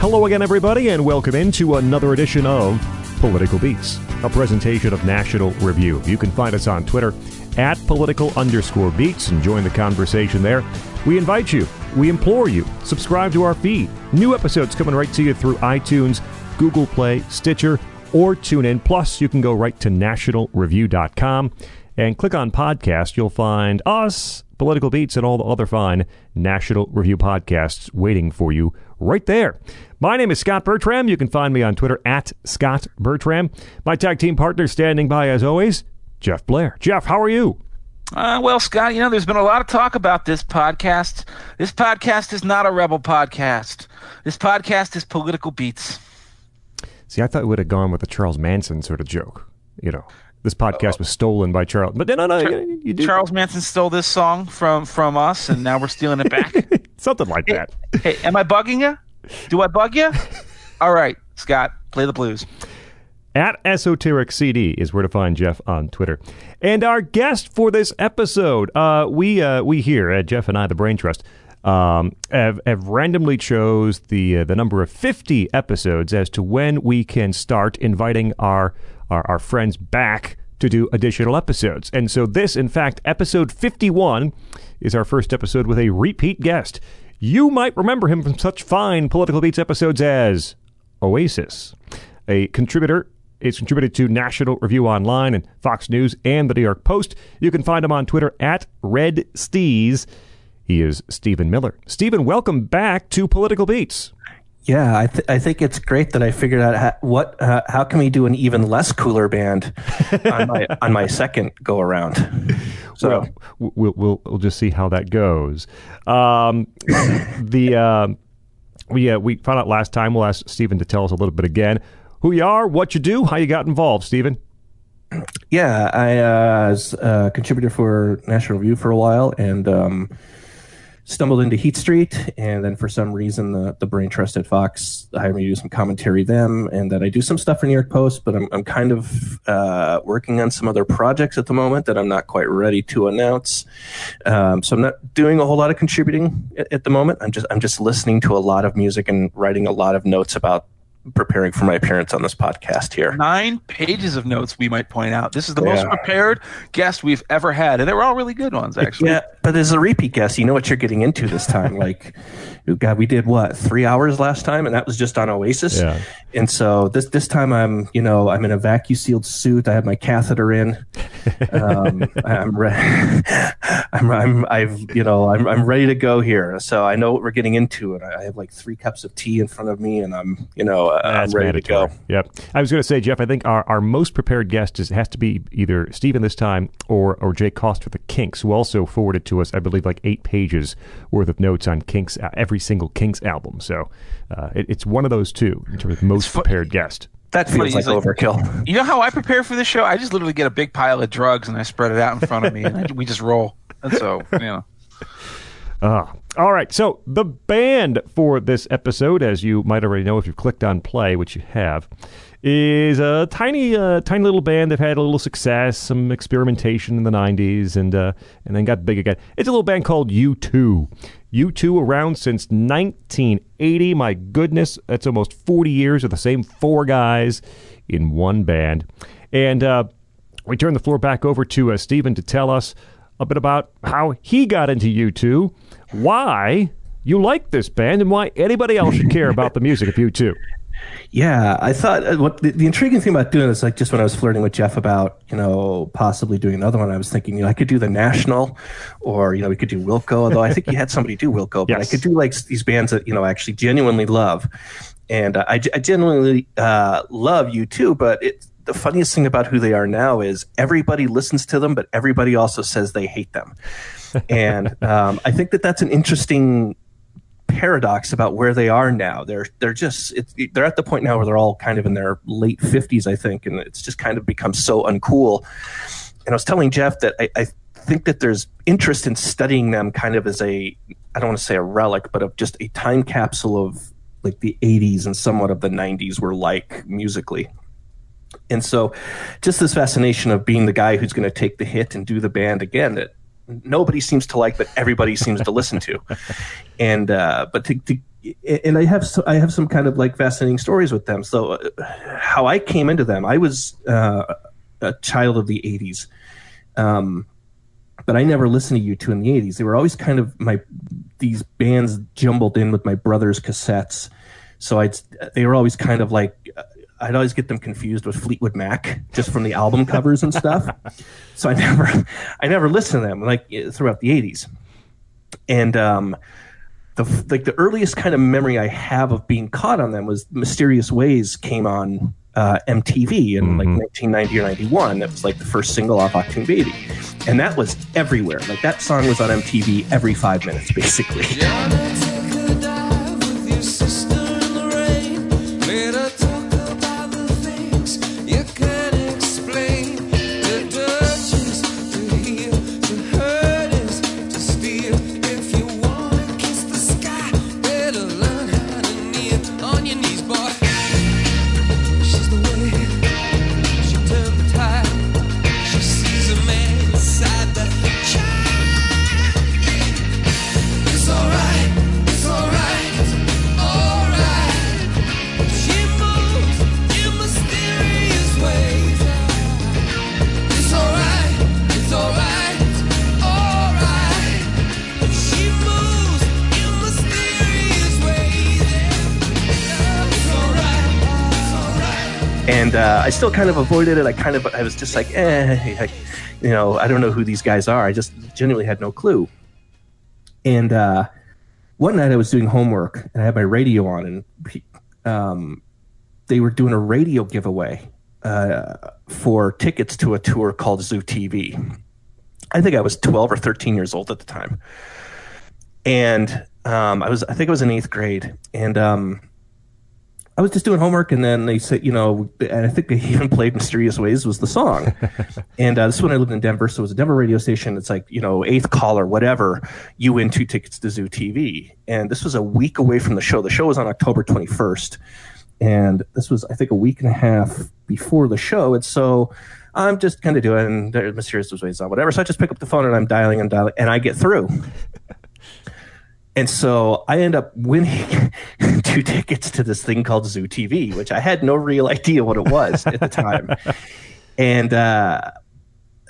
Hello again, everybody, and welcome into another edition of Political Beats, a presentation of National Review. You can find us on Twitter at political underscore beats and join the conversation there. We invite you, we implore you, subscribe to our feed. New episodes coming right to you through iTunes, Google Play, Stitcher, or TuneIn. Plus, you can go right to nationalreview.com and click on podcast. You'll find us, Political Beats, and all the other fine National Review podcasts waiting for you right there. My name is Scot Bertram. You can find me on Twitter at Scot Bertram. My tag team partner standing by as always, Jeff Blehar. Jeff, how are you? Uh, well, Scot, you know, there's been a lot of talk about this podcast. This podcast is not a rebel podcast. This podcast is political beats. See, I thought we would have gone with a Charles Manson sort of joke. You know, this podcast was stolen by Charles. But no, no, Char- you, you did. Charles Manson stole this song from from us, and now we're stealing it back. Something like hey, that. hey, am I bugging you? Do I bug you? All right, Scot, play the blues. At Esoteric CD is where to find Jeff on Twitter. And our guest for this episode, uh, we uh, we here at Jeff and I, the Brain Trust, um, have, have randomly chose the uh, the number of fifty episodes as to when we can start inviting our, our our friends back to do additional episodes. And so this, in fact, episode fifty one, is our first episode with a repeat guest. You might remember him from such fine political beats episodes as Oasis, a contributor it's contributed to National Review Online and Fox News and the New York Post. You can find him on Twitter at Red Steeze. He is Stephen Miller. Stephen, welcome back to Political Beats. Yeah, I, th- I think it's great that I figured out how, what uh, how can we do an even less cooler band on my on my second go around. So well, we'll, we'll we'll just see how that goes. Um, the uh, we uh, we found out last time. We'll ask Stephen to tell us a little bit again who you are, what you do, how you got involved, Stephen. Yeah, I uh, was a contributor for National Review for a while and um, stumbled into Heat Street. And then for some reason, the, the Brain Trust at Fox hired me to do some commentary them. And then I do some stuff for New York Post, but I'm, I'm kind of uh, working on some other projects at the moment that I'm not quite ready to announce. Um, so I'm not doing a whole lot of contributing at, at the moment. I'm just I'm just listening to a lot of music and writing a lot of notes about preparing for my appearance on this podcast here. Nine pages of notes, we might point out. This is the yeah. most prepared guest we've ever had, and they were all really good ones, actually. Yeah, but as a repeat guest, you know what you're getting into this time. like, God, we did what three hours last time, and that was just on Oasis. Yeah. And so this this time, I'm you know I'm in a vacuum sealed suit. I have my catheter in. Um, I'm, ready. I'm I'm I've you know I'm I'm ready to go here. So I know what we're getting into, and I have like three cups of tea in front of me, and I'm you know uh, I'm ready mandatory. to go. Yep. I was going to say, Jeff. I think our, our most prepared guest is, has to be either Stephen this time or or Jay Cost for the Kinks, who also forwarded to us, I believe, like eight pages worth of notes on Kinks every single Kinks album. So uh, it, it's one of those two in terms of most prepared guest. That feels like, like, overkill. You know how I prepare for this show? I just literally get a big pile of drugs and I spread it out in front of me, and I, we just roll. And so, you know. Uh, all right. So the band for this episode, as you might already know if you've clicked on play, which you have, is a tiny, uh, tiny little band that had a little success, some experimentation in the '90s, and uh, and then got big again. It's a little band called U2. U2 around since 1980. My goodness, that's almost 40 years of the same four guys in one band. And uh, we turn the floor back over to uh, Stephen to tell us a bit about how he got into U2, why you like this band, and why anybody else should care about the music of U2. Yeah, I thought uh, what the, the, intriguing thing about doing this, like just when I was flirting with Jeff about, you know, possibly doing another one, I was thinking, you know, I could do the National, or you know, we could do Wilco. Although I think you had somebody do Wilco, but yes. I could do like these bands that you know I actually genuinely love, and uh, I, I genuinely uh, love U2. But it, the funniest thing about who they are now is everybody listens to them, but everybody also says they hate them, and um, I think that that's an interesting paradox about where they are now. They're they're just they're at the point now where they're all kind of in their late fifties, I think, and it's just kind of become so uncool. And I was telling Jeff that I, I think that there's interest in studying them kind of as a I don't want to say a relic, but of just a time capsule of like the 80s and somewhat of the 90s were like musically. And so just this fascination of being the guy who's going to take the hit and do the band again that nobody seems to like, but everybody seems to listen to. And uh, but to, to and I have I have some kind of like fascinating stories with them. So, uh, how I came into them, I was uh, a child of the '80s, um, but I never listened to U2 in the '80s. They were always kind of my these bands jumbled in with my brother's cassettes. So I they were always kind of like I'd always get them confused with Fleetwood Mac just from the album covers and stuff. So I never I never listened to them like throughout the '80s, and um, the like the earliest kind of memory I have of being caught on them was Mysterious Ways came on uh, MTV in mm-hmm. like 1990 or 91. That was like the first single off Achtung Baby, and that was everywhere. Like that song was on MTV every five minutes, basically. You could. And uh, I still kind of avoided it. I kind of I was just like, eh, I, you know, I don't know who these guys are. I just genuinely had no clue. And uh, one night I was doing homework and I had my radio on, and um, they were doing a radio giveaway uh, for tickets to a tour called Zoo TV. I think I was 12 or 13 years old at the time, and um, I was I think I was in eighth grade, and um, I was just doing homework, and then they said, you know, and I think they even played "Mysterious Ways" was the song. and uh, this is when I lived in Denver, so it was a Denver radio station. It's like you know, eighth caller, whatever. You win two tickets to Zoo TV, and this was a week away from the show. The show was on October twenty first, and this was I think a week and a half before the show. And so I'm just kind of doing "Mysterious Ways" on whatever. So I just pick up the phone and I'm dialing and dialing, and I get through. And so I end up winning two tickets to this thing called Zoo TV, which I had no real idea what it was at the time. And uh,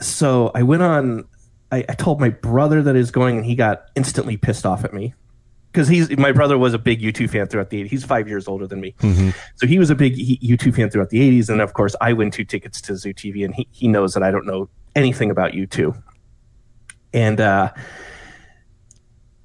so I went on. I, I, told my brother that is going, and he got instantly pissed off at me because he's my brother was a big U2 fan throughout the 80s. He's five years older than me, mm-hmm. so he was a big U2 fan throughout the 80s. And of course, I win two tickets to Zoo TV, and he he knows that I don't know anything about U2. And uh,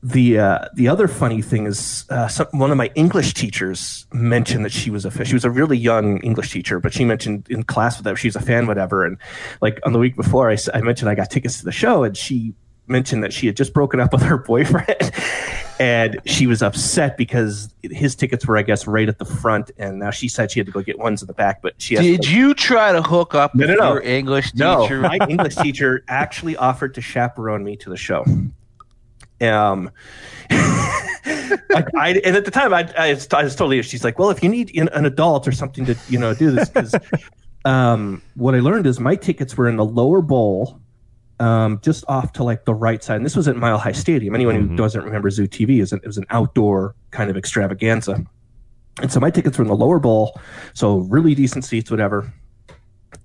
the uh, the other funny thing is uh, some, one of my English teachers mentioned that she was a she was a really young English teacher, but she mentioned in class that she's a fan, whatever. And like on the week before, I, I mentioned I got tickets to the show, and she mentioned that she had just broken up with her boyfriend, and she was upset because his tickets were, I guess, right at the front, and now she said she had to go get ones in the back. But she did to, you try to hook up no, no, no. your English teacher? No, my English teacher actually offered to chaperone me to the show. Um, I, I, and at the time, I, I, was, I was totally. She's like, "Well, if you need an adult or something to, you know, do this." Because um, what I learned is my tickets were in the lower bowl, um, just off to like the right side. And this was at Mile High Stadium. Anyone mm-hmm. who doesn't remember Zoo TV is it was an outdoor kind of extravaganza. And so my tickets were in the lower bowl, so really decent seats, whatever.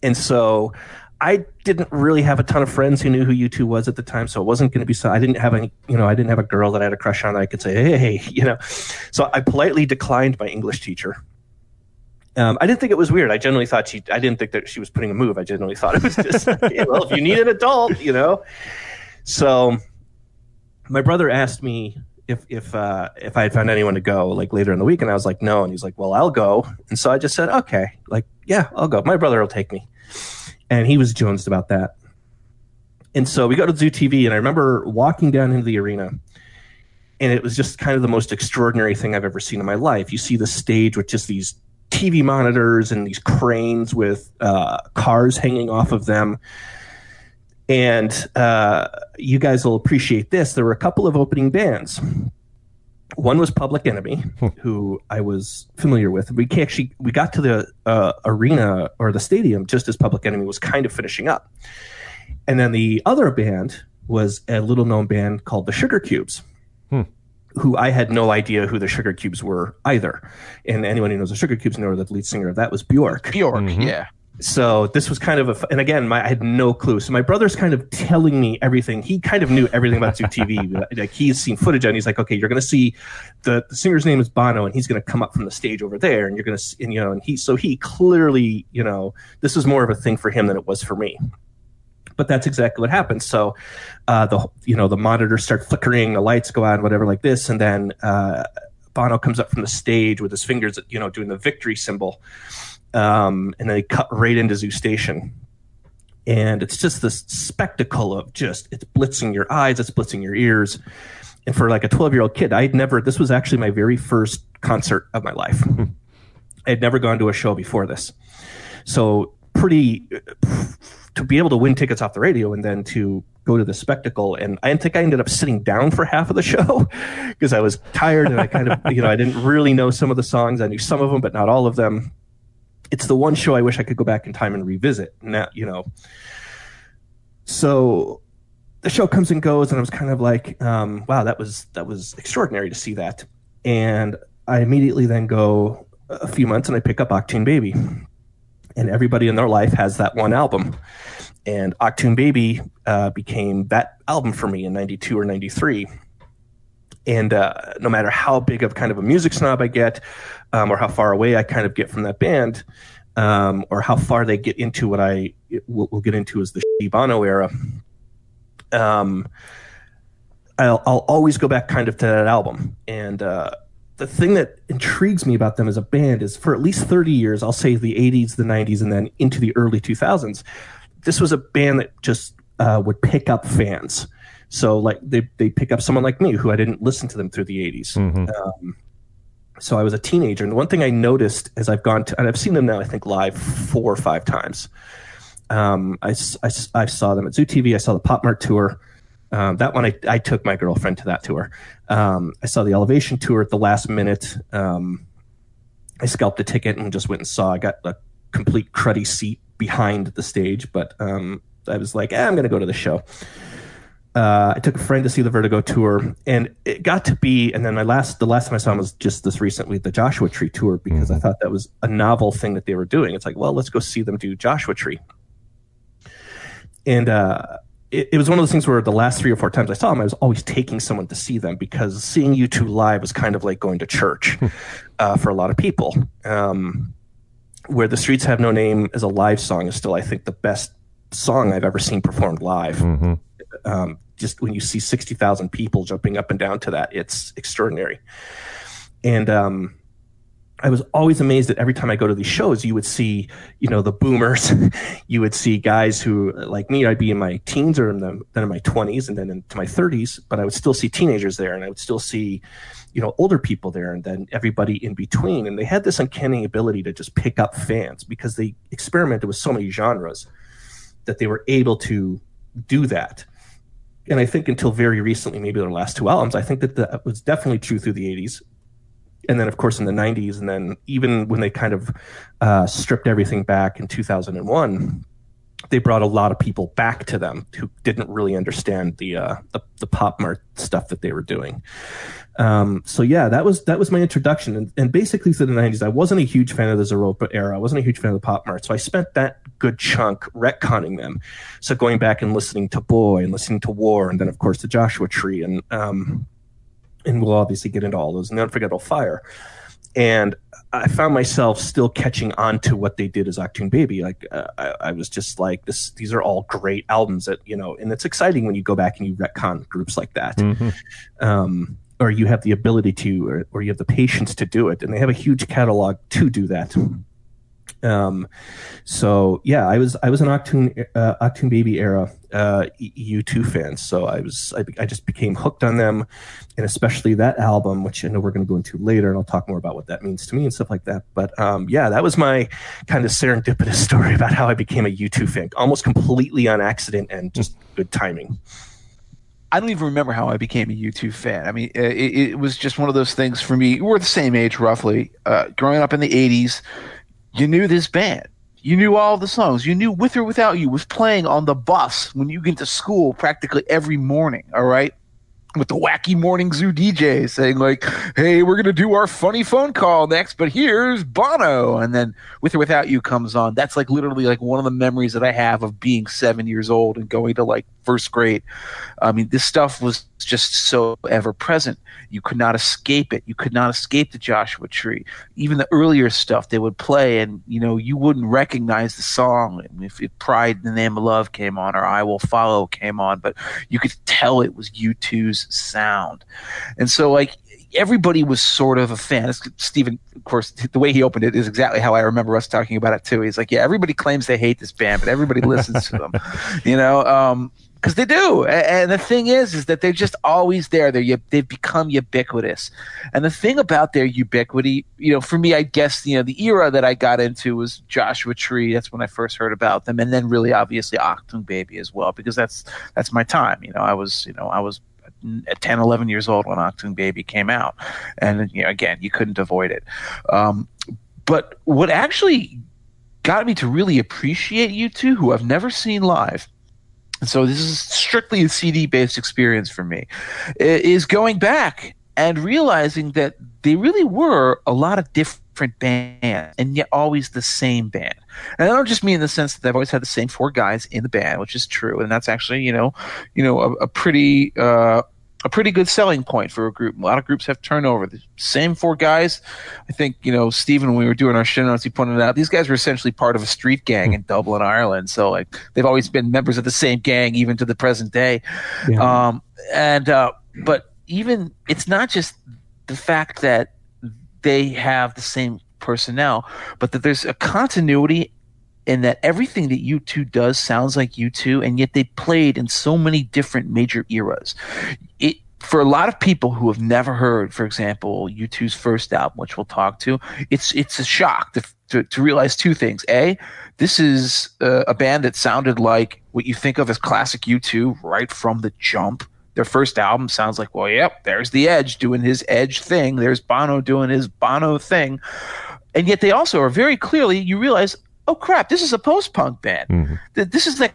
And so I didn't really have a ton of friends who knew who U2 was at the time, so it wasn't going to be so. I didn't have any, you know, I didn't have a girl that I had a crush on that I could say, hey, you know. So I politely declined my English teacher. Um, I didn't think it was weird. I generally thought she, I didn't think that she was putting a move. I generally thought it was just, well, if you need an adult, you know. So my brother asked me if if uh, if I had found anyone to go like later in the week, and I was like, no, and he's like, well, I'll go, and so I just said, okay, like, yeah, I'll go. My brother will take me and he was jonesed about that. And so we go to Zoo TV, and I remember walking down into the arena, and it was just kind of the most extraordinary thing I've ever seen in my life. You see the stage with just these TV monitors and these cranes with uh, cars hanging off of them. And uh, you guys will appreciate this. There were a couple of opening bands. One was Public Enemy, hmm. who I was familiar with. We actually we got to the uh, arena or the stadium just as Public Enemy was kind of finishing up, and then the other band was a little known band called the Sugar Cubes. Hmm. who I had no idea who the Sugar Cubes were either. And anyone who knows the Sugar Cubes knows that the lead singer of that was Bjork. Bjork, yeah. So this was kind of a, and again, my, I had no clue. So my brother's kind of telling me everything. He kind of knew everything about Zoo TV. like he's seen footage and he's like, okay, you're going to see the, the singer's name is Bono and he's going to come up from the stage over there and you're going to, and you know, and he, so he clearly, you know, this was more of a thing for him than it was for me but that's exactly what happens. So, uh, the you know the monitors start flickering, the lights go out, whatever like this, and then uh, Bono comes up from the stage with his fingers, you know, doing the victory symbol, um, and they cut right into Zoo Station, and it's just this spectacle of just it's blitzing your eyes, it's blitzing your ears, and for like a twelve year old kid, I'd never. This was actually my very first concert of my life. I had never gone to a show before this, so pretty to be able to win tickets off the radio and then to go to the spectacle. And I think I ended up sitting down for half of the show because I was tired and I kind of, you know, I didn't really know some of the songs. I knew some of them, but not all of them. It's the one show I wish I could go back in time and revisit. Now, you know, so the show comes and goes, and I was kind of like, um, wow, that was that was extraordinary to see that. And I immediately then go a few months and I pick up Achtung Baby and everybody in their life has that one album. And Achtung Baby uh, became that album for me in 92 or 93. And uh, no matter how big of kind of a music snob I get, um, or how far away I kind of get from that band, um, or how far they get into what I will we'll get into is the Bono era, um, I'll, I'll always go back kind of to that album. And uh, the thing that intrigues me about them as a band is for at least 30 years, I'll say the 80s, the 90s, and then into the early 2000s, this was a band that just uh, would pick up fans. So like they they pick up someone like me who I didn't listen to them through the 80s. Mm-hmm. Um, so I was a teenager, and one thing I noticed as I've gone to, and I've seen them now, I think live four or five times. Um, I, I, I saw them at Zoo TV. I saw the Pop Mart tour. Um, that one, I, I took my girlfriend to that tour. Um, I saw the Elevation tour at the last minute. Um, I scalped a ticket and just went and saw. I got a complete cruddy seat behind the stage, but um, I was like, eh, I'm going to go to the show. Uh, I took a friend to see the Vertigo tour, and it got to be. And then my last, the last time I saw him was just this recently, the Joshua Tree tour, because mm-hmm. I thought that was a novel thing that they were doing. It's like, well, let's go see them do Joshua Tree. And uh, it, it, was one of those things where the last three or four times I saw him, I was always taking someone to see them because seeing U2 live was kind of like going to church uh, for a lot of people. Um, where the streets have no name as a live song is still, I think, the best song I've ever seen performed live. Mm-hmm. Um, just when you see sixty thousand people jumping up and down to that, it's extraordinary. And um, I was always amazed that every time I go to these shows, you would see, you know, the boomers. you would see guys who, like me, I'd be in my teens or in the, then in my twenties and then into my thirties, but I would still see teenagers there, and I would still see, you know, older people there, and then everybody in between. And they had this uncanny ability to just pick up fans because they experimented with so many genres that they were able to do that. And I think until very recently, maybe their last two albums, I think that that was definitely true through the 80s and then of course in the 90s and then even when they kind of uh, stripped everything back in 2001 they brought a lot of people back to them who didn't really understand the uh, the, the pop mart stuff that they were doing. Um, so yeah, that was that was my introduction, and, and basically through the '90s, I wasn't a huge fan of the Zooropa era. I wasn't a huge fan of the pop mart, so I spent that good chunk retconning them. So going back and listening to Boy and listening to War, and then of course the Joshua Tree, and um, and we'll obviously get into all those. And the Unforgettable Fire. And I found myself still catching on to what they did as Achtung Baby. Like uh, I, I, was just like, this. These are all great albums that you know, and it's exciting when you go back and you retcon groups like that, mm-hmm. um, or you have the ability to, or, or you have the patience to do it, and they have a huge catalog to do that. Um, so yeah, I was I was an Achtung uh, Achtung Baby era uh, U2 fan, so I was I, I just became hooked on them, and especially that album, which I know we're going to go into later, and I'll talk more about what that means to me and stuff like that. But um, yeah, that was my kind of serendipitous story about how I became a U2 fan, almost completely on accident and just good timing. I don't even remember how I became a U2 fan. I mean, it, it was just one of those things for me. We're the same age, roughly. Uh, growing up in the '80s, you knew this band. You knew all the songs. You knew With or Without You was playing on the bus when you get to school practically every morning, all right? with the wacky morning zoo DJ saying like, "Hey, we're gonna do our funny phone call next, but here's Bono," and then "With or Without You" comes on. That's like literally like one of the memories that I have of being seven years old and going to like first grade. I mean, this stuff was just so ever present. You could not escape it. You could not escape the Joshua Tree. Even the earlier stuff they would play, and you know, you wouldn't recognize the song if, if "Pride in the Name of Love" came on or "I Will Follow" came on, but you could tell it was U2's sound. And so, like, everybody was sort of a fan. Stephen, of course, the way he opened it is exactly how I remember us talking about it too. He's like, yeah, everybody claims they hate this band, but everybody listens to them, you know. Um, because they do. And the thing is, is that they're just always there. They're they've become ubiquitous. And the thing about their ubiquity, you know, for me, I guess you know the era that I got into was Joshua Tree. That's when I first heard about them, and then really obviously Achtung Baby as well, because that's that's my time. You know, I was you know I was 10, 11 years old when Achtung Baby came out, and you know, again, you couldn't avoid it. Um, but what actually got me to really appreciate U2, who I've never seen live so this is strictly a CD based experience for me, is going back and realizing that they really were a lot of different bands and yet always the same band. And I don't just mean in the sense that they've always had the same four guys in the band, which is true, and that's actually you know, you know, a, a pretty uh, a pretty good selling point for a group. A lot of groups have turnover. The same four guys. I think, you know, Stephen, when we were doing our show notes, he pointed out these guys were essentially part of a street gang in Dublin, Ireland. So, like, they've always been members of the same gang, even to the present day. Yeah. Um, and, uh, but even, it's not just the fact that they have the same personnel, but that there's a continuity in that everything that U2 does sounds like U2, and yet they played in so many different major eras. It, for a lot of people who have never heard, for example, U2's first album, which we'll talk to, it's it's a shock to to, to realize two things. A, this is a, a band that sounded like what you think of as classic U2 right from the jump. Their first album sounds like, well, yep, there's the Edge doing his Edge thing. There's Bono doing his Bono thing. And yet they also are very clearly, you realize, oh crap, this is a post punk band. Mm-hmm. This is like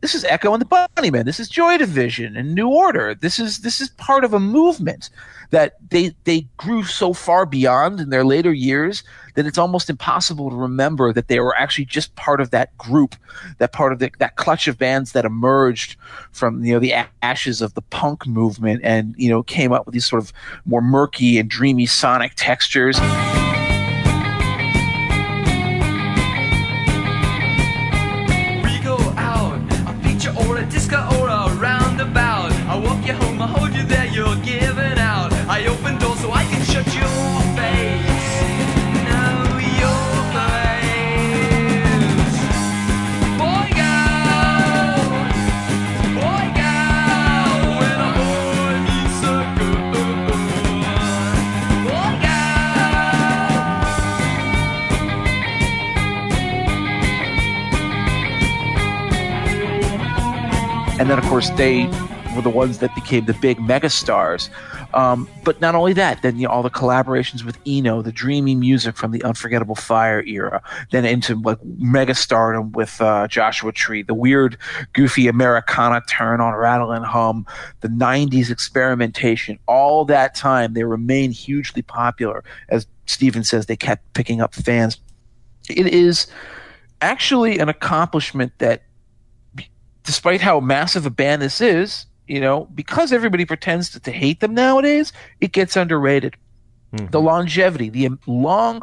this is Echo and the Bunnymen. This is Joy Division and New Order. This is this is part of a movement that they they grew so far beyond in their later years that it's almost impossible to remember that they were actually just part of that group, that part of the, that clutch of bands that emerged from you know the ashes of the punk movement and you know came up with these sort of more murky and dreamy sonic textures. And then of course they were the ones that became the big megastars. Um, but not only that, then you know, all the collaborations with Eno, the dreamy music from the Unforgettable Fire era, then into like megastardom with uh, Joshua Tree, the weird, goofy Americana turn on Rattle and Hum, the '90s experimentation. All that time, they remain hugely popular. As Stephen says, they kept picking up fans. It is actually an accomplishment that despite how massive a band this is, you know, because everybody pretends to, to hate them nowadays, it gets underrated. Mm-hmm. The longevity, the long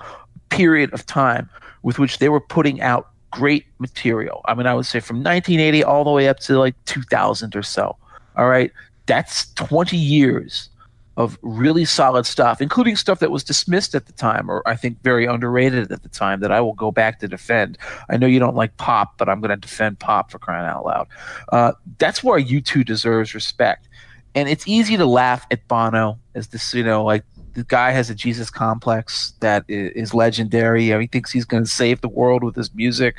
period of time with which they were putting out great material. I mean, I would say from 1980 all the way up to like 2000 or so. All right. That's 20 years of really solid stuff, including stuff that was dismissed at the time, or I think very underrated at the time, that I will go back to defend. I know you don't like pop, but I'm going to defend pop for crying out loud. Uh, that's where U2 deserves respect. And it's easy to laugh at Bono as this, you know, like the guy has a Jesus complex that is legendary. He thinks he's going to save the world with his music.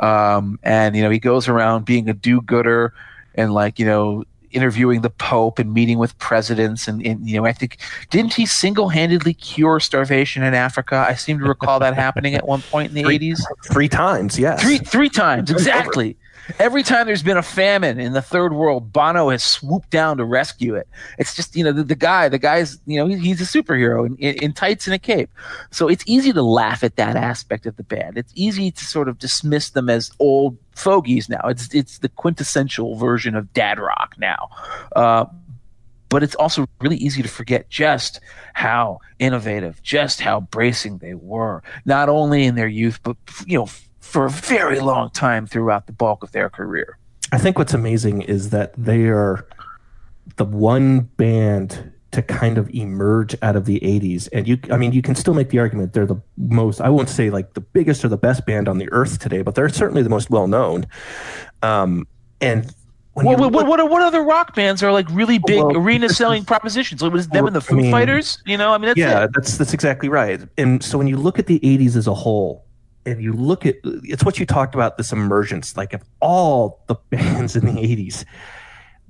Um, and, you know, he goes around being a do gooder and like, you know, interviewing the Pope and meeting with presidents, and, and you know, I think didn't he single-handedly cure starvation in Africa? I seem to recall that happening at one point in the eighties. Three times, yes. Three three times exactly. Every time there's been a famine in the third world, Bono has swooped down to rescue it. It's just you know the, the guy, the guy's you know he's a superhero in, in, in tights and a cape. So it's easy to laugh at that aspect of the band. It's easy to sort of dismiss them as old fogies now. It's it's the quintessential version of dad rock now. Uh, but it's also really easy to forget just how innovative, just how bracing they were, not only in their youth, but you know for a very long time throughout the bulk of their career. I think what's amazing is that they are the one band to kind of emerge out of the 80s and you i mean you can still make the argument they're the most i won't say like the biggest or the best band on the earth today but they're certainly the most well known um, and what, look, what, what, what, other rock bands are like really big well, arena selling propositions? It was them and the Foo I mean, Fighters. You know, I mean, that's yeah, it. that's that's exactly right. And so when you look at the '80s as a whole, and you look at it's what you talked about this emergence like of all the bands in the 80s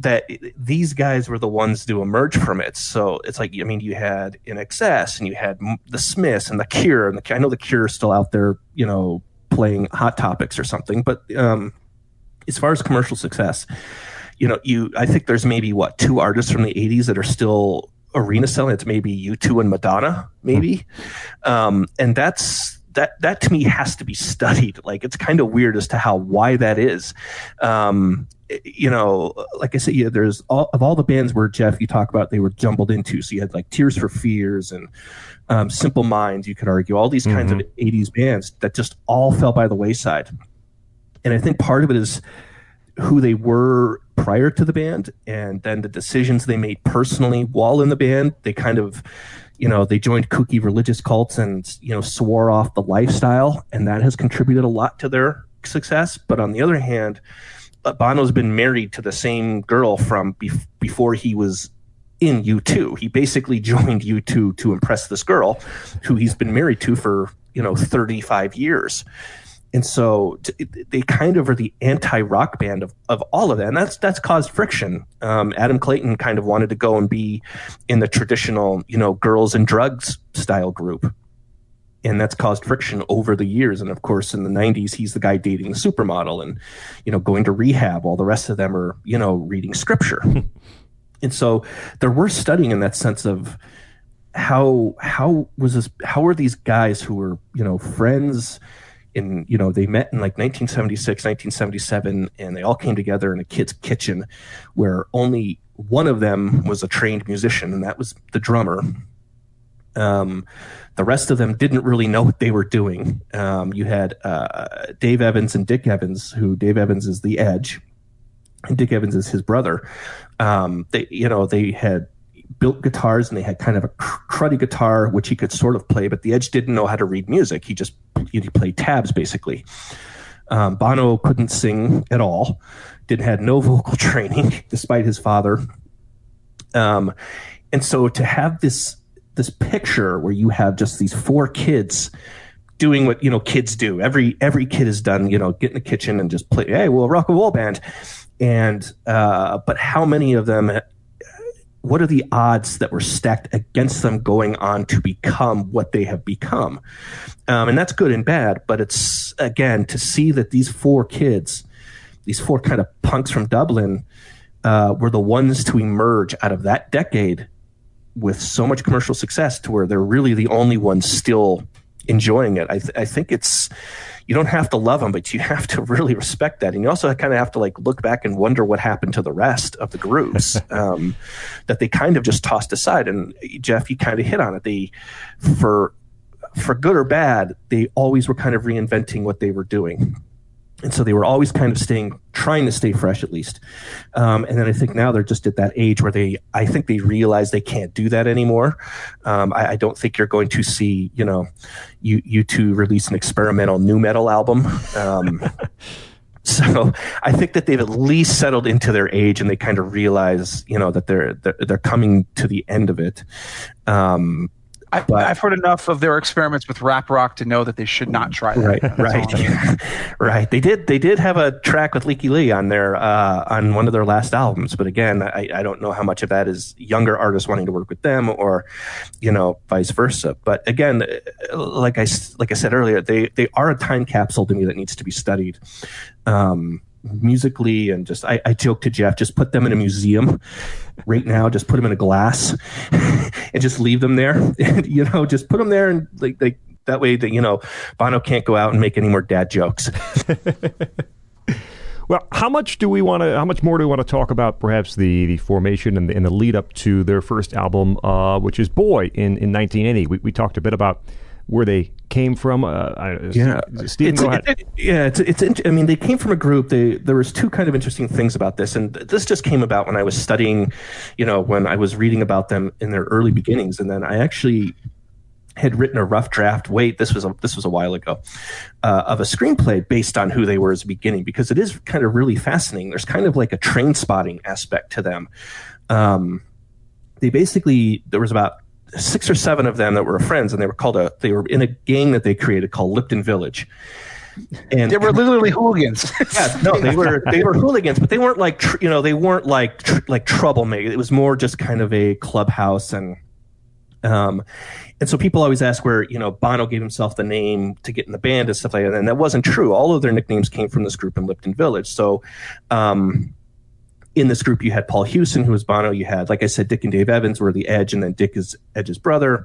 that these guys were the ones to emerge from it so it's like i mean you had INXS and you had the smiths and the cure and the, i know the cure is still out there you know playing hot topics or something but um, as far as commercial success you know you i think there's maybe what two artists from the 80s that are still arena selling it's maybe U2 and madonna maybe um, and that's that that to me has to be studied. Like it's kind of weird as to how why that is. Um, you know, like I said, yeah, there's all of all the bands where Jeff you talk about they were jumbled into. So you had like Tears for Fears and um, Simple Minds. You could argue all these kinds mm-hmm. of '80s bands that just all fell by the wayside. And I think part of it is who they were prior to the band, and then the decisions they made personally while in the band. They kind of you know they joined kooky religious cults and you know swore off the lifestyle and that has contributed a lot to their success but on the other hand bono's been married to the same girl from bef- before he was in u2 he basically joined u2 to impress this girl who he's been married to for you know 35 years. And so they kind of are the anti-rock band of, of all of that. And that's that's caused friction. Um, adam clayton kind of wanted to go and be in the traditional you know girls and drugs style group and that's caused friction over the years. And of course in the 90s he's the guy dating the supermodel and you know going to rehab. While the rest of them are you know reading scripture. And so there were studying in that sense of how how was this how were these guys who were you know friends in you know they met in like 1976 1977 and they all came together in a kid's kitchen where only one of them was a trained musician and that was the drummer um, the rest of them didn't really know what they were doing. Um, you had uh, dave evans and dick evans who dave evans is the edge and dick evans is his brother. Um, they you know they had built guitars and they had kind of a cruddy guitar which he could sort of play but the edge didn't know how to read music. He just he played tabs basically. Um, bono couldn't sing at all didn't had no vocal training despite his father. Um, and so to have this this picture where you have just these four kids doing what you know kids do every every kid has done you know get in the kitchen and just play hey well rock and roll band and uh, but how many of them what are the odds that were stacked against them going on to become what they have become? Um, and that's good and bad, but it's again to see that these four kids, these four kind of punks from Dublin, uh, were the ones to emerge out of that decade with so much commercial success to where they're really the only ones still enjoying it. I, th- I think it's you don't have to love them, but you have to really respect that. And you also kind of have to like look back and wonder what happened to the rest of the groups um, that they kind of just tossed aside. And Jeff, you kind of hit on it. They, for for good or bad, they always were kind of reinventing what they were doing and so they were always kind of staying trying to stay fresh at least. Um, and then i think now they're just at that age where they i think they realize they can't do that anymore. Um, I, I, don't think you're going to see you know you U2 release an experimental new metal album. Um, so i think that they've at least settled into their age and they kind of realize you know that they're they're, they're coming to the end of it. Um, I, I've heard enough of their experiments with rap rock to know that they should not try that. Right, right, right. They did. They did have a track with Lykke Li on their uh, on one of their last albums, but again, I, I don't know how much of that is younger artists wanting to work with them, or you know, vice versa. But again, like I like I said earlier, they they are a time capsule to me that needs to be studied. Um, musically and just I, I joke to Jeff, just put them in a museum right now, just put them in a glass and just leave them there. And you know, just put them there and like like that way that you know Bono can't go out and make any more dad jokes. Well, how much do we want to? How much more do we want to talk about? Perhaps the, the formation and the, and the lead up to their first album, uh, which is Boy in, in 1980. We, we talked a bit about where they came from. Uh, yeah, Stephen, it's, go ahead. It, it, yeah, it's it's. I mean, they came from a group. They there was two kind of interesting things about this, and this just came about when I was studying, you know, when I was reading about them in their early beginnings, and then I actually had written a rough draft. Wait, this was a this was a while ago, uh, of a screenplay based on who they were as a beginning because it is kind of really fascinating. There's kind of like a train spotting aspect to them. Um, they basically there was about six or seven of them that were friends, and they were called a they were in a gang that they created called Lypton Village. And they were literally hooligans. yeah, no, they were they were hooligans, but they weren't like tr- you know they weren't like tr- like troublemakers. It was more just kind of a clubhouse and um and so people always ask where you know Bono gave himself the name to get in the band and stuff like that, and that wasn't true. All of their nicknames came from this group in Lypton Village. So. um in this group, you had Paul Hewson, who was Bono. You had, like I said, Dick and Dave Evans were the Edge, and then Dick is Edge's brother.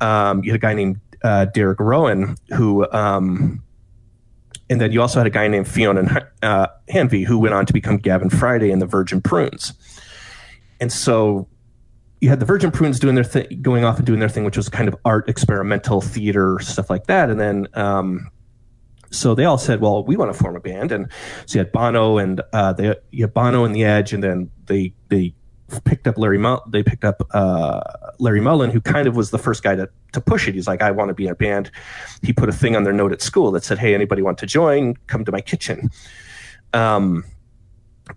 Um, you had a guy named uh, Derek Rowen, who, um, and then you also had a guy named Fionan uh, Hanvey, who went on to become Gavin Friday in the Virgin Prunes. And so you had the Virgin Prunes doing their thing, going off and doing their thing, which was kind of art, experimental theater, stuff like that. And then um, so they all said, "Well, we want to form a band." And so you had Bono and uh, you had Bono and the Edge, and then they they picked up Larry they picked up uh, Larry Mullen, who kind of was the first guy to to push it. He's like, "I want to be in a band." He put a thing on their note at school that said, "Hey, anybody want to join? Come to my kitchen." Um,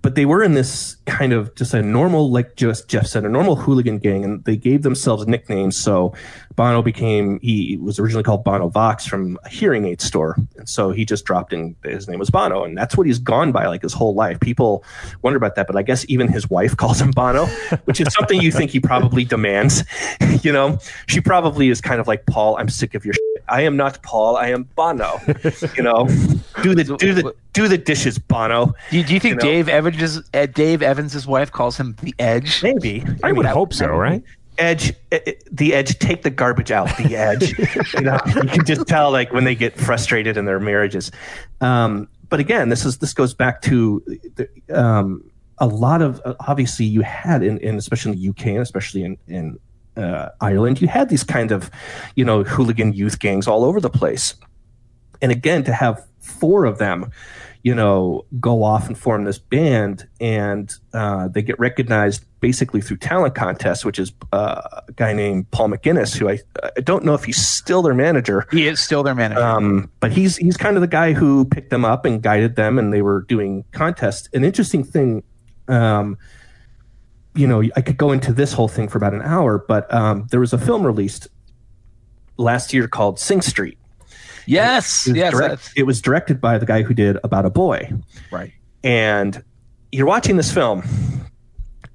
but they were in this kind of just a normal, like just Jeff said, a normal hooligan gang, and they gave themselves nicknames. So Bono became he was originally called Bono Vox from a hearing aid store, and so he just dropped in his name was Bono, and that's what he's gone by like his whole life. People wonder about that, but I guess even his wife calls him Bono, which is something you think he probably demands. you know, she probably is kind of like Paul. I'm sick of your. Shit. I am not Paul. I am Bono. You know, do the do the do the dishes, Bono. Do you, do you think You know? Dave Evans, uh, Dave Evans' wife calls him the Edge? Maybe I would mean, hope so, right? edge eh, eh, the edge take the garbage out the edge you know you can just tell like when they get frustrated in their marriages um but again this is this goes back to the, um a lot of uh, obviously you had in, in especially in the uk and especially in in uh, ireland you had these kind of you know hooligan youth gangs all over the place and again to have four of them you know go off and form this band and uh, they get recognized basically through talent contests which is uh, a guy named paul mcguinness who I, I don't know if he's still their manager He is still their manager. um, but he's he's kind of the guy who picked them up and guided them, and they were doing contests. An interesting thing, um, you know, I could go into this whole thing for about an hour, but um, there was a film released last year called Sing Street. Yes, It yes, direct- it was directed by the guy who did About a Boy, right. and you're watching this film,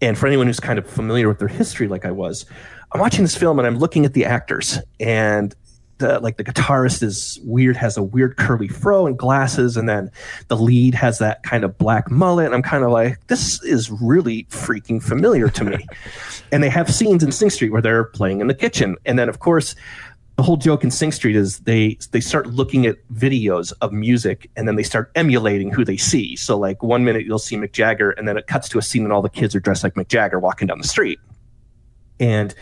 and for anyone who's kind of familiar with their history, like I was, I'm watching this film and I'm looking at the actors, and the like the guitarist is weird, has a weird curly fro and glasses, and then the lead has that kind of black mullet. And I'm kind of like, this is really freaking familiar to me. and they have scenes in Sing Street where they're playing in the kitchen, and then of course. The whole joke in Sing Street is they they start looking at videos of music and then they start emulating who they see. So like one minute you'll see Mick Jagger and then it cuts to a scene and all the kids are dressed like Mick Jagger walking down the street. And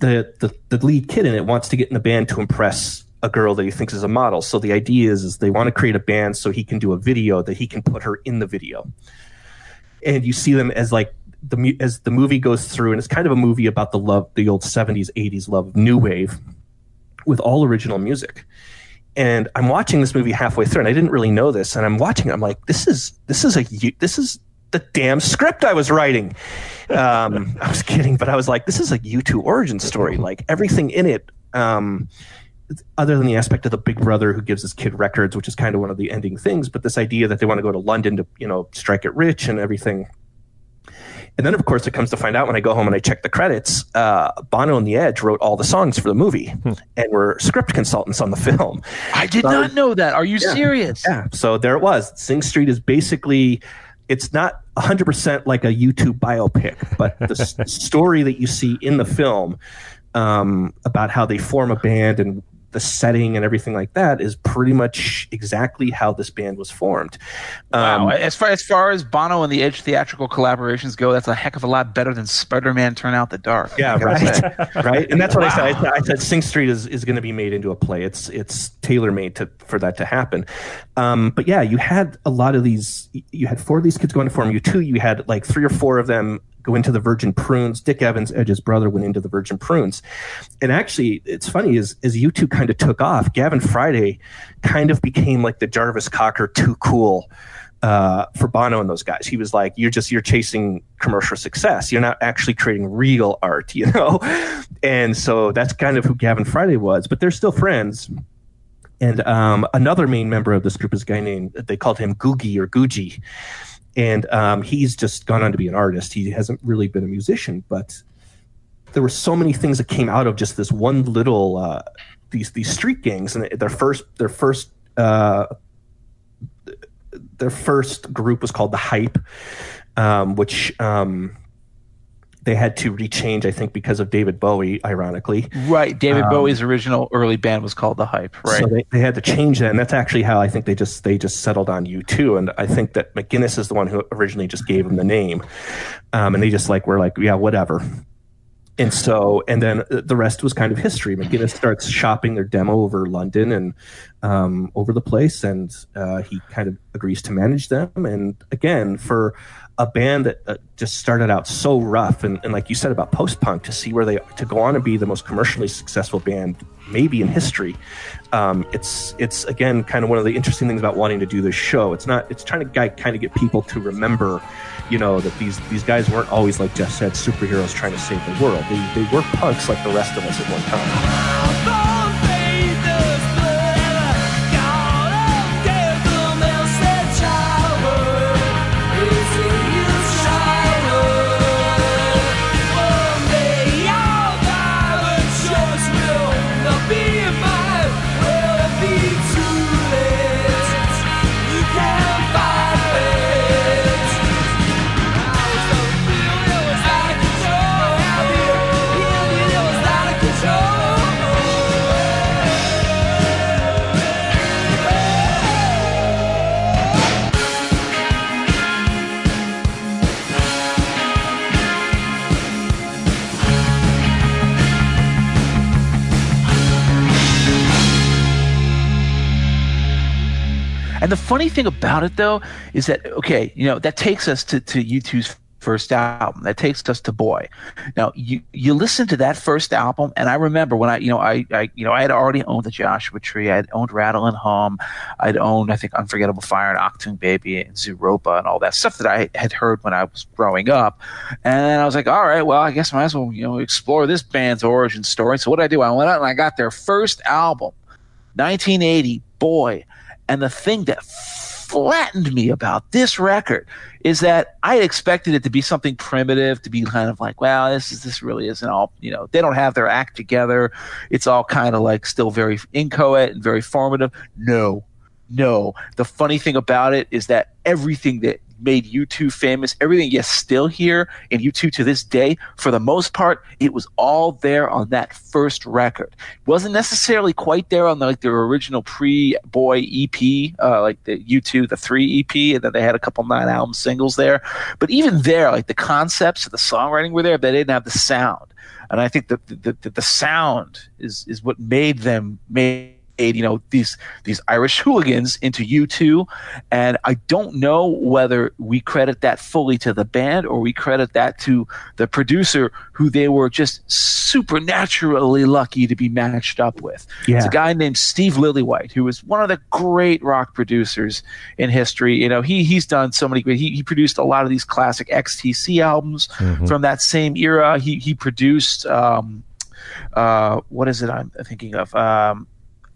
the, the the lead kid in it wants to get in the band to impress a girl that he thinks is a model. So the idea is is they want to create a band so he can do a video that he can put her in the video. And you see them as like the as the movie goes through, and it's kind of a movie about the love, the old '70s, '80s love of new wave, with all original music. And I'm watching this movie halfway through, and I didn't really know this. And I'm watching, it, I'm like, this is this is a this is the damn script I was writing. Um, I was kidding, but I was like, this is a U2 origin story. Like everything in it, um, other than the aspect of the big brother who gives his kid records, which is kind of one of the ending things, but this idea that they want to go to London to, you know, strike it rich and everything. And then, of course, it comes to find out when I go home and I check the credits, uh, Bono and The Edge wrote all the songs for the movie and were script consultants on the film. I did So- not know that. Are you Yeah. serious? Yeah. So there it was. Sing Street is basically, it's not 100% like a U2 biopic, but the s- story that you see in the film um, about how they form a band and the setting and everything like that is pretty much exactly how this band was formed. Um, Wow. As far as far as Bono and the Edge theatrical collaborations go, that's a heck of a lot better than Spider-Man Turn Off the Dark. Yeah, I gotta say. right, right, and that's what I said. I said, I said Sing Street is, is going to be made into a play. It's it's tailor made to for that to happen. Um, but yeah, you had a lot of these. You had four of these kids going to form U2. You had like three or four of them go into the Virgin Prunes. Dick Evans, Edge's brother, went into the Virgin Prunes. And actually, it's funny is as U2 kind of took off. Gavin Friday kind of became like the Jarvis Cocker too cool uh, for Bono and those guys. He was like, "You're just you're chasing commercial success. You're not actually creating real art, you know." And so that's kind of who Gavin Friday was. But they're still friends. And um, another main member of this group is a guy named they called him Googie or Gucci, and um, he's just gone on to be an artist. He hasn't really been a musician, but there were so many things that came out of just this one little uh, these these street gangs and their first their first uh, their first group was called the Hype, um, which um, they had to rechange, I think, because of David Bowie, ironically. Right. David Um, Bowie's original early band was called The Hype. Right. So they, they had to change that, and that's actually how I think they just they just settled on U2. And I think that McGuinness is the one who originally just gave them the name, um, and they just like were like, yeah, whatever. And so, and then the rest was kind of history. McGuinness starts shopping their demo over London and um, over the place, and uh, he kind of agrees to manage them. And again, for a band that uh, just started out so rough, and, and like you said about post punk, to see where they to go on and be the most commercially successful band maybe in history, um, it's it's again kind of one of the interesting things about wanting to do this show. It's not it's trying to kind of get people to remember, you know, that these these guys weren't always like Jeff said, superheroes trying to save the world. They they were punks like the rest of us at one time. And the funny thing about it, though, is that okay, you know, that takes us to to U2's first album. That takes us to Boy. Now, you you listen to that first album, and I remember when I, you know, I, I you know, I had already owned the Joshua Tree. I had owned Rattle and Hum. I'd owned, I think, Unforgettable Fire and Achtung Baby and Zooropa and all that stuff that I had heard when I was growing up. And I was like, all right, well, I guess I might as well, you know, explore this band's origin story. So what did I do? I went out and I got their first album. 1980, boy. And the thing that flattened me about this record is that I had expected it to be something primitive, to be kind of like, well, this is this really isn't all, you know, they don't have their act together. It's all kind of like still very inchoate and very formative. No, no. The funny thing about it is that everything that made U2 famous, everything you still here in U2 to this day, for the most part, it was all there on that first record. It wasn't necessarily quite there on the, like their original pre-boy EP, uh, like the U2, the three EP, and then they had a couple nine album singles there. But even there, like the concepts of the songwriting were there, but they didn't have the sound. And I think that the, the, the sound is is what made them made you know these these Irish hooligans into U2 and I don't know whether we credit that fully to the band or we credit that to the producer who they were just supernaturally lucky to be matched up with. Yeah. It's a guy named Steve Lillywhite who was one of the great rock producers in history. You know, he he's done so many great he, he produced a lot of these classic XTC albums from that same era. He he produced um uh what is it I'm thinking of? Um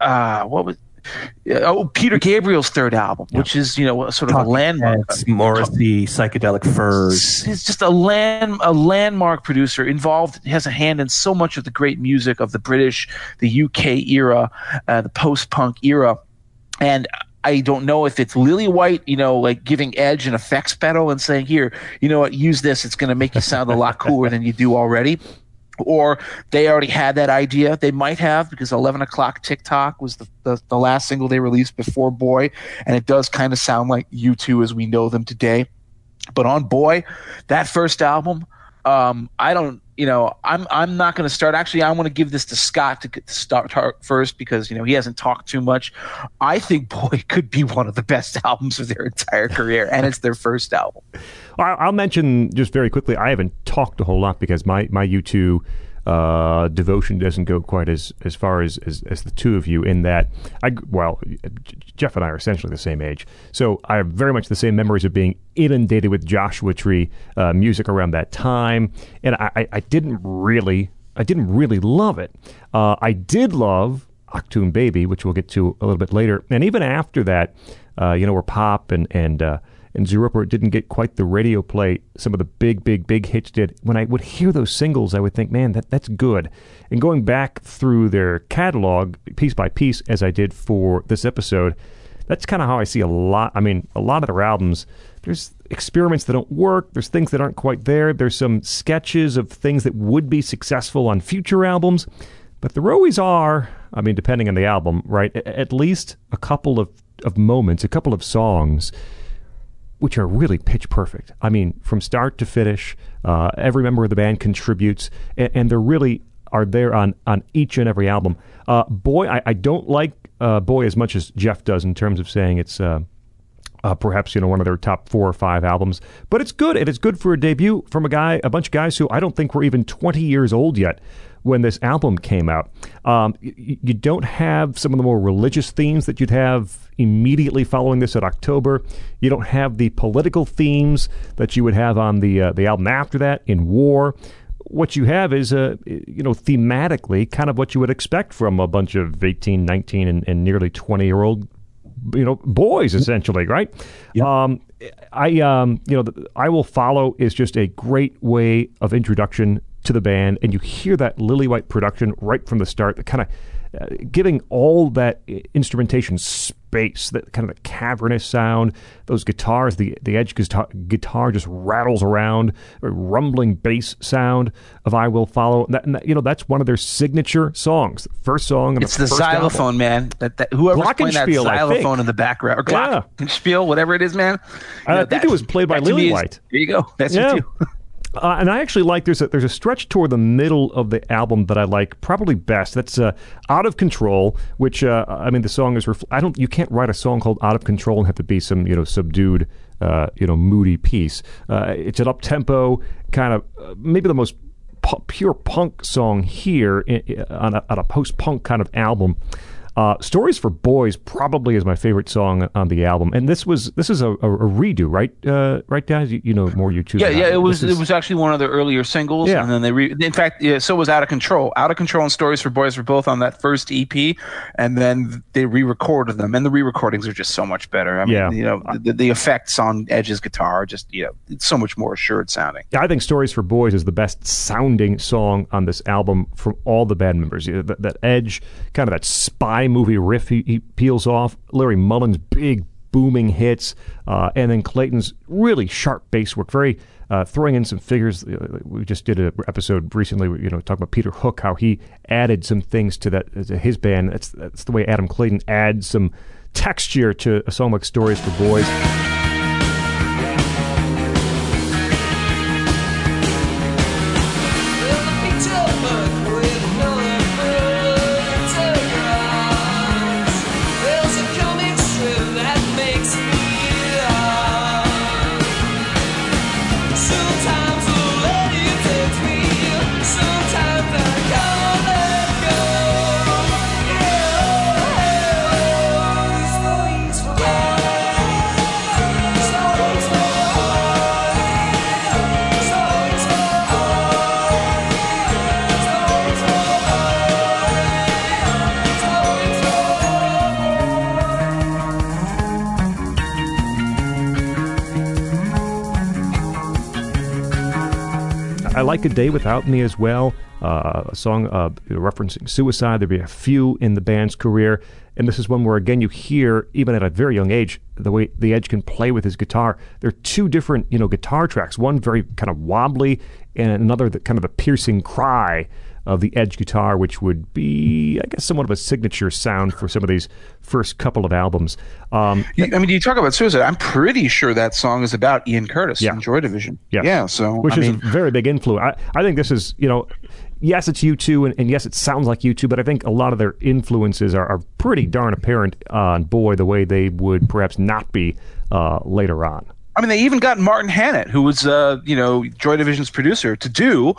uh what was oh, Peter Gabriel's third album, which is you know sort of a landmark. Heads, Morrissey, psychedelic furs. He's just a land a landmark producer involved. Has a hand in so much of the great music of the British, the UK era, uh, the post punk era, and. I don't know if it's Lillywhite, you know, like giving Edge an effects pedal and saying, "Here, you know what? Use this. It's going to make you sound a lot cooler than you do already." Or they already had that idea. They might have because 11 o'clock Tick Tock was the, the, the last single they released before Boy, and it does kind of sound like U2 as we know them today. But on Boy, that first album, um, I don't, you know, I'm I'm not going to start. Actually, I want to give this to Scot to, to start first because you know he hasn't talked too much. I think Boy could be one of the best albums of their entire career, and it's their first album. I'll mention just very quickly. I haven't talked a whole lot because my my U2 uh, devotion doesn't go quite as as far as, as, as the two of you. In that, I well, Jeff and I are essentially the same age, so I have very much the same memories of being inundated with Joshua Tree uh, music around that time, and I, I didn't really I didn't really love it. Uh, I did love Achtung Baby, which we'll get to a little bit later, and even after that, uh, you know, where Pop and and uh, and Zooropa didn't get quite the radio play some of the big, big, big hits did. When I would hear those singles, I would think, man, that that's good. And going back through their catalog piece by piece, as I did for this episode, that's kind of how I see a lot. I mean, a lot of their albums. There's experiments that don't work. There's things that aren't quite there. There's some sketches of things that would be successful on future albums. But there always are, I mean, depending on the album, right? At least a couple of, of moments, a couple of songs which are really pitch perfect. I mean, from start to finish, uh, every member of the band contributes, and, and they really are there on on each and every album. Uh, boy, I, I, don't like uh, Boy as much as Jeff does in terms of saying it's. Uh, perhaps you know one of their top four or five albums, but it's good. And It is good for a debut from a guy, a bunch of guys who I don't think were even 20 years old yet when this album came out. Um, you, you don't have some of the more religious themes that you'd have immediately following this at October. You don't have the political themes that you would have on the uh, the album after that in War. What you have is, uh, you know, thematically kind of what you would expect from a bunch of 18, 19, and, and nearly 20 year old, you know, boys, essentially, right? Yep. Um, I, um, you know, the, I Will Follow is just a great way of introduction to the band, and you hear that Lillywhite production right from the start, that kind of uh, giving all that instrumentation space, that kind of the cavernous sound, those guitars, the the edge guitar, guitar just rattles around, a rumbling bass sound of "I Will Follow." That, that, you know, that's one of their signature songs. First song. It's the, the xylophone, album. man. That, that whoever's playing that xylophone in the background, or glockenspiel, whatever it is, man. I know, think it was played by Lillywhite. There you go. That's yeah. too. Uh, and I actually like there's a there's a stretch toward the middle of the album that I like probably best. That's uh, "Out of Control," which uh, I mean the song is. Refl- I don't. You can't write a song called "Out of Control" and have to be some you know subdued, uh, you know moody piece. Uh, it's an up tempo kind of uh, maybe the most pu- pure punk song here in, in, on a, on a post punk kind of album. Uh, Stories for Boys probably is my favorite song on the album, and this was this is a, a, a redo, right? Uh, right, guys? You, you, know more U2. Yeah, yeah. It was is... it was actually one of the earlier singles, yeah. and then they re- in fact, yeah, so was Out of Control. Out of Control and Stories for Boys were both on that first EP, and then they re-recorded them, and the re-recordings are just so much better. I mean, yeah. you know, the, the effects on Edge's guitar are just you know it's so much more assured sounding. Yeah, I think Stories for Boys is the best sounding song on this album from all the band members. That, that Edge, kind of that spy movie riff he, he peels off, Larry Mullen's big booming hits, uh, and then Clayton's really sharp bass work, very uh, throwing in some figures. Uh, we just did an episode recently, you know, talking about Peter Hook, how he added some things to that to his band. That's that's the way Adam Clayton adds some texture to a song like Stories for Boys. Like a Day Without Me as well, uh, a song uh, referencing suicide. There'd be a few in the band's career. And this is one where, again, you hear, even at a very young age, the way the Edge can play with his guitar. There are two different, you know, guitar tracks. One very kind of wobbly, and another that kind of a piercing cry of the Edge guitar, which would be, I guess, somewhat of a signature sound for some of these first couple of albums. Um, I mean, you talk about suicide. I'm pretty sure that song is about Ian Curtis Yeah. from Joy Division. Yes. Yeah. So which I is mean, a very big influence. I, I think this is, you know, yes, it's U2, and, and yes, it sounds like U2, but I think a lot of their influences are, are pretty darn apparent on Boy the way they would perhaps not be uh, later on. I mean, they even got Martin Hannett, who was, uh, you know, Joy Division's producer, to do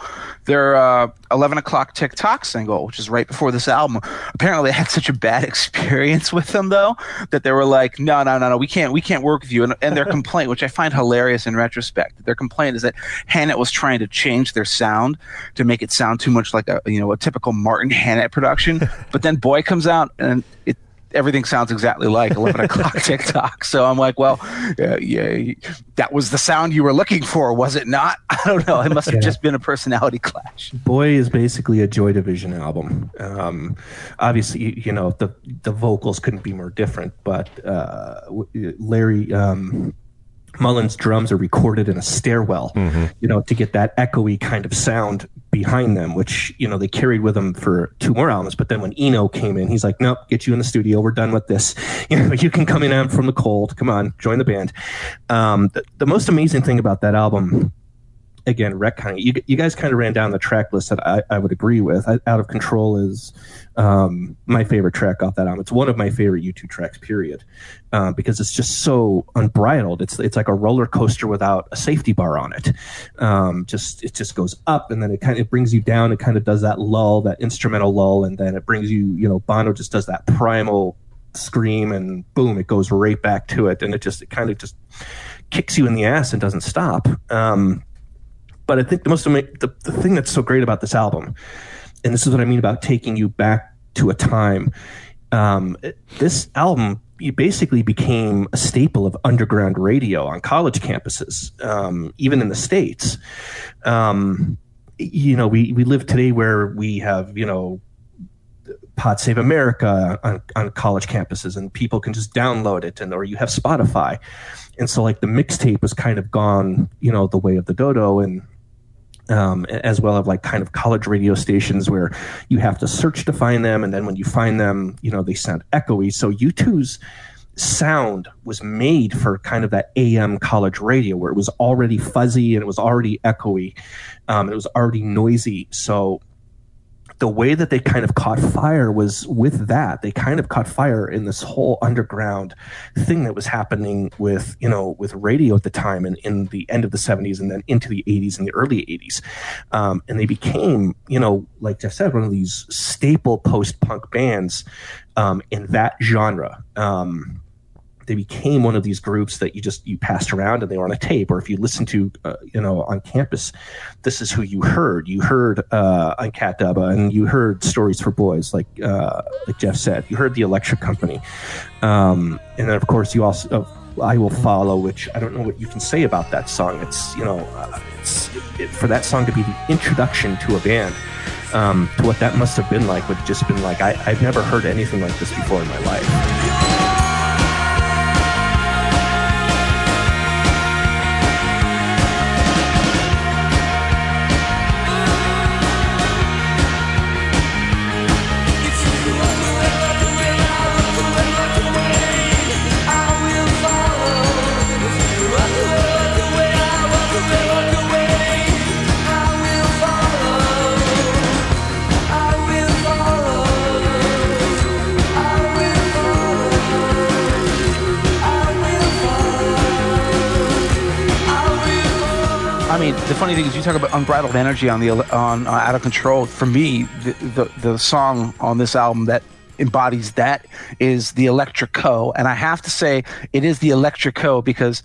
their uh, 11 o'clock Tick Tock single, which is right before this album. Apparently, they had such a bad experience with them, though, that they were like, "No, no, no, no, we can't, we can't work with you." And, and their complaint, which I find hilarious in retrospect, their complaint is that Hannett was trying to change their sound to make it sound too much like a, you know, a typical Martin Hannett production. but then Boy comes out and it everything sounds exactly like 11 o'clock Tick Tock. So I'm like, well, yeah, yeah, that was the sound you were looking for, was it not? I don't know. It must have Yeah. just been a personality clash. Boy is basically a Joy Division album. Um, obviously, you, you know the the vocals couldn't be more different, but uh, Larry um, Mullen's drums are recorded in a stairwell, you know, to get that echoey kind of sound behind them, which you know they carried with them for two more albums. But then when Eno came in, he's like, "Nope, get you in the studio. We're done with this. You know, you can come in out from the cold. Come on, join the band." Um, the, the most amazing thing about that album again, of you, you guys kind of ran down the track list that I, I would agree with. I, Out of Control is um, my favorite track off that album. It's one of my favorite U2 tracks, period, uh, because it's just so unbridled. It's it's like a roller coaster without a safety bar on it. Um, just it just goes up and then it kind of brings you down. It kind of does that lull, that instrumental lull, and then it brings you. You know, Bono just does that primal scream and boom, it goes right back to it, and it just it kind of just kicks you in the ass and doesn't stop. Um, but I think the most the, the thing that's so great about this album, and this is what I mean about taking you back to a time. Um, this album basically became a staple of underground radio on college campuses, um, even in the states. Um, you know, we we live today where we have you know Pod Save America on, on college campuses, and people can just download it, and or you have Spotify, and so like the mixtape was kind of gone, you know, the way of the dodo, and um, as well as like kind of college radio stations where you have to search to find them, and then when you find them, you know, they sound echoey. So U2's sound was made for kind of that AM college radio where it was already fuzzy and it was already echoey, um, it was already noisy. So the way that they kind of caught fire was with that. They kind of caught fire in this whole underground thing that was happening with, you know, with radio at the time and in the end of the 70s and then into the 80s and the early 80s. Um, and they became, you know, like Jeff said, one of these staple post punk bands um, in that genre. Um, they became one of these groups that you just you passed around and they were on a tape or if you listen to uh, you know on campus this is who you heard. You heard uh, on cat dubba and you heard stories for boys like uh, like jeff said. You heard the electric company. Um, and then of course you also uh, i will follow which i don't know what you can say about that song. It's you know uh, it's it, for that song to be the introduction to a band um, to what that must have been like would just been like I, i've never heard anything like this before in my life funny thing is, you talk about unbridled energy on the on uh, out of control. For me, the, the the song on this album that embodies that is the Electrico, and I have to say it is the Electrico because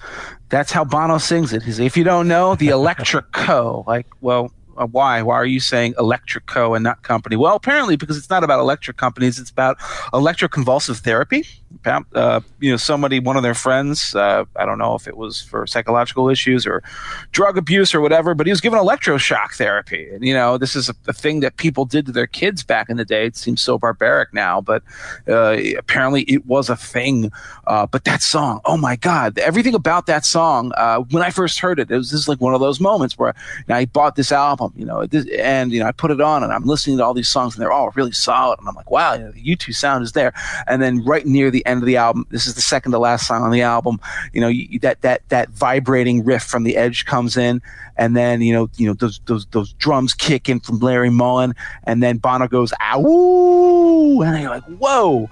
that's how Bono sings it. He's if you don't know the Electrico, like, well, uh, why? Why are you saying Electrico and not company? Well, apparently because it's not about electric companies; it's about electroconvulsive therapy. Uh, you know, somebody, one of their friends, uh, I don't know if it was for psychological issues or drug abuse or whatever, but he was given electroshock therapy. And, you know, this is a, a thing that people did to their kids back in the day. It seems so barbaric now, but uh, apparently it was a thing. Uh, but that song, oh my God, everything about that song, uh, when I first heard it, it was just like one of those moments where I bought this album, you know, and, you know, I put it on and I'm listening to all these songs and they're all really solid. And I'm like, wow, you know, the U2 sound is there. And then right near the end of the album, this is the second to last song on the album, you know, you, that, that, that vibrating riff from the edge comes in and then you know you know those those those drums kick in from Larry Mullen, and then Bono goes ow, and you're like, whoa,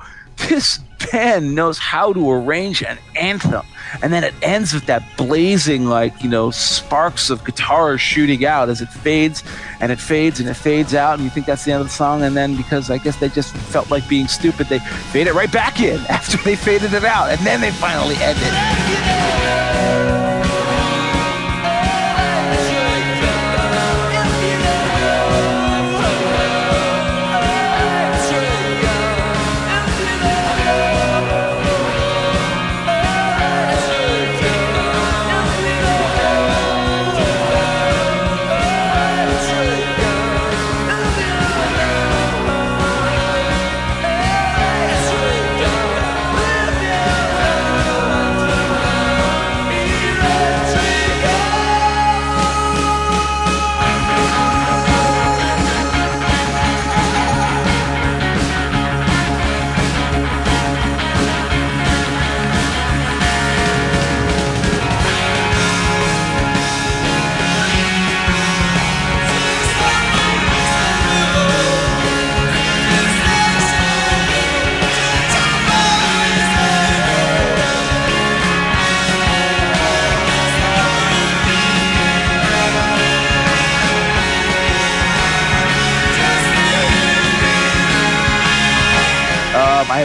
this band knows how to arrange an anthem. And then it ends with that blazing, like, you know, sparks of guitars shooting out as it fades and it fades and it fades out. And you think that's the end of the song. And then because I guess they just felt like being stupid, they fade it right back in after they faded it out. And then they finally end it.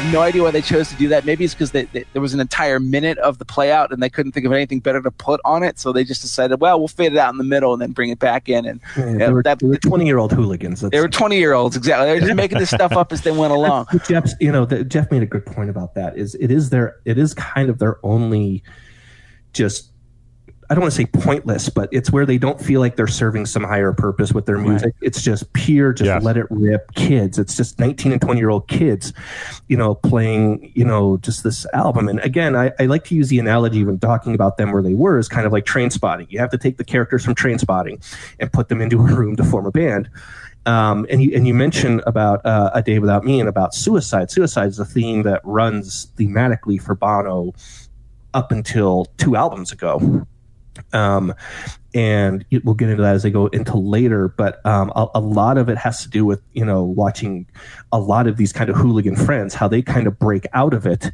Have no idea why they chose to do that. Maybe it's because there was an entire minute of the play out and they couldn't think of anything better to put on it. So they just decided, well, we'll fade it out in the middle and then bring it back in. And Yeah, yeah, were, that, were 20 year old hooligans. That's, they were 20 year olds, exactly. They were just making this stuff up as they went along. Jeff's, you know, the, Jeff made a good point about that. Is it is their it is kind of their only just I don't want to say pointless, but it's where they don't feel like they're serving some higher purpose with their music. It's just pure, just Yes. let it rip kids. It's just 19 and 20 year old kids, you know, playing, you know, just this album. And again, I, I like to use the analogy when talking about them where they were is kind of like Trainspotting. You have to take the characters from Trainspotting and put them into a room to form a band. Um, and you and you mentioned about uh, a day without me and about suicide. Suicide is a theme that runs thematically for Bono up until two albums ago. Um, and it, we'll get into that as they go into later. But um, a, a lot of it has to do with you know watching a lot of these kind of hooligan friends how they kind of break out of it.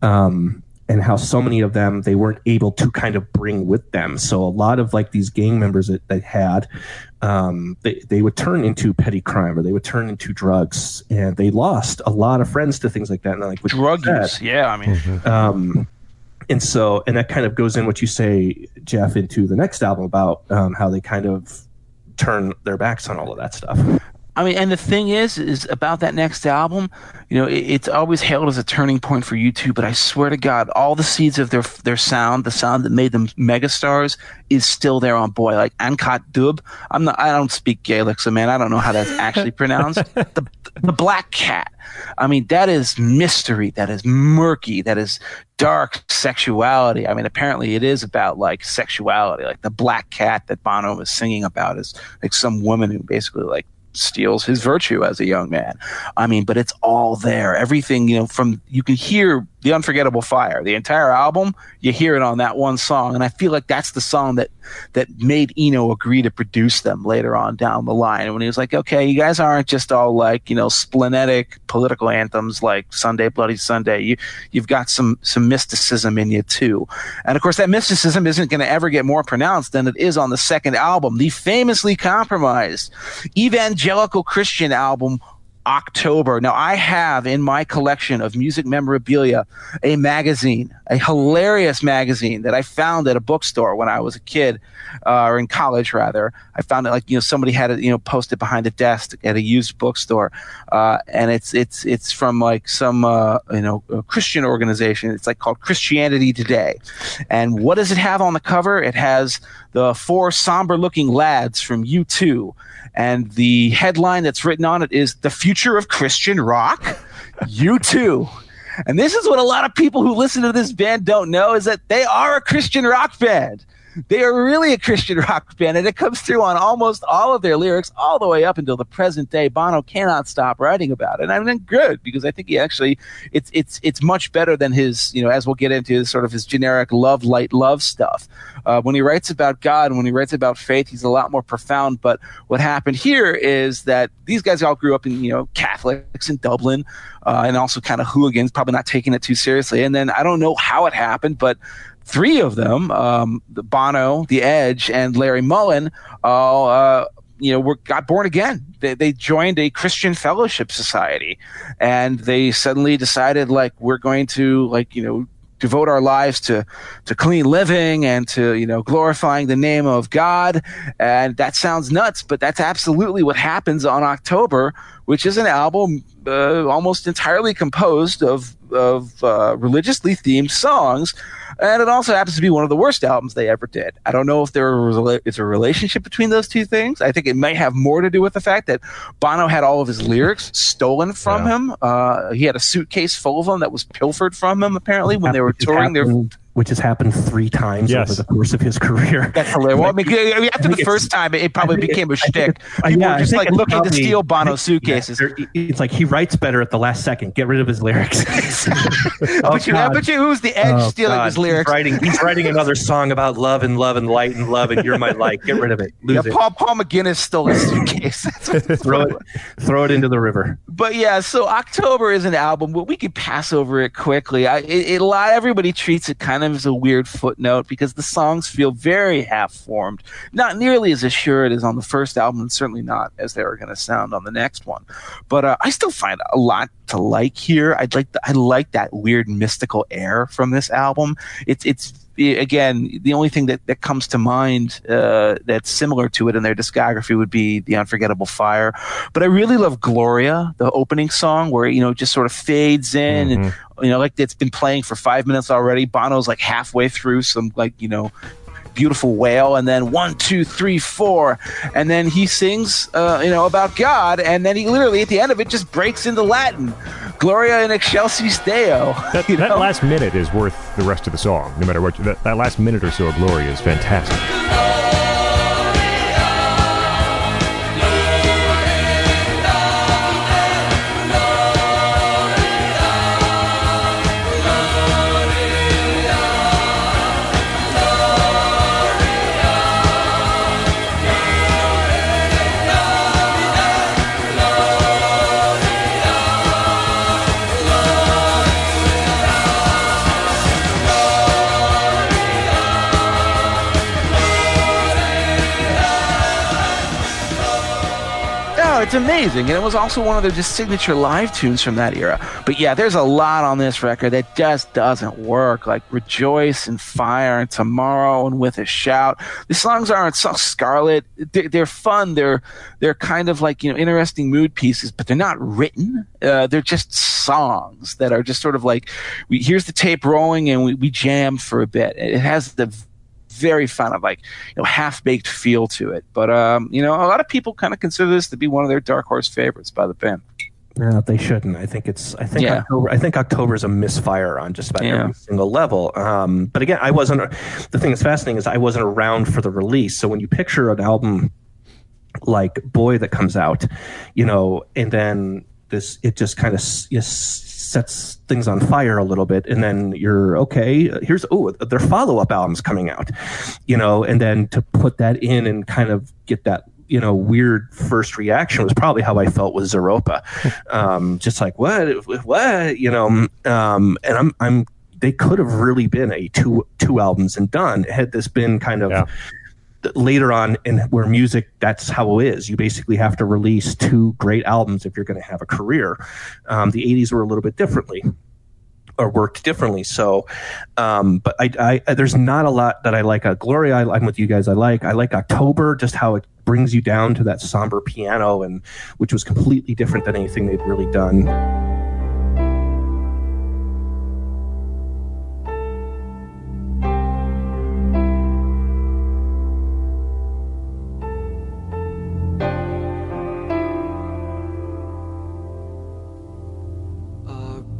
Um, and how so many of them they weren't able to kind of bring with them. So a lot of like these gang members that they had, um, they they would turn into petty crime or they would turn into drugs, and they lost a lot of friends to things like that. And like what you Drug use. Yeah, I mean, um, and so and that kind of goes in what you say jeff into the next album about um, how they kind of turn their backs on all of that stuff I mean, and the thing is, is about that next album. You know, it, it's always hailed as a turning point for U2. But I swear to God, all the seeds of their their sound, the sound that made them megastars, is still there on Boy. Like Ankat Dub. I'm not. I don't speak Gaelic, so man, I don't know how that's actually pronounced. The the Black Cat. I mean, that is mystery. That is murky. That is dark sexuality. I mean, apparently it is about like sexuality. Like the Black Cat that Bono was singing about is like some woman who basically like steals his virtue as a young man. I mean, but it's all there. Everything, you know, from you can hear the unforgettable fire. The entire album, you hear it on that one song, and I feel like that's the song that that made Eno agree to produce them later on down the line. And when he was like, "Okay, you guys aren't just all like you know splenetic political anthems like Sunday Bloody Sunday. You you've got some some mysticism in you too." And of course, that mysticism isn't going to ever get more pronounced than it is on the second album, the famously compromised evangelical Christian album October. Now, I have in my collection of music memorabilia a magazine, a hilarious magazine that I found at a bookstore when I was a kid, uh, or in college rather. I found it like you know somebody had it you know posted behind a desk at a used bookstore, uh, and it's it's it's from like some uh, you know Christian organization. It's like called Christianity Today, and what does it have on the cover? It has the four somber looking lads from U2 and the headline that's written on it is The Future of Christian Rock, U2. And this is what a lot of people who listen to this band don't know is that they are a Christian rock band. They are really a Christian rock band, and it comes through on almost all of their lyrics, all the way up until the present day. Bono cannot stop writing about it, and I mean, good because I think he actually it's it's it's much better than his you know as we'll get into sort of his generic love light love stuff. Uh, when he writes about God and when he writes about faith, he's a lot more profound. But what happened here is that these guys all grew up in you know Catholics in Dublin. Uh, and also kind of hooligans, probably not taking it too seriously. And then I don't know how it happened, but three of them, um, the Bono, The Edge, and Larry Mullen, all uh, you know, were got born again. They, they joined a Christian fellowship society, and they suddenly decided like we're going to like you know devote our lives to to clean living and to you know glorifying the name of God. And that sounds nuts, but that's absolutely what happens on October, which is an album uh, almost entirely composed of of uh, religiously themed songs and it also happens to be one of the worst albums they ever did. I don't know if there is a relationship between those two things. I think it might have more to do with the fact that Bono had all of his lyrics stolen from yeah. him. Uh, he had a suitcase full of them that was pilfered from him apparently when they were touring their which has happened three times yes. over the course of his career. That's hilarious. Well, I mean, after the first time, it probably became a shtick. People yeah, were just like looking probably, to steal Bono's suitcases. Yeah, it's like he writes better at the last second. Get rid of his lyrics. oh, but, you, but you, who's the edge oh, stealing God. his lyrics? He's writing, he's writing another song about love and love and light and love and you're my light. Get rid of it. Lose yeah, it. Paul, Paul McGuinness stole his suitcase. throw it, throw it into the river. But yeah, so October is an album. We could pass over it quickly. I, it, it, a lot. Everybody treats it kind of as a weird footnote because the songs feel very half formed, not nearly as assured as on the first album, and certainly not as they are going to sound on the next one. But uh, I still find a lot to like here. I'd like the, I like that weird mystical air from this album. It's it's again the only thing that, that comes to mind uh, that's similar to it in their discography would be the unforgettable fire but i really love gloria the opening song where you know just sort of fades in mm-hmm. and you know like it's been playing for five minutes already bono's like halfway through some like you know beautiful wail, and then one, two, three, four, and then he sings, uh, you know, about God, and then he literally at the end of it just breaks into Latin, Gloria in excelsis Deo. That, that last minute is worth the rest of the song, no matter what. That, that last minute or so of Gloria is fantastic. It's amazing. And it was also one of their just signature live tunes from that era. But yeah, there's a lot on this record that just doesn't work. Like Rejoice and Fire and Tomorrow and With a Shout. The songs aren't so scarlet. They're, fun. They're, they're kind of like, you know, interesting mood pieces, but they're not written. Uh, they're just songs that are just sort of like, we, here's the tape rolling and we, we jammed for a bit. It has the very fun of like you know half baked feel to it. But um, you know, a lot of people kind of consider this to be one of their dark horse favorites by the band. No, they shouldn't. I think it's. I think yeah. October. I think October is a misfire on just about yeah. every single level. Um, but again, I wasn't. The thing that's fascinating is I wasn't around for the release. So when you picture an album like Boy that comes out, you know, and then this, it just kind of just sets things on fire a little bit and then you're okay here's oh their follow-up albums coming out you know and then to put that in and kind of get that you know weird first reaction was probably how I felt with Zooropa, um, just like what what you know, um, and I'm I'm they could have really been a two two albums and done had this been kind of. Yeah later on in where music that's how it is. You basically have to release two great albums if you're going to have a career. Um, the 80s were a little bit differently or worked differently so um, but I, I, there's not a lot that i like. Uh, gloria I, i'm with you guys i like i like october just how it brings you down to that somber piano and which was completely different than anything they'd really done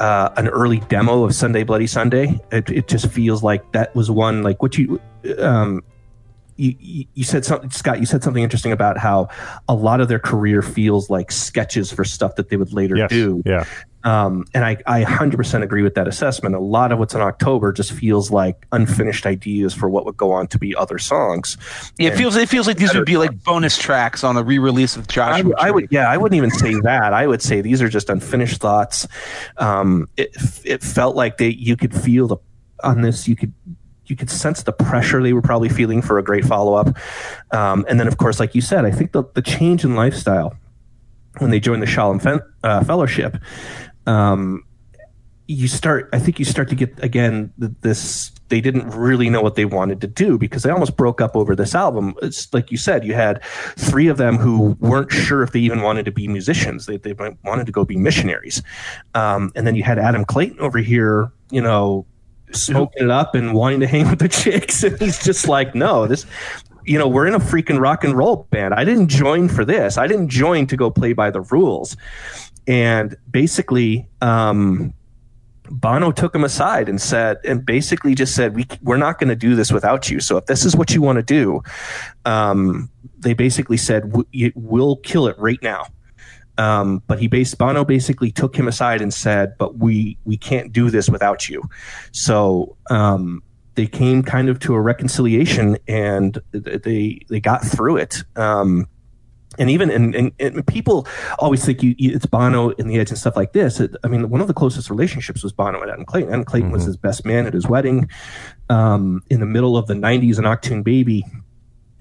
uh, an early demo of Sunday Bloody Sunday. It, it just feels like that was one like what you um, you, you said something, Scot. You said something interesting about how a lot of their career feels like sketches for stuff that they would later yes. do. Yeah. Um, and I, I 100% agree with that assessment. A lot of what's in October just feels like unfinished ideas for what would go on to be other songs. Yeah, it feels it feels like these would be like bonus tracks on a re-release of Joshua. I, I, would, yeah, I wouldn't even say that. I would say these are just unfinished thoughts. Um, it it felt like they you could feel the on this you could you could sense the pressure they were probably feeling for a great follow up. Um, and then, of course, like you said, I think the, the change in lifestyle when they joined the Shalom Fen- uh, Fellowship, um, you start. I think you start to get again this. They didn't really know what they wanted to do because they almost broke up over this album. It's like you said, you had three of them who weren't sure if they even wanted to be musicians. They they wanted to go be missionaries, um, and then you had Adam Clayton over here. You know, smoking it up and wanting to hang with the chicks. And he's just like, no, this, you know, we're in a freaking rock and roll band. I didn't join for this. I didn't join to go play by the rules. And basically, um, Bono took him aside and said, and basically just said, we, we're not going to do this without you. So if this is what you want to do, um, they basically said, we'll kill it right now. Um, but he based Bono basically took him aside and said, "But we we can't do this without you." So um, they came kind of to a reconciliation, and they they got through it. Um, and even and, and, and, people always think you, you, it's Bono in the Edge and stuff like this. It, I mean, one of the closest relationships was Bono and Adam Clayton. Adam Clayton mm-hmm. was his best man at his wedding um, in the middle of the '90s. An Achtung Baby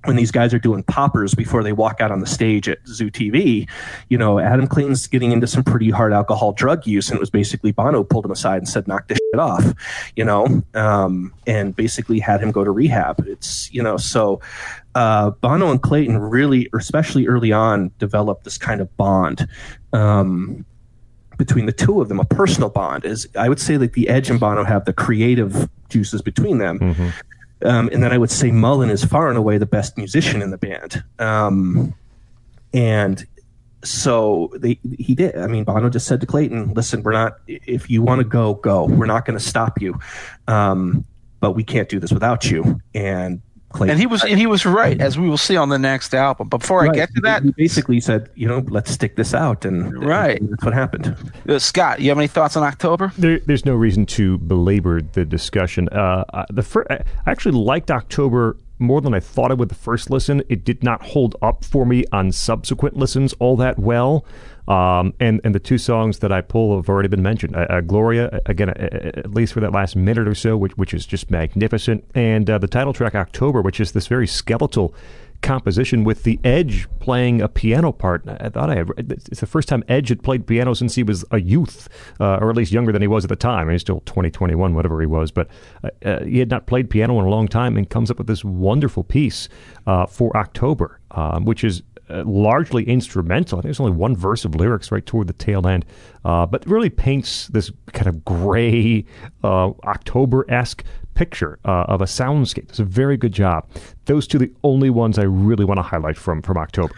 when these guys are doing poppers before they walk out on the stage at Zoo TV, you know, Adam Clayton's getting into some pretty hard alcohol drug use, and it was basically Bono pulled him aside and said, "Knock this shit off," you know, um, and basically had him go to rehab. It's you know, so uh, Bono and Clayton really, especially early on, developed this kind of bond. Um, between the two of them, a personal bond is I would say that the Edge and Bono have the creative juices between them. Mm-hmm um, and then I would say Mullen is far and away the best musician in the band. Um, and so they, he did. I mean, Bono just said to Clayton, "Listen, we're not. If you want to go, go. We're not going to stop you, um, but we can't do this without you." And Clayton. And he was and he was right, as we will see on the next album. But before right. I get to that, he basically said, you know, let's stick this out, and right, and that's what happened. Uh, Scot, you have any thoughts on October? There, there's no reason to belabor the discussion. Uh, the fir- I actually liked October more than I thought I would the first listen. It did not hold up for me on subsequent listens all that well. Um, and and the two songs that I pull have already been mentioned. Uh, uh, Gloria, again, uh, at least for that last minute or so, which which is just magnificent, and uh, the title track October, which is this very skeletal composition with the Edge playing a piano part. I thought I had, it's the first time Edge had played piano since he was a youth, uh, or at least younger than he was at the time. He's still 20, 21, whatever he was, but uh, uh, he had not played piano in a long time and comes up with this wonderful piece uh, for October, um, which is uh, largely instrumental. I think there's only one verse of lyrics right toward the tail end, uh, but really paints this kind of gray, uh, October esque picture uh, of a soundscape. It's a very good job. Those two the only ones I really want to highlight from from October.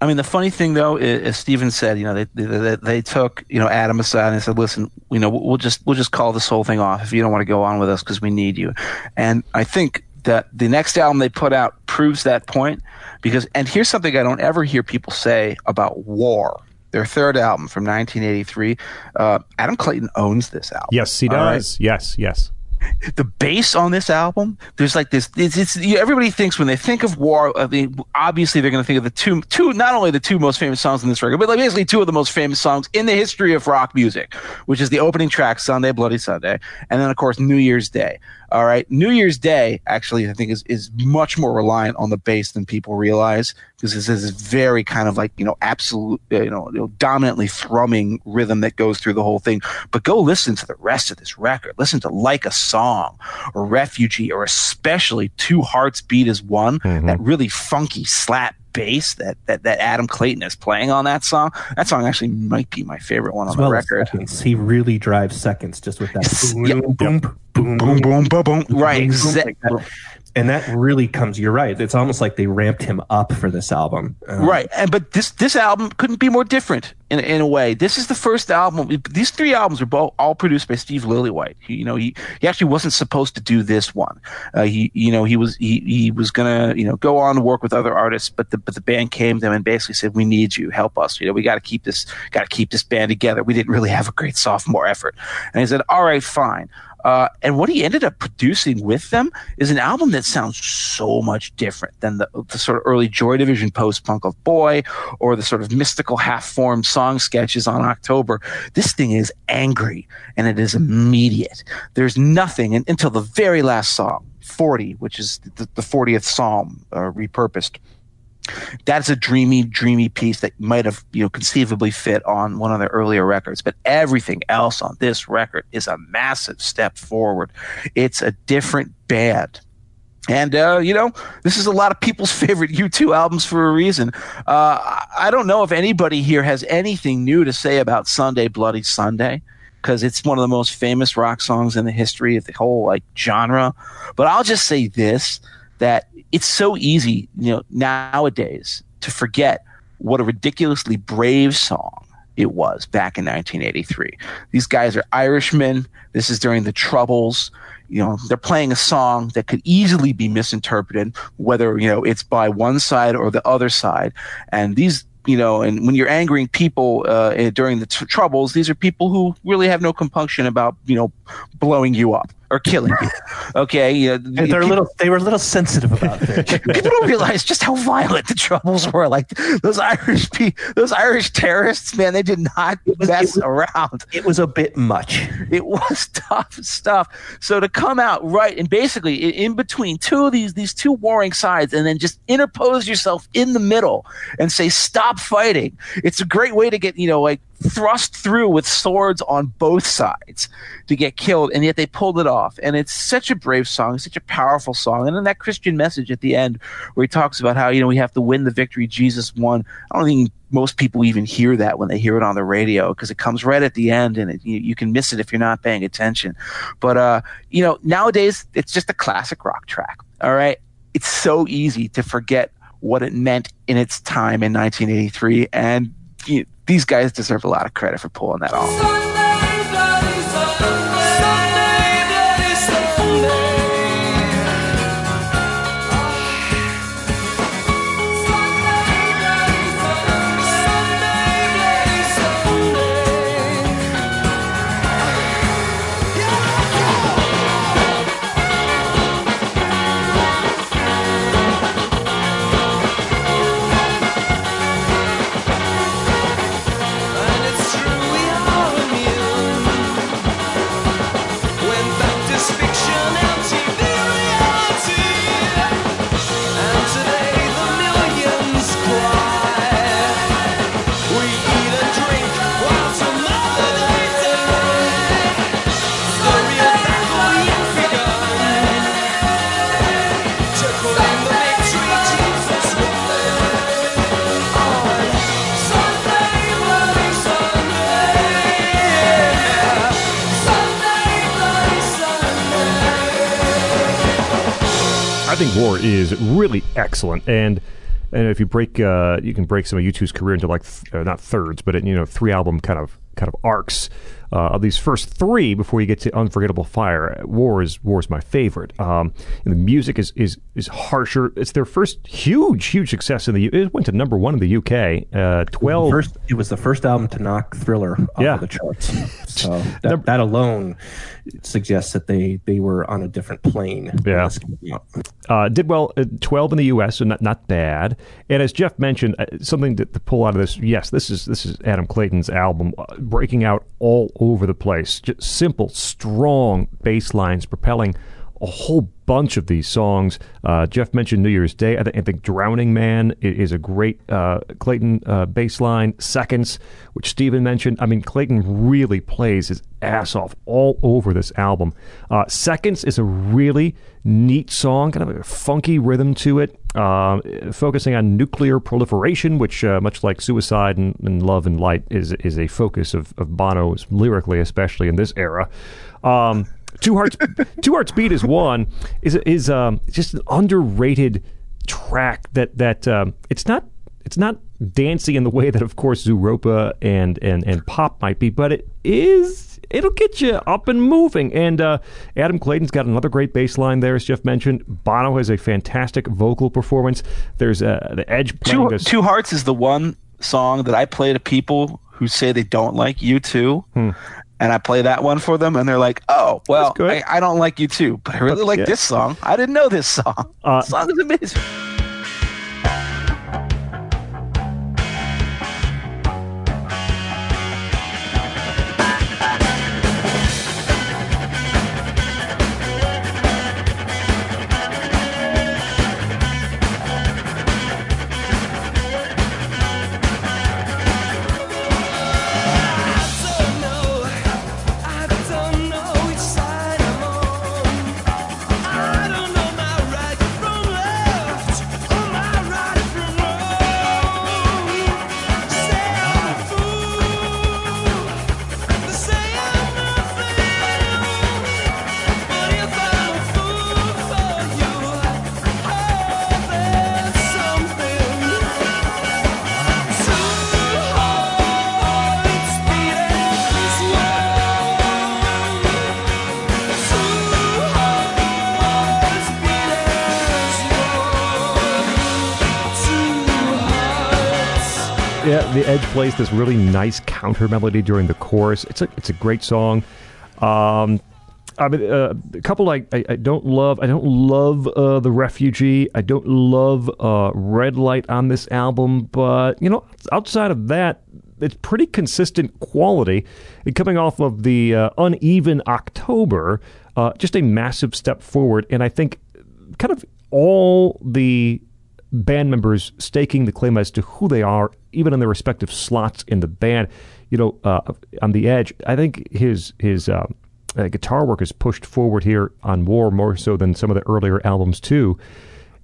I mean, the funny thing though, is, as Stephen said, you know, they, they, they took you know Adam aside and said, "Listen, you know, we'll just we'll just call this whole thing off if you don't want to go on with us because we need you." And I think that the next album they put out proves that point because and here's something I don't ever hear people say about war. their third album from 1983. Uh, Adam Clayton owns this album. Yes, he All right? does. Yes, yes. the bass on this album there's like this it's, it's you- everybody thinks when they think of war I mean, obviously they're going to think of the two two not only the two most famous songs in this record but like basically two of the most famous songs in the history of rock music which is the opening track sunday bloody sunday and then of course new year's day all right. New year's day actually i think is is much more reliant on the bass than people realize because this is very kind of like you know absolute uh, you know, you know dominantly thrumming rhythm that goes through the whole thing. But go listen to the rest of this record. Listen to like a song or refugee or especially two hearts beat as one that really funky slap bass that, that that adam clayton is playing on that song that song actually might be my favorite one on the well as record seconds. He really drives seconds just with that boom, Yep. boom, boom, boom, boom boom boom boom right boom, exa- like that. And that really comes. You're right. It's almost like they ramped him up for this album. Um, Right, and but this this album couldn't be more different in in a way. This is the first album. These three albums are both all produced by Steve Lillywhite. He, you know, he he actually wasn't supposed to do this one. Uh, he you know he was he he was gonna you know go on to work with other artists, but the but the band came to him and basically said, "We need you, help us. You know, we got to keep this got to keep this band together. We didn't really have a great sophomore effort." And he said, "All right, fine." Uh, and what he ended up producing with them is an album that sounds so much different than the, the sort of early Joy Division post punk of Boy or the sort of mystical half formed song sketches on October. This thing is angry and it is immediate. There's nothing and, until the very last song, 40, which is the, the 40th Psalm uh, repurposed that's a dreamy, dreamy piece that might have, you know, conceivably fit on one of the earlier records. But everything else on this record is a massive step forward. It's a different band. And uh, you know, this is a lot of people's favorite U2 albums for a reason. Uh, I don't know if anybody here has anything new to say about Sunday Bloody Sunday because it's one of the most famous rock songs in the history of the whole like genre. But I'll just say this: that it's so easy, you know, nowadays to forget what a ridiculously brave song it was back in 1983. These guys are Irishmen. This is during the Troubles. You know, they're playing a song that could easily be misinterpreted, whether, you know, it's by one side or the other side. And these, you know, and when you're angering people uh, during the t- Troubles, these are people who really have no compunction about, you know, blowing you up or killing you. Okay. You know, they're a people- little. They were a little sensitive about this. people don't realize just how violent the troubles were. Like those Irish, pe- those Irish terrorists, man, they did not was- mess it was- around. it was a bit much. It was tough stuff. So to come out right and basically in between two of these these two warring sides, and then just interpose yourself in the middle and say stop fighting. It's a great way to get you know like thrust through with swords on both sides to get killed, and yet they pulled it off. And it's such a brave song, such a powerful song, and then that Christian message at the end where he talks about how you know we have to win the victory Jesus won. I don't think most people even hear that when they hear it on the radio because it comes right at the end and it, you, you can miss it if you're not paying attention. But uh, you know nowadays it's just a classic rock track. All right, it's so easy to forget what it meant in its time in 1983, and you these guys deserve a lot of credit for pulling that off. Think War is really excellent, and and if you break, uh, you can break some of U2's career into like th- uh, not thirds, but you know three album kind of kind of arcs. Uh, of these first three before you get to Unforgettable Fire. War is War is my favorite. Um, and the music is is is harsher. It's their first huge huge success in the. U- It went to number one in the UK. Uh, Twelve. First, it was the first album to knock Thriller off Yeah. of the charts. So that, that alone suggests that they they were on a different plane. Yeah. this came out. uh, did well, uh, 12 in the U.S., so not not bad. And as Jeff mentioned, uh, something to, to pull out of this, yes, this is this is Adam Clayton's album, uh, breaking out all over the place. Just simple, strong bass lines, propelling a whole bunch of these songs. Uh, Jeff mentioned New Year's Day. I, th- I think Drowning Man is a great uh, Clayton uh, bass line. Seconds, which Stephen mentioned. I mean, Clayton really plays his ass off all over this album. Uh, Seconds is a really neat song, kind of a funky rhythm to it, uh, focusing on nuclear proliferation, which, uh, much like suicide and, and love and light, is is a focus of, of Bono's lyrically, especially in this era. Um, Two Hearts, Two Hearts Beat is one is is um, just an underrated track that that um, it's not it's not dancey in the way that of course Zooropa and and and pop might be, but it is it'll get you up and moving. And uh, Adam Clayton's got another great bass line there, as Jeff mentioned. Bono has a fantastic vocal performance. There's uh, the Edge Two, this. Two Hearts is the one song that I play to people who say they don't like U2. And I play that one for them, and they're like, "Oh, well. I, I don't like U2, but I really like yeah. this song. I didn't know this song. Uh, the song is amazing." The Edge plays this really nice counter melody during the chorus. It's a it's a great song. Um, I mean, uh, a couple I, I, I don't love. I don't love uh, the Refugee. I don't love uh, Red Light on this album. But you know, outside of that, it's pretty consistent quality. And coming off of the uh, uneven October, uh, just a massive step forward. And I think kind of all the band members staking the claim as to who they are, even in their respective slots in the band. You know, uh, on the edge, I think his his uh, uh, guitar work is pushed forward here on War more so than some of the earlier albums too.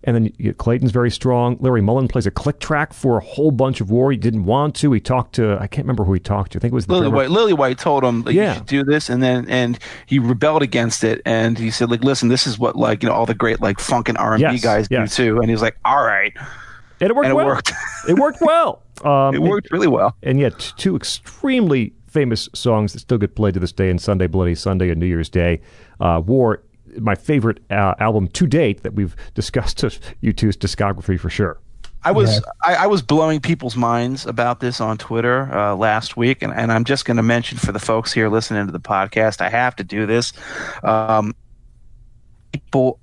And then you, Clayton's very strong. Larry Mullen plays a click track for a whole bunch of War. He didn't want to. He talked to I can't remember who he talked to. I think it was the Lily. White, Lillywhite told him like, Yeah. you should do this, and then and he rebelled against it, and he said like, listen, this is what like you know all the great like funk and R and B guys yes. do too, and he was like, all right, and it worked and it well. worked. it worked well. Um, it worked really well. and yet two extremely famous songs that still get played to this day in Sunday Bloody Sunday and New Year's Day. Uh, War, my favorite uh, album to date that we've discussed of U2's discography for sure. I was I, I was blowing people's minds about this on Twitter uh, last week, and, and I'm just going to mention for the folks here listening to the podcast, I have to do this. Um, people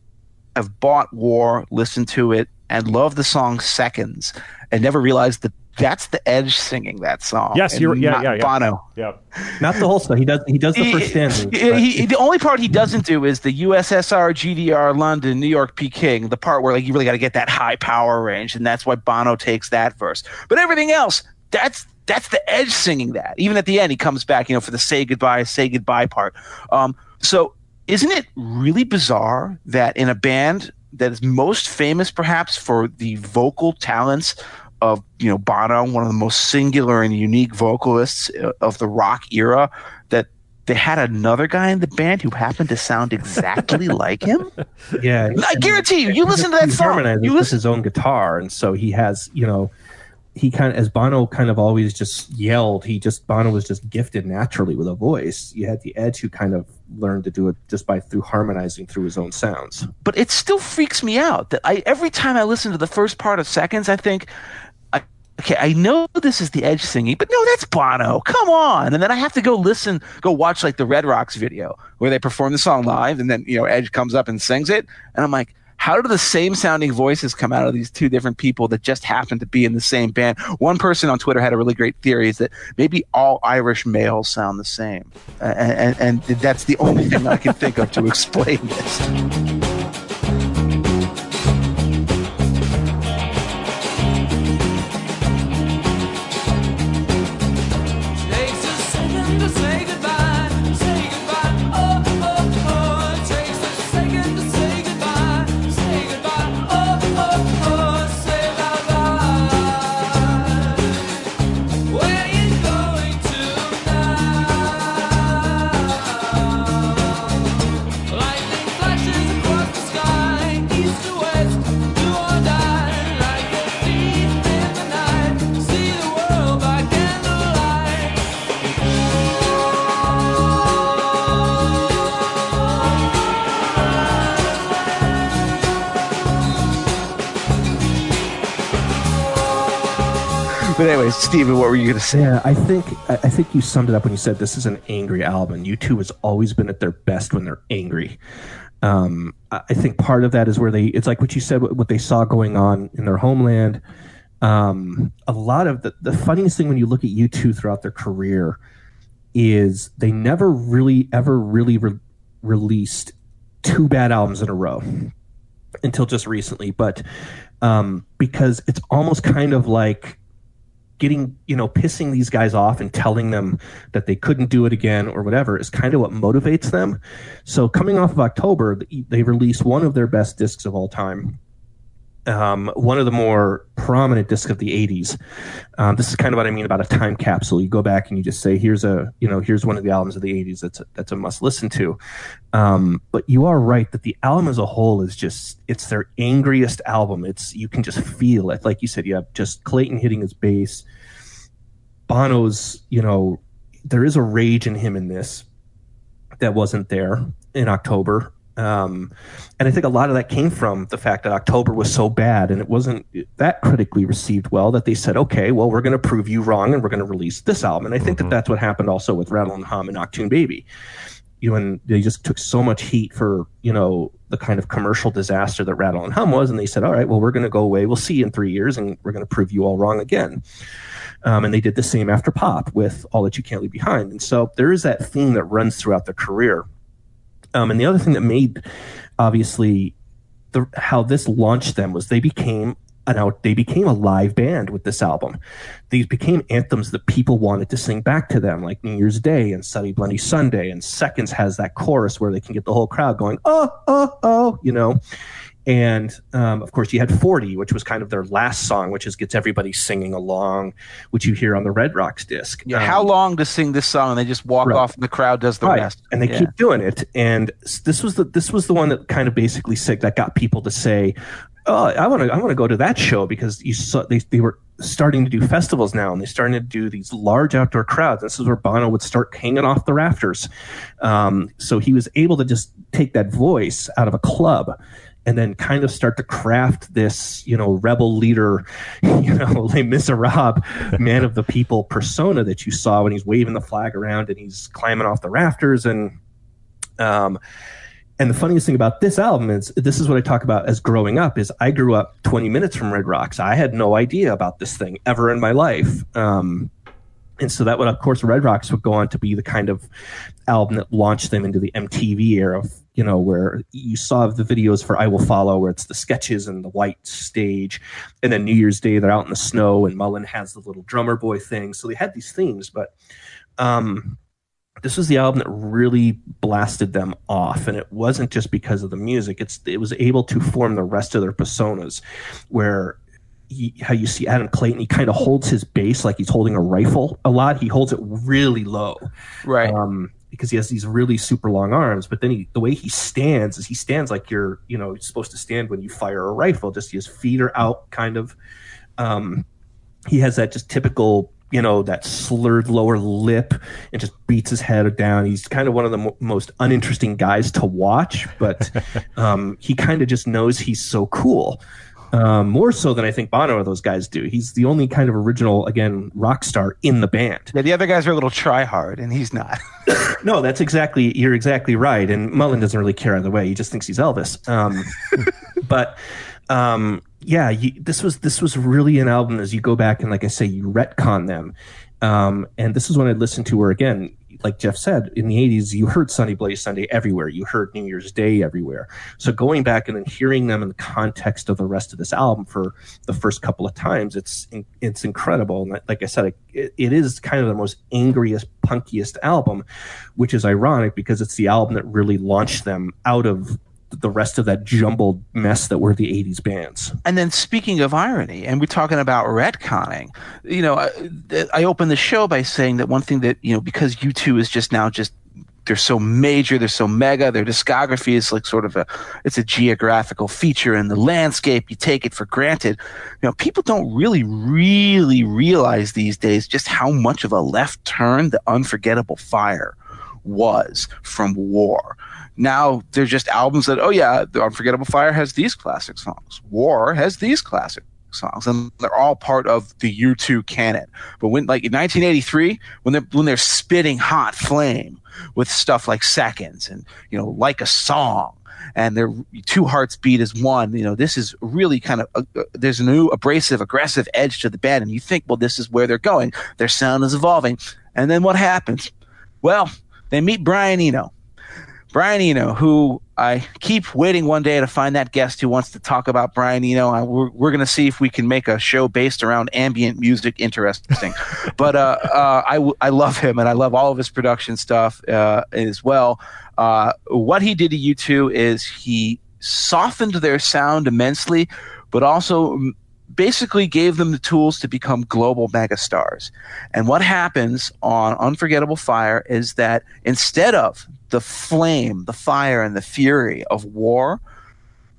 have bought War, listened to it, and loved the song Seconds, and never realized that that's the Edge singing that song. Yes, you're- yeah, not yeah, yeah. Bono. Yeah. Not the whole stuff. He does. He does the first stanza. He- he- the only part he doesn't do is the USSR, GDR, London, New York, Peking. The part where like you really got to get that high power range, and that's why Bono takes that verse. But everything else, that's that's the Edge singing that. Even at the end, he comes back, you know, for the say goodbye, say goodbye part. Um, so isn't it really bizarre that in a band that is most famous, perhaps for the vocal talents of you know Bono, one of the most singular and unique vocalists uh, of the rock era, that they had another guy in the band who happened to sound exactly like him. Yeah, I guarantee you, you listen to that he song, harmonizes you with listen. his own guitar, and so he has, you know, he kind of as Bono kind of always just yelled. He just Bono was just gifted naturally with a voice. You had the Edge who kind of learned to do it just by through harmonizing through his own sounds. but it still freaks me out that I every time I listen to the first part of Seconds, I think, I, okay, I know this is the Edge singing, but no, that's Bono. Come on, and then I have to go listen, go watch like the Red Rocks video where they perform the song live, and then you know Edge comes up and sings it, and I'm like. How do the same sounding voices come out of these two different people that just happen to be in the same band? One person on Twitter had a really great theory: is that maybe all Irish males sound the same, and, and that's the only thing I can think of to explain this. But anyway, Stephen, what were you going to say? Yeah, I think I think you summed it up when you said this is an angry album. U2 has always been at their best when they're angry. Um, I think part of that is where they it's like what you said what they saw going on in their homeland. Um, a lot of the the funniest thing when you look at U2 throughout their career is they never really ever really re- released two bad albums in a row until just recently, but um, because it's almost kind of like getting you know pissing these guys off and telling them that they couldn't do it again or whatever is kind of what motivates them. So coming off of october they released one of their best discs of all time um, one of the more prominent discs of the 80s um, this is kind of what i mean about a time capsule. You go back and you just say here's a you know here's one of the albums of the 80s that's a, that's a must listen to. Um, but you are right that the album as a whole is just it's their angriest album. It's you can just feel it. Like you said you have just clayton hitting his bass. Bono's you know there is a rage in him in this that wasn't there in october um, and I think a lot of that came from the fact that October was so bad and it wasn't that critically received well that they said, okay, well, we're going to prove you wrong and we're going to release this album. And I think that that's what happened also with Rattle and Hum and Achtung Baby. You know, and they just took so much heat for, you know, the kind of commercial disaster that Rattle and Hum was. And they said, all right, well, we're going to go away. We'll see you in three years and we're going to prove you all wrong again. Um, and they did the same after Pop with All That You Can't Leave Behind. And so there is that theme that runs throughout their career. Um, and the other thing that made obviously the, how this launched them was they became an out they became a live band with this album. These became anthems that people wanted to sing back to them, like New Year's Day and Sunday Bloody Sunday. And Seconds has that chorus where they can get the whole crowd going, oh, oh, oh, you know. And um, of course, you had 40, which was kind of their last song, which is gets everybody singing along, which you hear on the Red Rocks disc. Yeah, Um, how long to sing this song and they just walk Right. off and the crowd does the right. rest? and they Yeah. keep doing it. And this was the this was the one that kind of basically said that got people to say, "Oh, I want to I want to go to that show because you saw they they were starting to do festivals now and they started to do these large outdoor crowds. This is where Bono would start hanging off the rafters. Um, so he was able to just take that voice out of a club and then kind of start to craft this, you know, rebel leader, you know, Les Miserables, man of the people persona that you saw when he's waving the flag around and he's climbing off the rafters and um and the funniest thing about this album is this is what I talk about as growing up is I grew up 20 minutes from Red Rocks. I had no idea about this thing ever in my life. Um, and so that would, of course, Red Rocks would go on to be the kind of album that launched them into the MTV era, of, you know, where you saw the videos for I Will Follow, where it's the sketches and the white stage. And then New Year's Day, they're out in the snow, and Mullen has the little drummer boy thing. So they had these themes, but um, this was the album that really blasted them off. And it wasn't just because of the music, it's, it was able to form the rest of their personas, where he, how you see Adam Clayton, he kind of holds his bass like he's holding a rifle a lot. He holds it really low, Right. um, because he has these really super long arms. But then he, the way he stands is he stands like you're, you know, supposed to stand when you fire a rifle. Just his feet are out, kind of. Um, he has that just typical you know that slurred lower lip and just beats his head down he's kind of one of the mo- most uninteresting guys to watch but um, he kind of just knows he's so cool um, more so than i think bono or those guys do he's the only kind of original again rock star in the band Yeah, the other guys are a little try hard, and he's not. no that's exactly you're exactly right and mullen doesn't really care either way he just thinks he's elvis um, but um, yeah, you, this was this was really an album as you go back and like I say, you retcon them. Um, and this is when I listened to her again. Like Jeff said, in the '80s, you heard "Sunday Bloody Sunday" everywhere. You heard New Year's Day everywhere. So going back and then hearing them in the context of the rest of this album for the first couple of times, it's it's incredible. And like I said, it, it is kind of the most angriest, punkiest album, which is ironic because it's the album that really launched them out of the rest of that jumbled mess that were the 80s bands. And then speaking of irony, and we're talking about retconning, you know, I, I opened the show by saying that one thing that, you know, because U2 is just now just they're so major, they're so mega, their discography is like sort of a it's a geographical feature in the landscape. You take it for granted. You know, people don't really, really realize these days just how much of a left turn the unforgettable fire was from war. Now they're just albums that, oh yeah, the Unforgettable Fire has these classic songs. War has these classic songs, and they're all part of the U2 canon. But when, like in 1983, when they're when they're spitting hot flame with stuff like Seconds and you know, like a song, and their two hearts beat as one. You know, this is really kind of uh, uh, there's a new abrasive, aggressive edge to the band, and you think, well, this is where they're going. Their sound is evolving, and then what happens? Well, they meet Brian Eno. Brian Eno, who I keep waiting one day to find that guest who wants to talk about Brian Eno. I, we're we're going to see if we can make a show based around ambient music interesting. but uh, uh, I, I love him and I love all of his production stuff uh, as well. Uh, what he did to U2 is he softened their sound immensely, but also basically gave them the tools to become global megastars. And what happens on Unforgettable Fire is that instead of the flame, the fire, and the fury of war,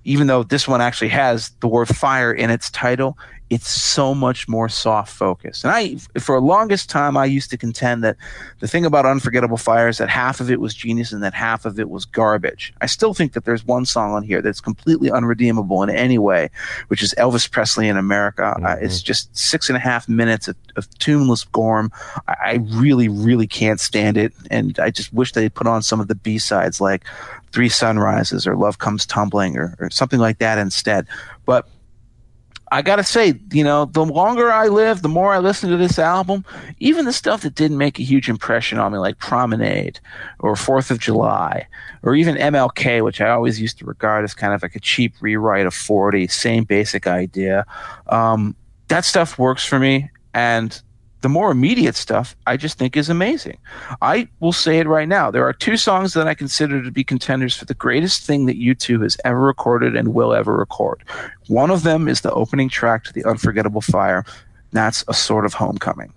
even though this one actually has the word fire in its title, it's so much more soft focus. And I, for the longest time, I used to contend that the thing about Unforgettable Fire is that half of it was genius and that half of it was garbage. I still think that there's one song on here that's completely unredeemable in any way, which is Elvis Presley in America. Uh, it's just six and a half minutes of, of tuneless gorm. I, I really, really can't stand it. And I just wish they put on some of the B sides like Three Sunrises or Love Comes Tumbling or, or something like that instead. But I gotta say, you know, the longer I live, the more I listen to this album, even the stuff that didn't make a huge impression on me, like Promenade or Fourth of July, or even MLK, which I always used to regard as kind of like a cheap rewrite of 40, same basic idea. Um, that stuff works for me. And the more immediate stuff, I just think is amazing. I will say it right now. There are two songs that I consider to be contenders for the greatest thing that U2 has ever recorded and will ever record. One of them is the opening track to The Unforgettable Fire. That's A Sort of Homecoming.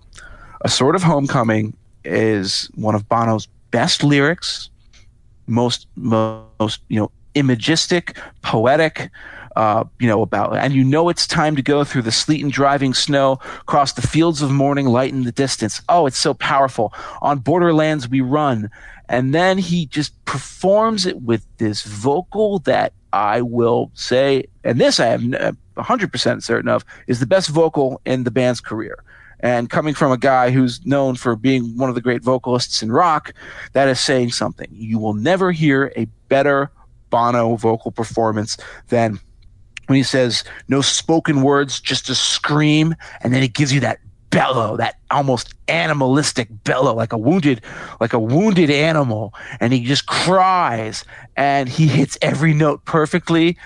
A Sort of Homecoming is one of Bono's best lyrics, most, most, you know, imagistic, poetic, uh, you know, about, and you know it's time to go through the sleet and driving snow, cross the fields of morning, light in the distance. Oh, it's so powerful. On borderlands we run. And then he just performs it with this vocal that I will say, and this I am uh, 100% certain of, is the best vocal in the band's career. And coming from a guy who's known for being one of the great vocalists in rock, that is saying something. You will never hear a better Bono vocal performance than when he says no spoken words, just a scream, and then he gives you that bellow, that almost animalistic bellow, like a wounded, like a wounded animal, and he just cries and he hits every note perfectly.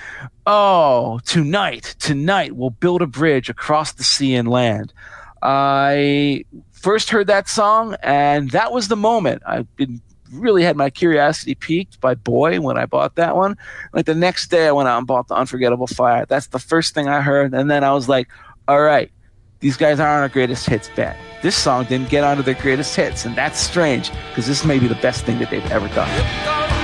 Oh, tonight, tonight we'll build a bridge across the sea and land. I first heard that song, and that was the moment. I've been really had my curiosity piqued by Boy when I bought that one. Like the next day, I went out and bought the Unforgettable Fire. That's the first thing I heard, and then I was like, "All right, these guys aren't our greatest hits band. This song didn't get onto their greatest hits, and that's strange because this may be the best thing that they've ever done."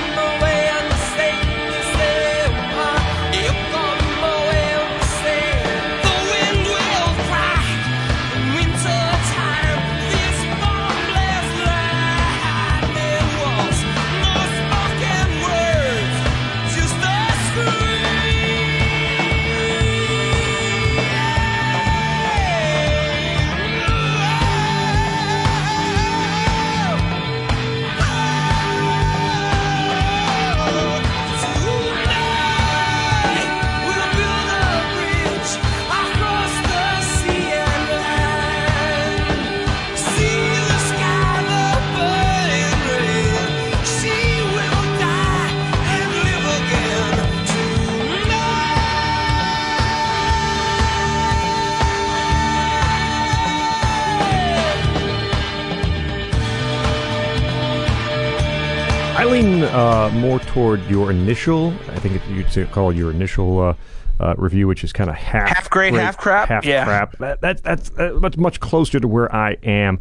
Uh, more toward your initial. I think you'd say, call it your initial uh, uh, review, which is kind of half Half great, half crap? half Yeah. crap. That, that, that's uh, much much closer to where I am.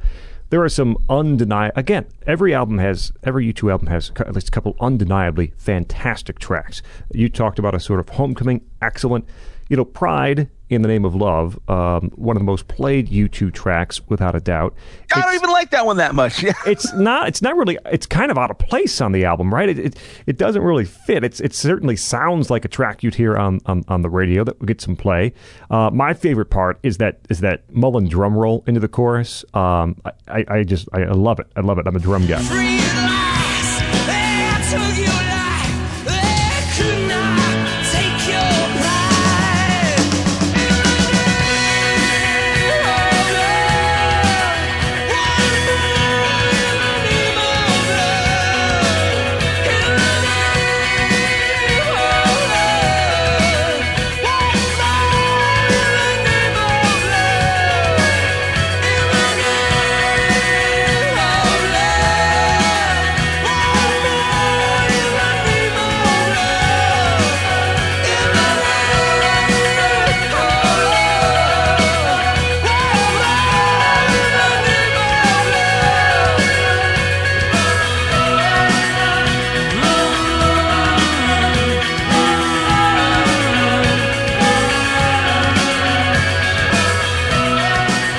There are some undeniable. Again, every album has every U2 album has at least a couple undeniably fantastic tracks. You talked about a sort of homecoming, excellent. You know, Pride in the Name of Love, um, one of the most played U2 tracks without a doubt. I don't even like that one that much. It's not it's not really it's kind of out of place on the album right? It it, it doesn't really fit. It's it certainly sounds like a track you'd hear on on, on the radio that would get some play. Uh, my favorite part is that is that mullen drum roll into the chorus. Um, I, I, I just I love it. I love it. I'm a drum guy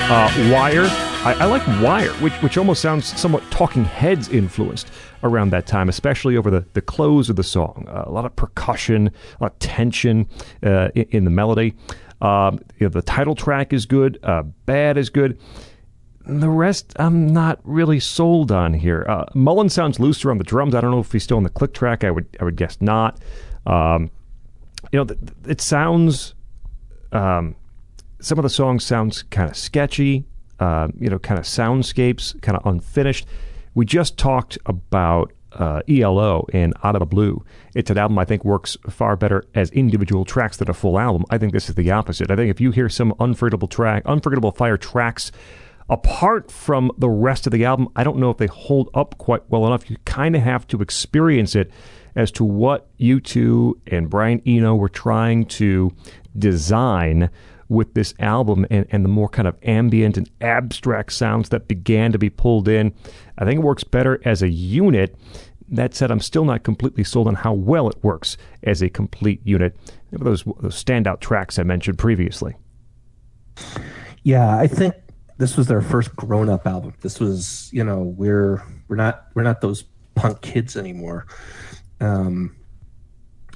Uh, Wire. I, I like Wire, which which almost sounds somewhat Talking Heads influenced around that time, especially over the, the close of the song. Uh, a lot of percussion, a lot of tension uh, in, in the melody. Um, you know, the title track is good. Uh, Bad is good. The rest, I'm not really sold on here. Uh, Mullen sounds looser on the drums. I don't know if he's still on the click track. I would I would guess not. Um, you know, th- it sounds. Um, some of the songs sounds kind of sketchy, uh, you know, kind of soundscapes, kind of unfinished. We just talked about uh, ELO and Out of the Blue. It's an album I think works far better as individual tracks than a full album. I think this is the opposite. I think if you hear some unforgettable track, unforgettable fire tracks apart from the rest of the album, I don't know if they hold up quite well enough. You kind of have to experience it as to what U2 and Brian Eno were trying to design with this album and, and the more kind of ambient and abstract sounds that began to be pulled in. I think it works better as a unit. That said, I'm still not completely sold on how well it works as a complete unit. Those, those standout tracks I mentioned previously. Yeah, I think this was their first grown-up album. This was, you know, we're we're not we're not those punk kids anymore. Um,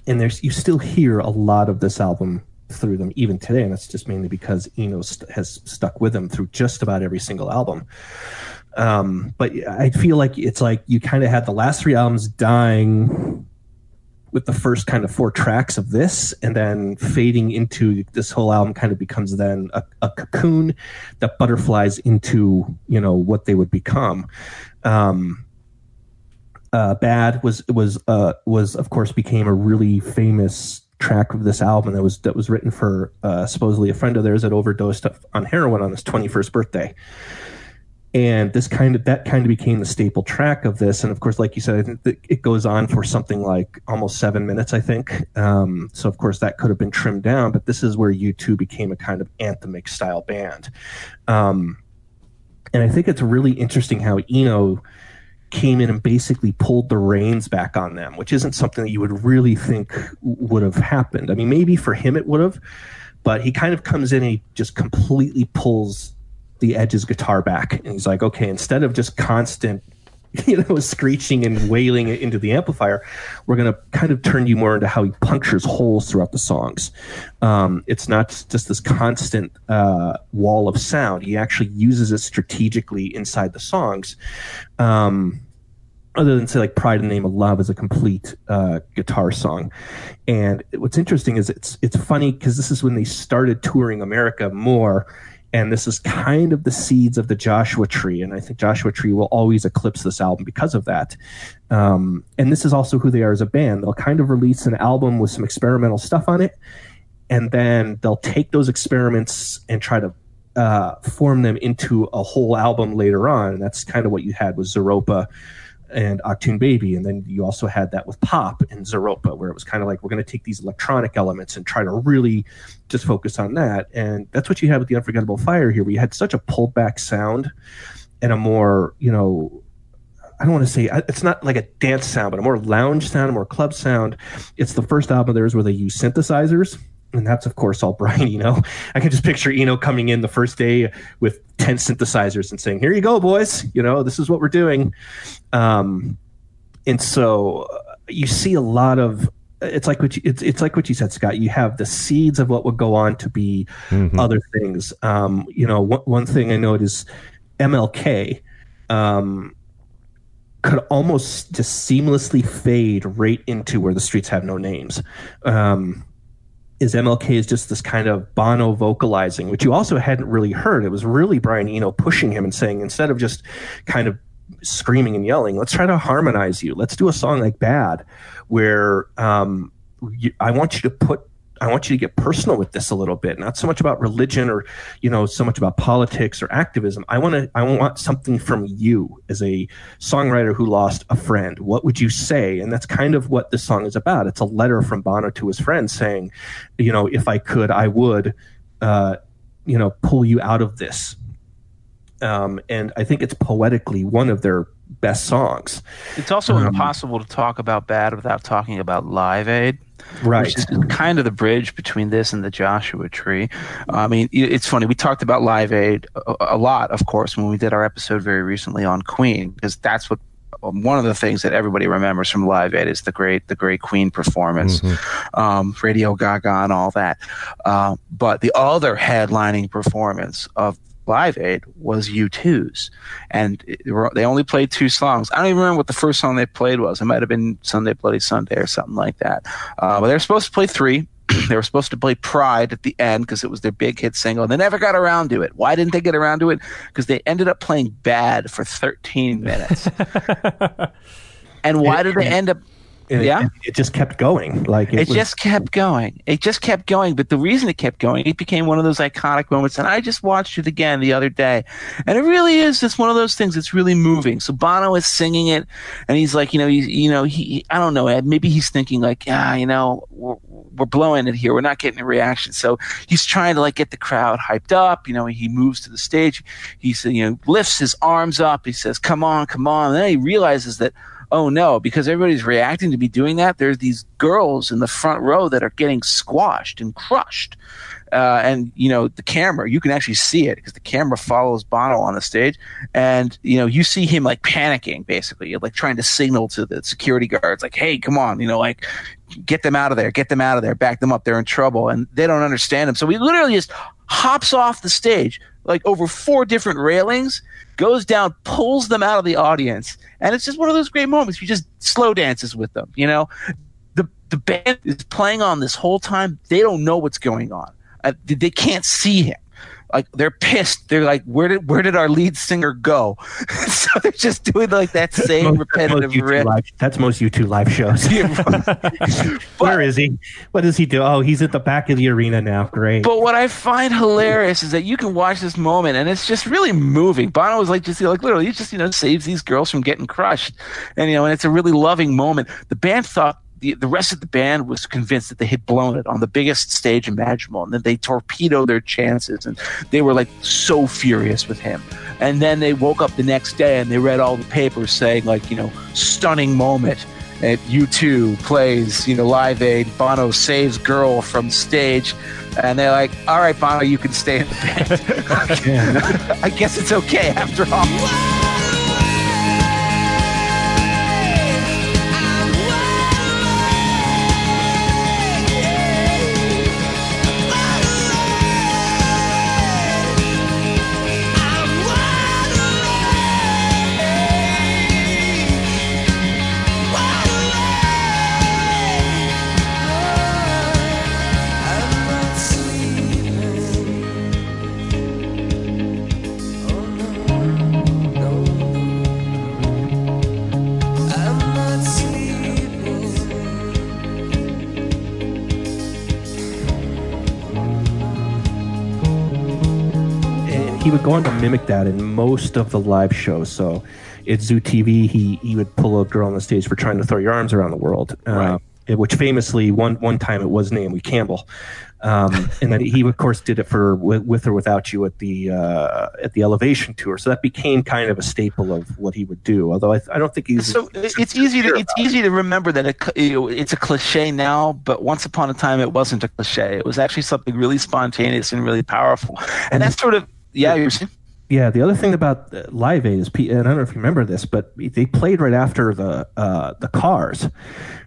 and there's you still hear a lot of this album through them even today, and that's just mainly because Eno st- has stuck with them through just about every single album. Um, but I feel like it's like you kind of had the last three albums dying with the first kind of four tracks of this and then fading into this whole album kind of becomes then a, a cocoon that butterflies into you know what they would become um uh bad was was uh was of course became a really famous track of this album that was that was written for uh supposedly a friend of theirs that overdosed on heroin on his 21st birthday. And this kind of that kind of became the staple track of this. And of course like you said i think it goes on for something like almost seven minutes i think. Um, so of course that could have been trimmed down but this is where u2 became a kind of anthemic style band. Um, and i think it's really interesting how eno came in and basically pulled the reins back on them which isn't something that you would really think would have happened. I mean maybe for him it would have but he kind of comes in and he just completely pulls the Edge's guitar back, and he's like, okay, instead of just constant, you know, screeching and wailing into the amplifier, we're gonna kind of turn you more into how he punctures holes throughout the songs. Um, it's not just this constant uh, wall of sound. He actually uses it strategically inside the songs. Um, other than say like pride in the name of love is a complete uh, guitar song and what's interesting is it's it's funny because this is when they started touring america more and this is kind of the seeds of the joshua tree. And i think joshua tree will always eclipse this album because of that. Um, and this is also who they are as a band. They'll kind of release an album with some experimental stuff on it. And then they'll take those experiments and try to uh, form them into a whole album later on. And that's kind of what you had with Zooropa and Achtung Baby, and then you also had that with Pop and Zooropa, where it was kind of like we're going to take these electronic elements and try to really just focus on that, and that's what you had with the Unforgettable Fire here, where you had such a pulled back sound and a more you know I don't want to say it's not like a dance sound, but a more lounge sound, a more club sound. It's the first album of theirs where they use synthesizers, and that's of course all Brian Eno. I can just picture Eno coming in the first day with ten synthesizers and saying, "Here you go, boys. You know this is what we're doing." Um, and so uh, you see a lot of. It's like what you, it's it's like what you said, Scot. You have the seeds of what would go on to be other things. Um, you know, one, one thing I know is MLK. Um, could almost just seamlessly fade right into where the streets have no names. Um, is MLK is just this kind of Bono vocalizing, which you also hadn't really heard. It was really Brian Eno pushing him and saying, instead of just kind of screaming and yelling, let's try to harmonize you. Let's do a song like Bad, where um, you, I want you to put I want you to get personal with this a little bit, not so much about religion or, you know, so much about politics or activism. I want to, I want something from you as a songwriter who lost a friend. What would you say? And that's kind of what this song is about. It's a letter from Bono to his friend saying, you know, if I could, I would, uh, you know, pull you out of this. Um, and I think it's poetically one of their best songs. It's also Um, impossible to talk about bad without talking about Live Aid. Right. Which is kind of the bridge between this and the Joshua Tree. I mean, it's funny. We talked about Live Aid a, a lot, of course, when we did our episode very recently on Queen, because that's what um, one of the things that everybody remembers from Live Aid is the great the great Queen performance, um, Radio Gaga and all that. Uh, but the other headlining performance of Live Aid was U2's, and it- they only played two songs. I don't even remember what the first song they played was. It might have been Sunday Bloody Sunday or something like that. Uh, but they were supposed to play three. they were supposed to play Pride at the end because it was their big hit single. And they never got around to it. Why didn't they get around to it? Because they ended up playing Bad for 13 minutes. and why did they end up? And Yeah. It, it just kept going. Like it, It was- just kept going. It just kept going. But the reason it kept going, it became one of those iconic moments. And I just watched it again the other day. And it really is just one of those things that's really moving. So Bono is singing it, and he's like, you know, he's, you know, he, I don't know, Ed, maybe he's thinking like, ah, you know, we're, we're blowing it here. We're not getting a reaction. So he's trying to like get the crowd hyped up. You know, he moves to the stage. He says, you know, lifts his arms up. He says, come on, come on. And then he realizes that, oh no, because everybody's reacting to me doing that, there's these girls in the front row that are getting squashed and crushed. Uh, and you know the camera, you can actually see it because the camera follows Bono on the stage, and you know you see him like panicking, basically, like trying to signal to the security guards, like, "Hey, come on, you know, like get them out of there, get them out of there, back them up, they're in trouble," and they don't understand him. So we literally just hops off the stage like over four different railings, goes down, pulls them out of the audience, and it's just one of those great moments. You just slow dances with them, you know. The the band is playing on this whole time. They don't know what's going on. Uh, they can't see him. Like they're pissed. They're like, where did where did our lead singer go? so they're just doing like that same Most- repetitive riff. that's most U2 live shows. Where is he? What does he do? Oh, he's at the back of the arena now. Great. But what I find hilarious is that you can watch this moment and it's just really moving. Bono was like just like literally he just you know saves these girls from getting crushed, and you know and it's a really loving moment. The band thought. The, the rest of the band was convinced that they had blown it on the biggest stage imaginable, and then they torpedoed their chances, and they were like so furious with him. And then they woke up the next day and they read all the papers saying like you know stunning moment at U2 plays, you know, Live Aid, Bono saves girl from stage, and they're like, all right, Bono, you can stay in the band. I guess it's okay after all. And he would go on to mimic that in most of the live shows. So at Zoo TV, he he would pull a girl on the stage for trying to throw your arms around the world. Uh, Right. which famously one one time it was Naomi Campbell, um, and then he of course did it for with, with or without you at the uh, at the Elevation tour. So that became kind of a staple of what he would do. Although I, I don't think he's So it- it's easy to it's easy to remember that it, it's a cliche now, but once upon a time it wasn't a cliche. It was actually something really spontaneous and really powerful. And that's sort of yeah, you're saying. Yeah, the other thing about uh, Live Aid is, P- and I don't know if you remember this, but they played right after the uh, the cars.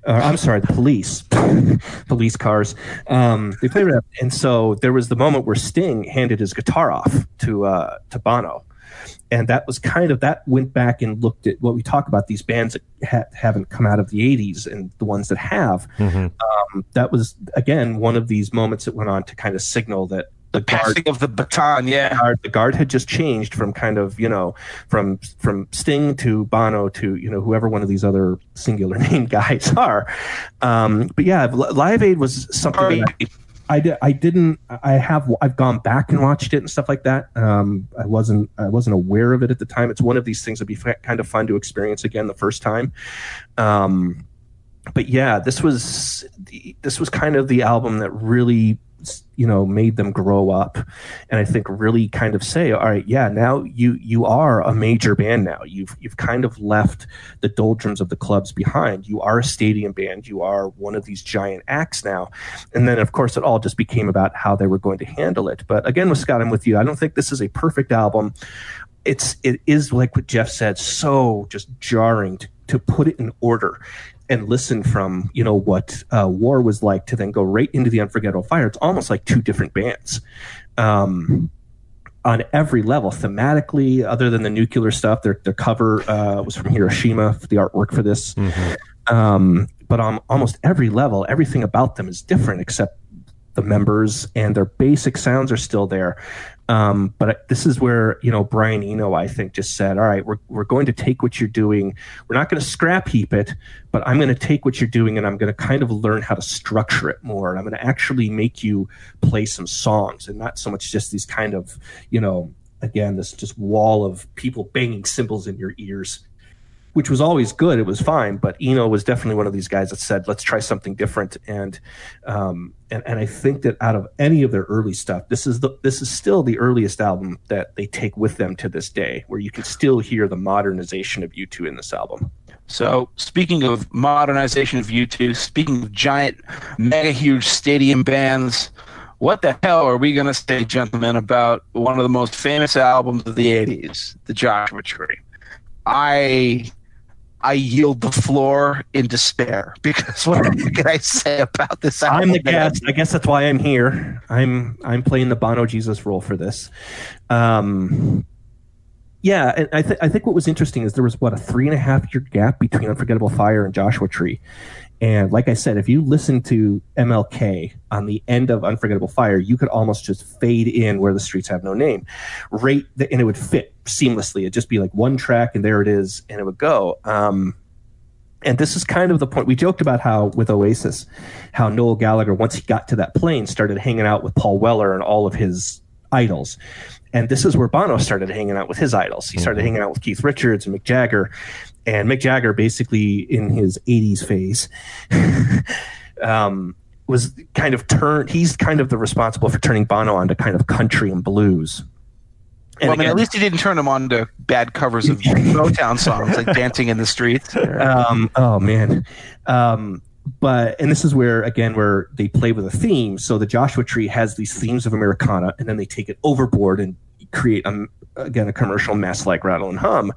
Uh, I'm sorry, the police, police cars. Um, they played right after, and so there was the moment where Sting handed his guitar off to uh, to Bono, and that was kind of that went back and looked at what we talk about these bands that ha- haven't come out of the '80s and the ones that have. Um, that was again one of these moments that went on to kind of signal that the guard Passing of the baton, yeah. guard, the guard had just changed from kind of you know from from Sting to Bono to you know whoever one of these other singular name guys are. Um, but yeah, Live Aid was something that I, I, di- I didn't I have I've gone back and watched it and stuff like that. Um, I wasn't I wasn't aware of it at the time. It's one of these things that'd be f- kind of fun to experience again the first time. Um, but yeah, this was the, this was kind of the album that really you know made them grow up. And i think really kind of say all right yeah now you you are a major band now. You've you've kind of left the doldrums of the clubs behind. You are a stadium band. You are one of these giant acts now. And then of course it all just became about how they were going to handle it. But again with scot i'm with you. I don't think this is a perfect album. It's it is like what jeff said so just jarring to, to put it in order and listen from you know what uh, war was like to then go right into the unforgettable fire. It's almost like two different bands um, on every level thematically other than the nuclear stuff. Their, their cover uh, was from hiroshima for the artwork for this. Um, but on almost every level everything about them is different except the members and their basic sounds are still there. Um, but this is where you know Brian Eno, I think, just said, "All right, we're we're going to take what you're doing. We're not going to scrap heap it, but I'm going to take what you're doing and I'm going to kind of learn how to structure it more. And I'm going to actually make you play some songs and not so much just these kind of you know." Again, this just wall of people banging cymbals in your ears which was always good. It was fine, but Eno was definitely one of these guys that said, "Let's try something different." And um, and and I think that out of any of their early stuff, this is the this is still the earliest album that they take with them to this day, where you can still hear the modernization of U2 in this album. So, speaking of modernization of U2, speaking of giant, mega huge stadium bands, what the hell are we going to say, gentlemen, about one of the most famous albums of the 80s, The Joshua Tree? I. I yield the floor in despair because what can I say about this? I'm the guest. I guess that's why I'm here. I'm I'm playing the Bono Jesus role for this. Um, yeah, and I, th- I think what was interesting is there was what a three and a half year gap between Unforgettable Fire and Joshua Tree, and like I said, if you listen to MLK on the end of Unforgettable Fire, you could almost just fade in where the streets have no name, right, the, and it would fit seamlessly. It'd just be like one track, and there it is, and it would go. Um, and this is kind of the point we joked about how with Oasis, how Noel Gallagher once he got to that plane started hanging out with Paul Weller and all of his idols. And this is where Bono started hanging out with his idols. He started hanging out with Keith Richards and Mick Jagger. And Mick Jagger, basically in his 80s phase, um, was kind of turned, he's kind of the responsible for turning Bono onto kind of country and blues. And Well, I mean, at least he didn't turn him on to bad covers of Motown songs like "Dancing in the Streets." um, oh man um, but and this is where again where they play with a theme so the joshua tree has these themes of americana and then they take it overboard and create a, again a commercial mess like rattle and hum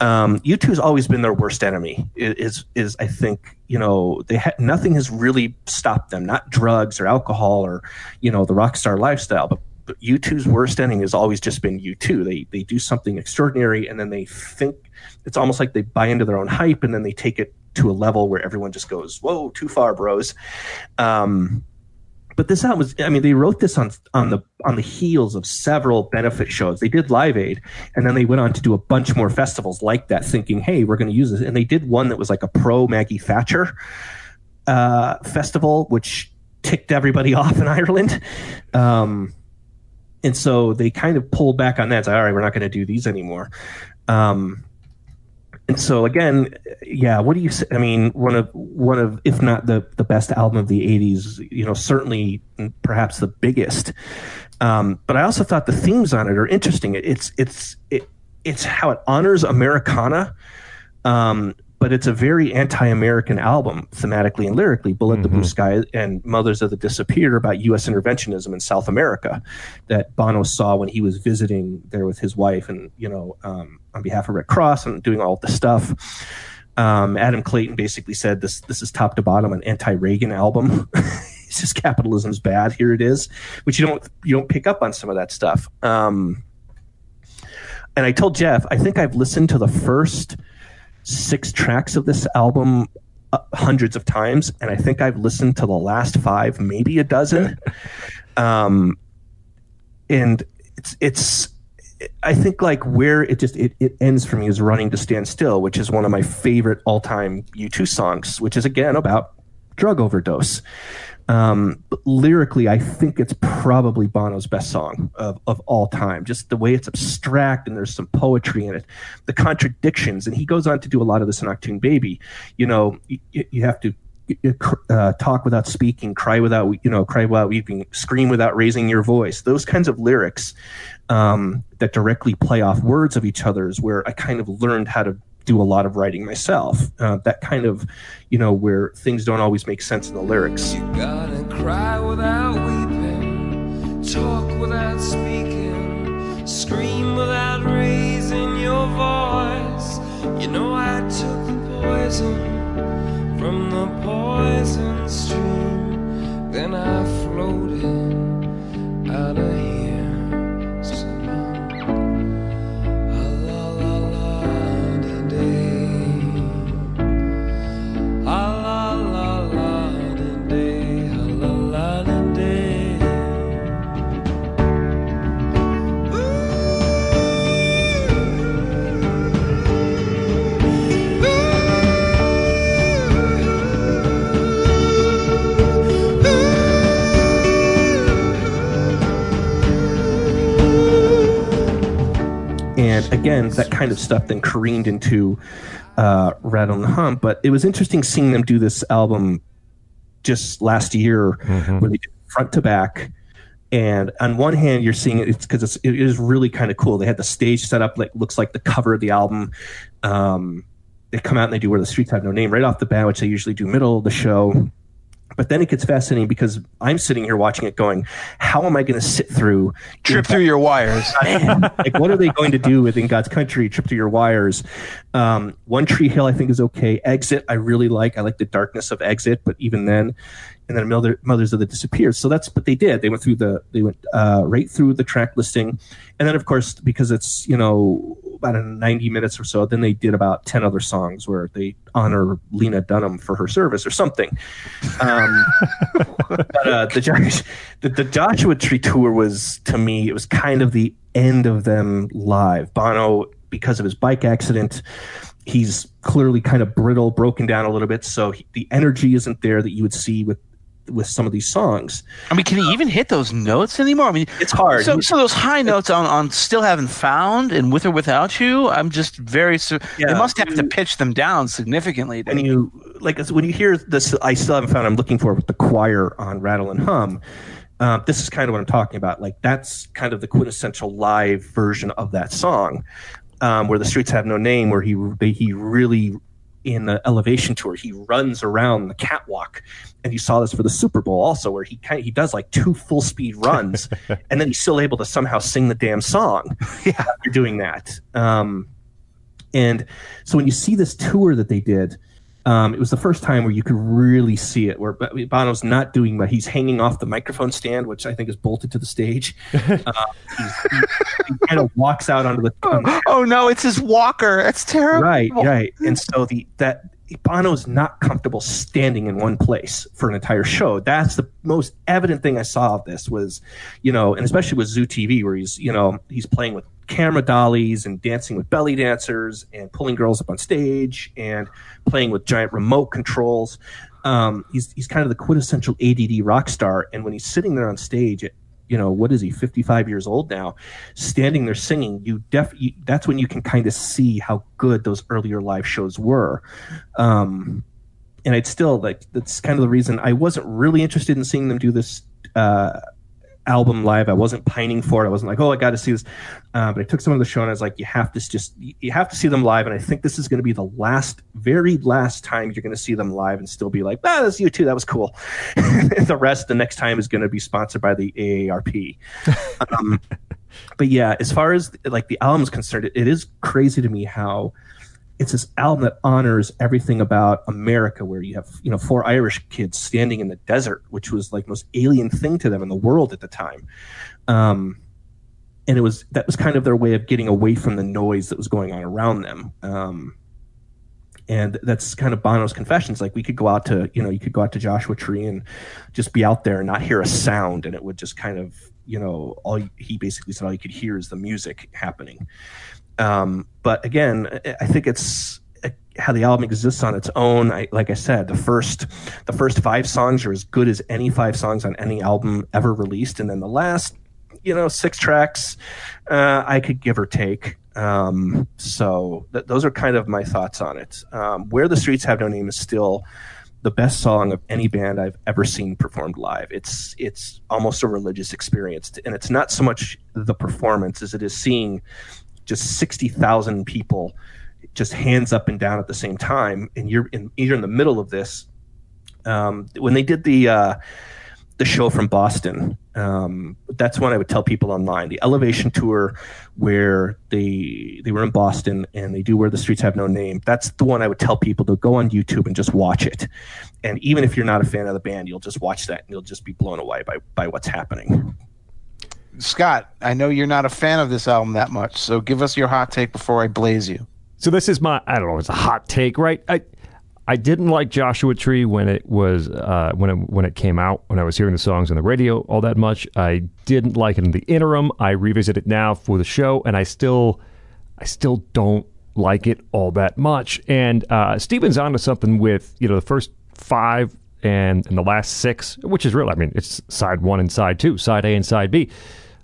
um, u2 has always been their worst enemy is is i think you know they had nothing has really stopped them not drugs or alcohol or you know the rock star lifestyle but but U2's worst enemy has always just been U2. They they do something extraordinary and then they think it's almost like they buy into their own hype and then they take it to a level where everyone just goes, "Whoa, too far, bros." Um, but this album was I mean they wrote this on on the on the heels of several benefit shows. They did Live Aid and then they went on to do a bunch more festivals like that thinking, "Hey, we're going to use this." And they did one that was like a pro Maggie Thatcher uh, festival which ticked everybody off in Ireland. Um, and so they kind of pulled back on that. It's all right, we're not going to do these anymore. Um, and so again, yeah. What do you say? I mean, one of one of if not the the best album of the '80s, you know, certainly perhaps the biggest. Um, but I also thought the themes on it are interesting. It, it's it's it, it's how it honors Americana, um, but it's a very anti-American album thematically and lyrically. Bullet the Blue Sky and Mothers of the Disappeared are about U.S. interventionism in South America that Bono saw when he was visiting there with his wife and you know um, on behalf of Red Cross and doing all the stuff. Um, Adam Clayton basically said this this is top to bottom an anti-Reagan album. it's just capitalism's bad. Here it is, which you don't you don't pick up on some of that stuff. Um, and I told Jeff, I think I've listened to the first six tracks of this album uh, hundreds of times, and I think I've listened to the last five, maybe a dozen. um, and it's it's I think like where it just it, it ends for me is running to stand still, which is one of my favorite all time U2 songs, which is again about drug overdose. Um, lyrically, I think it's probably Bono's best song of, of all time. Just the way it's abstract and there's some poetry in it, the contradictions, and he goes on to do a lot of this in Achtung Baby. You know, you, you have to uh, talk without speaking, cry without you know, cry without weeping, scream without raising your voice. Those kinds of lyrics um, that directly play off words of each other's, where I kind of learned how to do a lot of writing myself. Uh, that kind of, you know, where things don't always make sense in the lyrics. You gotta cry without weeping, talk without speaking, scream without raising your voice. You know I took the poison from the poison stream, then I floated out of here. And again that kind of stuff then careened into uh, Rattle and Hum. But it was interesting seeing them do this album just last year, where they did front to back. And on one hand, you're seeing it because it's, it is really kind of cool. They had the stage set up like looks like the cover of the album. Um, they come out and they do "Where the Streets Have No Name" right off the bat, which they usually do middle of the show. But then it gets fascinating because I'm sitting here watching it, going, "How am I going to sit through Trip through your wires. man, like what are they going to do within God's country? Trip to your wires. Um, One Tree Hill, I think is okay. Exit, I really like. I like the darkness of Exit, but even then, and then Mother, Mothers of the Disappeared. So that's what they did. They went through the they went uh, right through the track listing, and then of course because it's you know about a 90 minutes or so, then they did about 10 other songs where they honor Lena Dunham for her service or something. Um, but uh, the, the the Joshua Tree tour was to me it was kind of the end of them live. Bono because of his bike accident, he's clearly kind of brittle, broken down a little bit. So he, the energy isn't there that you would see with with some of these songs. I mean, can he even hit those notes anymore? I mean, It's hard. So, so those high notes on, on "Still Haven't Found" and "With or Without You," I'm just very. Su- Yeah. They must have to pitch them down significantly. to- when you like when you hear this i still haven't found i'm looking for with the choir on rattle and hum um, this is kind of what i'm talking about like that's kind of the quintessential live version of that song um, where the streets have no name where he he really in the elevation tour he runs around the catwalk and you saw this for the super bowl also where he kind of, he does like two full speed runs and then he's still able to somehow sing the damn song yeah. after doing that. Um, and so when you see this tour that they did, um, it was the first time where you could really see it, where Bono's not doing, but he's hanging off the microphone stand, which I think is bolted to the stage. Uh, he, he kind of walks out onto the, on the oh no, it's his walker. That's terrible. right, right, and so the that Bono's not comfortable standing in one place for an entire show. That's the most evident thing I saw of this was, you know, and especially with Zoo TV, where he's you know he's playing with camera dollies and dancing with belly dancers and pulling girls up on stage and playing with giant remote controls. Um, he's he's kind of the quintessential ADD rock star, and when he's sitting there on stage, it, you know, what is he, 55 years old now, standing there singing, you def, you, that's when you can kind of see how good those earlier live shows were. Um, and I'd still like, that's kind of the reason I wasn't really interested in seeing them do this, uh, album live. I wasn't pining for it. I wasn't like, oh, I got to see this. Uh, but I took some of the show and I was like, you have to just, you have to see them live. And I think this is going to be the last, very last time you're going to see them live and still be like, ah, that's U2. That was cool. the rest, the next time is going to be sponsored by the AARP. um, but yeah, as far as like the album is concerned, it, it is crazy to me how it's this album that honors everything about America, where you have you know four Irish kids standing in the desert, which was like most alien thing to them in the world at the time. Um, and it was that was kind of their way of getting away from the noise that was going on around them. Um, and that's kind of Bono's confessions. Like we could go out to, you know, you could go out to Joshua Tree and just be out there and not hear a sound, and it would just kind of, you know, all he basically said all you could hear is the music happening. Um, but again, I- think it's how the album exists on its own. I, like I said, the first the first five songs are as good as any five songs on any album ever released, and then the last, you know, six tracks, uh, I could give or take. Um, so th- those are kind of my thoughts on it. Um, Where the Streets Have No Name is still the best song of any band I've ever seen performed live. It's it's almost a religious experience, and it's not so much the performance as it is seeing just sixty thousand people just hands up and down at the same time, and you're in in the middle of this. Um, when they did the uh, the show from Boston, um, that's when I would tell people online the Elevation tour, where they they were in Boston and they do where the streets have no name. That's the one I would tell people to go on YouTube and just watch it. And even if you're not a fan of the band, you'll just watch that and you'll just be blown away by by what's happening. Scot, I know you're not a fan of this album that much, so give us your hot take before I blaze you. So this is my I don't know, it's a hot take, right? I I didn't like Joshua Tree when it was uh, when it when it came out when I was hearing the songs on the radio all that much. I didn't like it in the interim. I revisit it now for the show, and I still I still don't like it all that much. And uh, Stephen's onto something with you know the first five and, and the last six, which is real. I mean, it's side one and side two, side A and side B.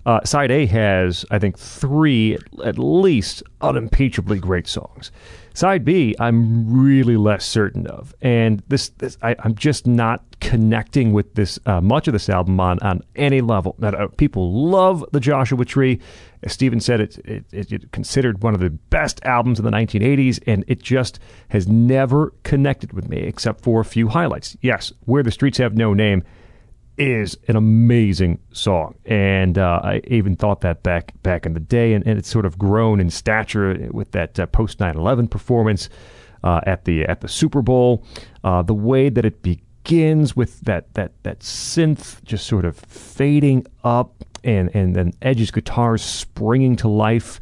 Uh, side A has, I think, three at least unimpeachably great songs. Side B, I'm really less certain of, and this, this I, I'm just not connecting with this uh, much of this album on on any level. Now, uh, people love the Joshua Tree. As Stephen said, it's it, it, it considered one of the best albums in the 1980s, and it just has never connected with me except for a few highlights. Yes, Where the Streets Have No Name is an amazing song, and uh, I even thought that back back in the day, and, and it's sort of grown in stature with that uh, post 9/11 performance uh, at the at the Super Bowl. Uh, the way that it begins with that that that synth just sort of fading up, and and then Edge's guitars springing to life,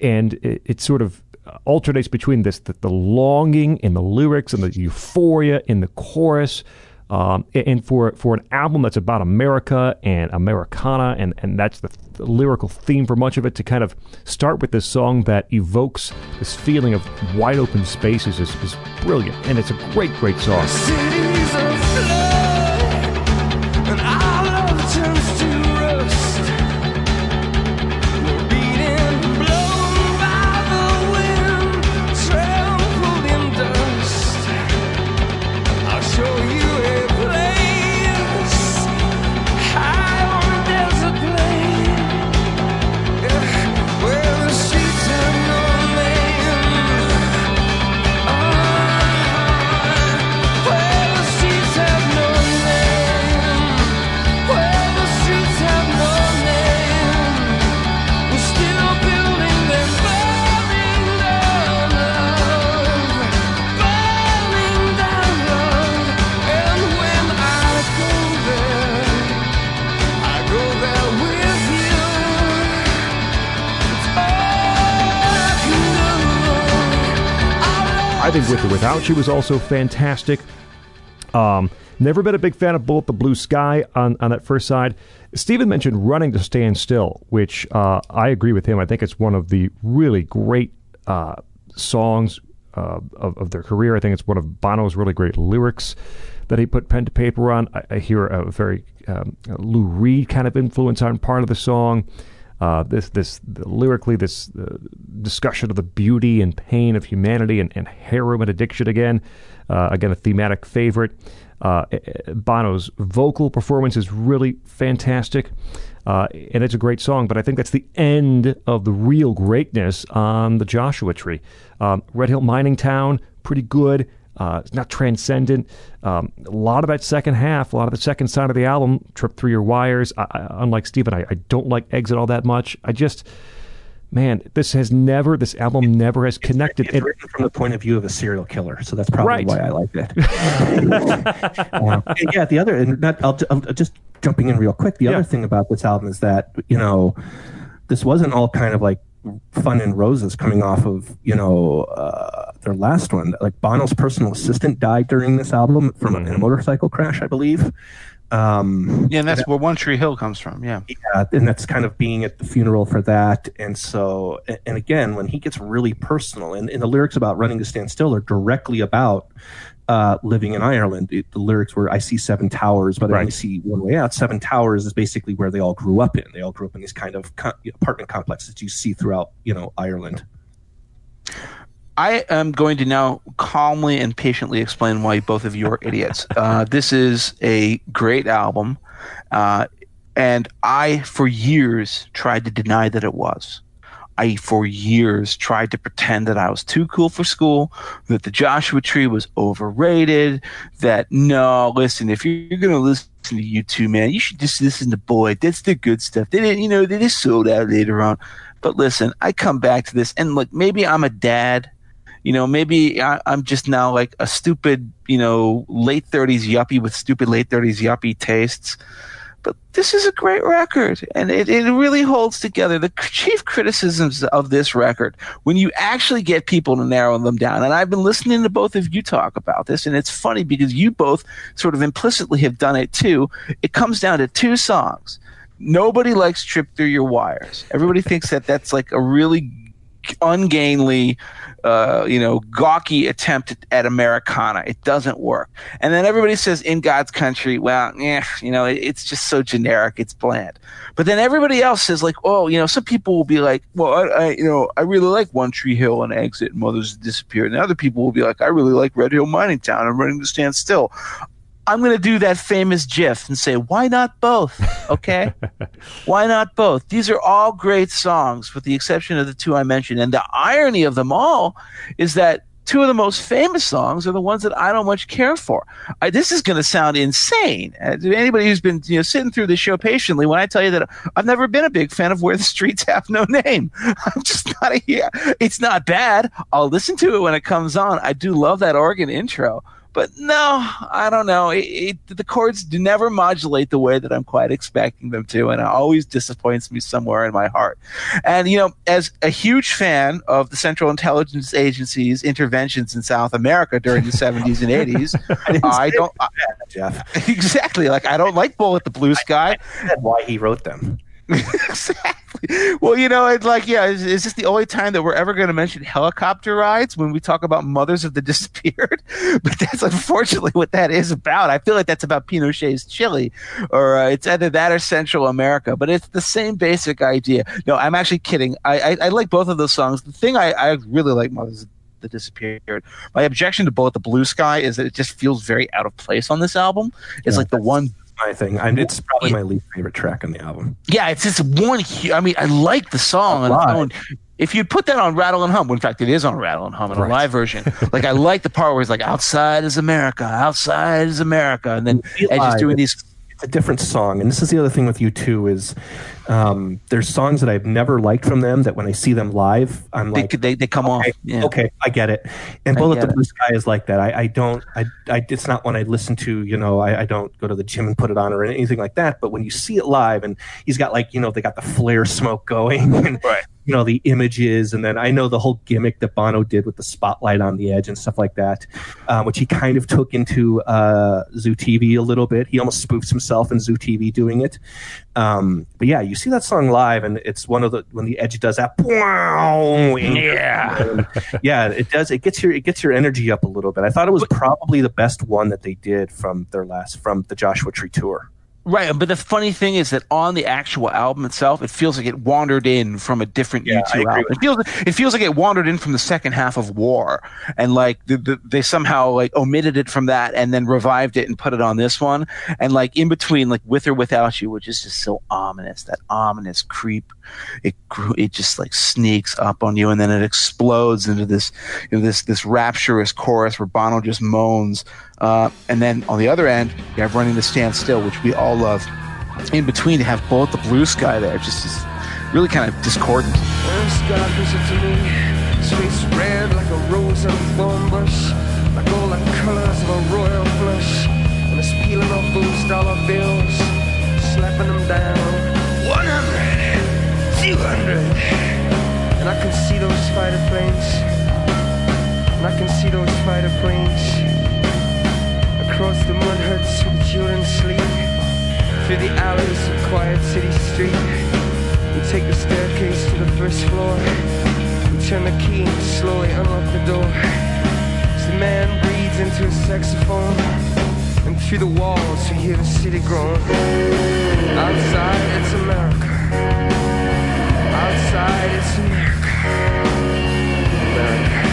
and it, it sort of alternates between this the, the longing in the lyrics and the euphoria in the chorus. Um, and for for an album that's about America and Americana, and, and that's the, the lyrical theme for much of it, to kind of start with this song that evokes this feeling of wide open spaces is, is brilliant. And it's a great, great song. With or Without You was also fantastic. Um, never been a big fan of Bullet the Blue Sky on, on that first side. Stephen mentioned Running to Stand Still, which uh, I agree with him. I think it's one of the really great uh, songs uh, of, of their career. I think it's one of Bono's really great lyrics. that he put pen to paper on. I, I hear a very um, Lou Reed kind of influence on part of the song. Uh, this this lyrically this uh, discussion of the beauty and pain of humanity and, and heroin addiction again uh, again a thematic favorite. Uh, Bono's vocal performance is really fantastic uh, and it's a great song but I think that's the end of the real greatness on the Joshua Tree. Um, Red Hill Mining Town pretty good uh, it's not transcendent. Um, a lot of that second half, a lot of the second side of the album, Trip Through Your Wires. I, I, unlike Stephen, I, I don't like Exit all that much. I just, man, this has never, this album never has connected. It's It- written from the point of view of a serial killer, so that's probably Right. why I like it. Um, yeah, the other, and not, I'll, I'll just jumping in real quick. The Yeah. other thing about this album is that you know, this wasn't all kind of like fun and roses coming off of you know uh, their last one. Like Bono's personal assistant died during this album from a, in a motorcycle crash, I believe. Um, Yeah, and that's where One Tree Hill comes from. Yeah. yeah, and that's kind of being at the funeral for that. And so, and- and again, when he gets really personal, and, and the lyrics about running to stand still are directly about uh, living in Ireland. It- the lyrics were, "I see seven towers, but I only see one way out." Seven towers is basically where they all grew up in. They all grew up in these kind of co- apartment complexes you see throughout, you know, Ireland. I am going to now calmly and patiently explain why both of you are idiots. Uh, this is a great album, uh, and I, for years, tried to deny that it was. I, for years, tried to pretend that I was too cool for school, that the Joshua Tree was overrated, that no, listen, if you're going to listen to U2, man, you should just listen to Boy. That's the good stuff. They didn't, you know, they just sold out later on. But listen, I come back to this, and look, maybe I'm a dad you know, maybe I, I'm just now like a stupid, you know, late 30s yuppie with stupid late 30s yuppie tastes. But this is a great record, and it, it really holds together. The chief criticisms of this record, when you actually get people to narrow them down, and I've been listening to both of you talk about this, and it's funny because you both sort of implicitly have done it too. It comes down to two songs. Nobody likes Trip Through Your Wires. Everybody thinks that that's like a really ungainly, uh, you know, gawky attempt at, Americana. It doesn't work. And then everybody says in God's country, well, yeah, you know, it, it's just so generic, it's bland. But then everybody else says like, oh, you know, some people will be like, well, I, I you know, I really like One Tree Hill and Exit and Mothers Disappeared. And other people will be like, I really like Red Hill Mining Town and Running to Stand Still. I'm going to do that famous GIF and say, why not both? Okay. why not both? These are all great songs, with the exception of the two I mentioned. And the irony of them all is that two of the most famous songs are the ones that I don't much care for. I, this is going to sound insane. Uh, anybody who's been you know sitting through this show patiently, when I tell you that I've never been a big fan of Where the Streets Have No Name, I'm just not a here. It's not bad. I'll listen to it when it comes on. I do love that organ intro. But no, I don't know. It, it, the chords do never modulate the way that I'm quite expecting them to, and it always disappoints me somewhere in my heart. And you know, as a huge fan of the Central Intelligence Agency's interventions in South America during the 70s and 80s, I don't I, Jeff, exactly like I don't like Bullet the Blue Sky. that's why he wrote them. exactly. Well, you know, it's like, yeah, is, is this the only time that we're ever going to mention helicopter rides when we talk about mothers of the disappeared? But that's unfortunately what that is about. I feel like that's about Pinochet's Chile, or uh, it's either that or Central America. But it's the same basic idea. No, I'm actually kidding. I I, I like both of those songs. The thing I, I really like mothers that disappeared. My objection to Bullet the Blue Sky is that it just feels very out of place on this album. It's Yeah, like the one My thing. I'm, it's probably my least favorite track on the album. yeah, it's just one. I mean, I like the song on its Live. own. If you put that on Rattle and Hum, well, in fact, it is on Rattle and Hum in a live version. like I like the part where it's like "Outside is America, Outside is America," and then Edge is doing these. It's a different song and this is the other thing with U2 is um, there's songs that i've never liked from them that when i see them live i'm like they, they come off. okay, Yeah. okay i get it and I bullet the blue sky is like that i, I don't I, I it's not one i listen to you know I, I don't go to the gym and put it on or anything like that but when you see it live and he's got like you know they got the flare smoke going and Right. You know the images, and then I know the whole gimmick that Bono did with the spotlight on the edge and stuff like that, um, which he kind of took into uh, Zoo TV a little bit. He almost spoofs himself in Zoo TV doing it. Um, but yeah, you see that song live, and it's one of the when the edge does that. Wow, yeah, yeah, it does. It gets your it gets your energy up a little bit. I thought it was probably the best one that they did from their last from the Joshua Tree tour. Right, but the funny thing is that on the actual album itself, it feels like it wandered in from a different Yeah, I U2 album. It feels it feels like it wandered in from the second half of War, and like the, the, they somehow like omitted it from that and then revived it and put it on this one. And like in between, like with or without you, which is just so ominous, that ominous creep. It grew, it just like sneaks up on you, and then it explodes into this you know, this this rapturous chorus where Bono just moans. Uh, and then on the other end, you have running to stand still, which we all love. In between, to have Bullet the Blue Sky there, just is really kind of discordant. First God visit to me, his red like a rose on a thorn bush, like all the colors of a royal flush, and it's peeling off those dollar bills, slapping them down. 100, 200, and I can see those fighter planes, and I can see those fighter planes across the mud the children sleep, through the alleys of quiet city street. We take the staircase to the first floor. We turn the key and slowly unlock the door. As the man breathes into his saxophone, and through the walls we hear the city groan. Outside it's America. Outside it's America. America.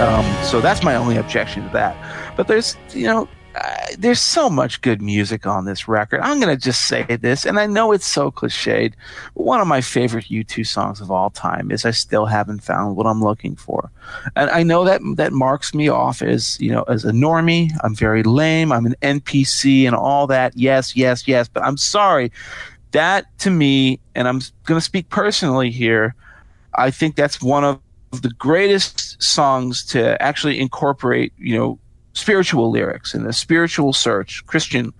Um, so that's my only objection to that. But there's, you know, uh, there's so much good music on this record. I'm going to just say this, and I know it's so cliched. But one of my favorite U2 songs of all time is "I Still Haven't Found What I'm Looking For," and I know that that marks me off as you know as a normie. I'm very lame. I'm an NPC and all that. Yes, yes, yes. But I'm sorry. That to me, and I'm going to speak personally here. I think that's one of the greatest songs to actually incorporate, you know, spiritual lyrics and the spiritual search, Christian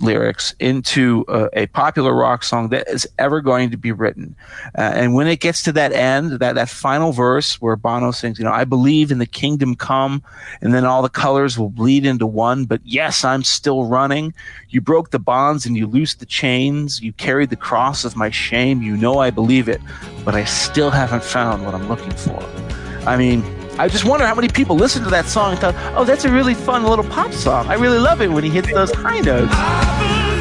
lyrics into a, a popular rock song that is ever going to be written. Uh, and when it gets to that end, that, that final verse where Bono sings, you know, I believe in the kingdom come, and then all the colors will bleed into one, but yes, I'm still running. You broke the bonds and you loosed the chains. You carried the cross of my shame. You know I believe it, but I still haven't found what I'm looking for. I mean, I just wonder how many people listened to that song and thought, oh, that's a really fun little pop song. I really love it when he hits those high notes.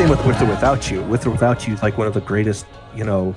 Same with with or without you. With or without you is like one of the greatest, you know,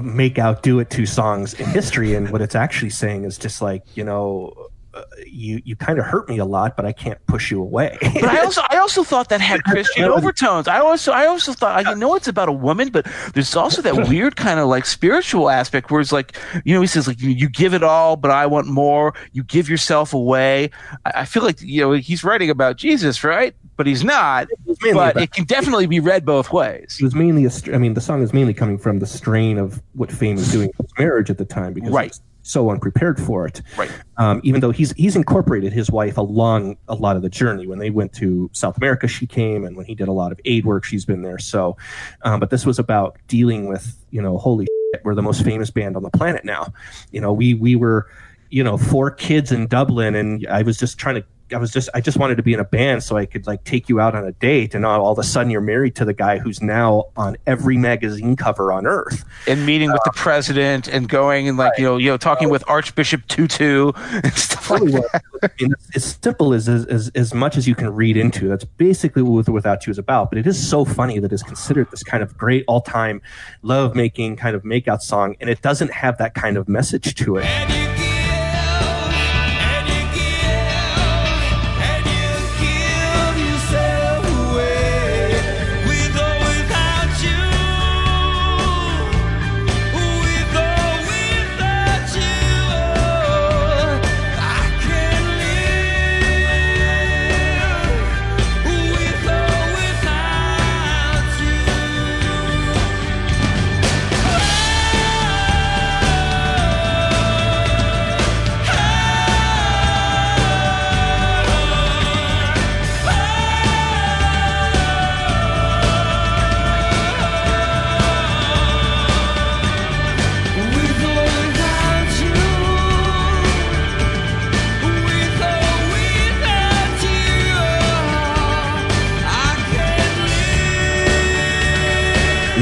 make out do it to songs in history. And what it's actually saying is just like, you know, uh, you you kind of hurt me a lot, but I can't push you away. But I also, I also thought that had Christian overtones. I also, I also thought, I know it's about a woman, but there's also that weird kind of like spiritual aspect where it's like, you know, he says like, you, you give it all, but I want more. You give yourself away. I, I feel like you know he's writing about Jesus, right? But he's not. mainly But it can definitely be read both ways. it was mainly a str- I mean, the song is mainly coming from the strain of what Fame was doing in his marriage at the time because Right. he was so unprepared for it. Right. Um, even though he's he's incorporated his wife along a lot of the journey. When they went to South America, she came, and when he did a lot of aid work, she's been there. So, um, but this was about dealing with you know, holy we're the most famous band on the planet now. You know, we we were, you know, four kids in Dublin, and I was just trying to. I was just I just wanted to be in a band so I could like take you out on a date, and all, all of a sudden you're married to the guy who's now on every magazine cover on earth. and meeting with the um, president and going and like you know you know talking with Archbishop Tutu and stuff like that. what- it's as simple as, as as as much as you can read into. That's basically what With or Without You is about. But it is so funny that it's considered this kind of great all time love making kind of makeout song, and it doesn't have that kind of message to it.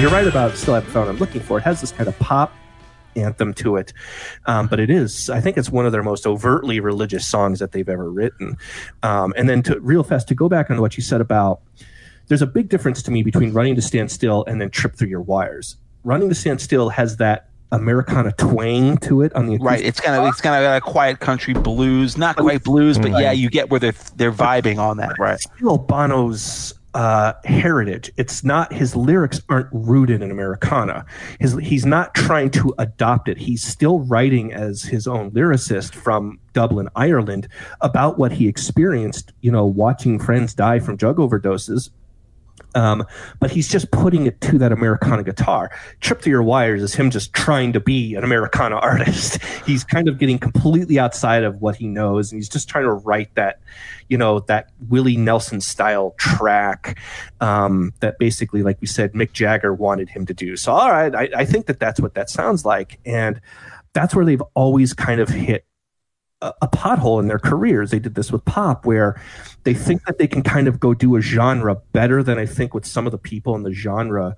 You're right about Still Haven't Found What I'm Looking For. It has this kind of pop anthem to it, um, but it is, I think it's one of their most overtly religious songs that they've ever written. Um, and then to real fast, to go back on what you said about, there's a big difference to me between Running to Stand Still and then Trip Through Your Wires. Running to Stand Still has that Americana twang to it on the Right, it's kind of it's kind of a quiet country blues, not quite blues, but yeah, you get where they're they're vibing on that, right? still Bono's uh, heritage. It's not his lyrics aren't rooted in Americana. His he's not trying to adopt it. He's still writing as his own lyricist from Dublin, Ireland, about what he experienced. You know, watching friends die from drug overdoses. Um, but he's just putting it to that Americana guitar. Trip to Your Wires is him just trying to be an Americana artist. he's kind of getting completely outside of what he knows, and he's just trying to write that, you know, that Willie Nelson style track um, that basically, like we said, Mick Jagger wanted him to do. So, all right, I, I think that that's what that sounds like, and that's where they've always kind of hit a, pothole in their careers. They did this with pop, where they think that they can kind of go do a genre better than I think what some of the people in the genre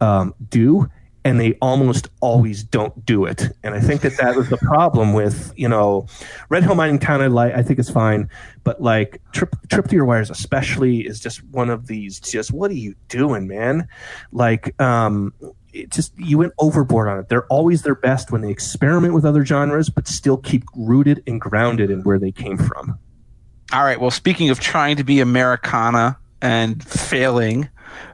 um, do, and they almost always don't do it. And I think that that was the problem with you know, Red Hill Mining Town. I like, I think it's fine, but like Trip Trip to Your Wires, especially, is just one of these. Just what are you doing, man? Like, um, it just you went overboard on it. They're always their best when they experiment with other genres, but still keep rooted and grounded in where they came from. All right. Well, speaking of trying to be Americana and failing,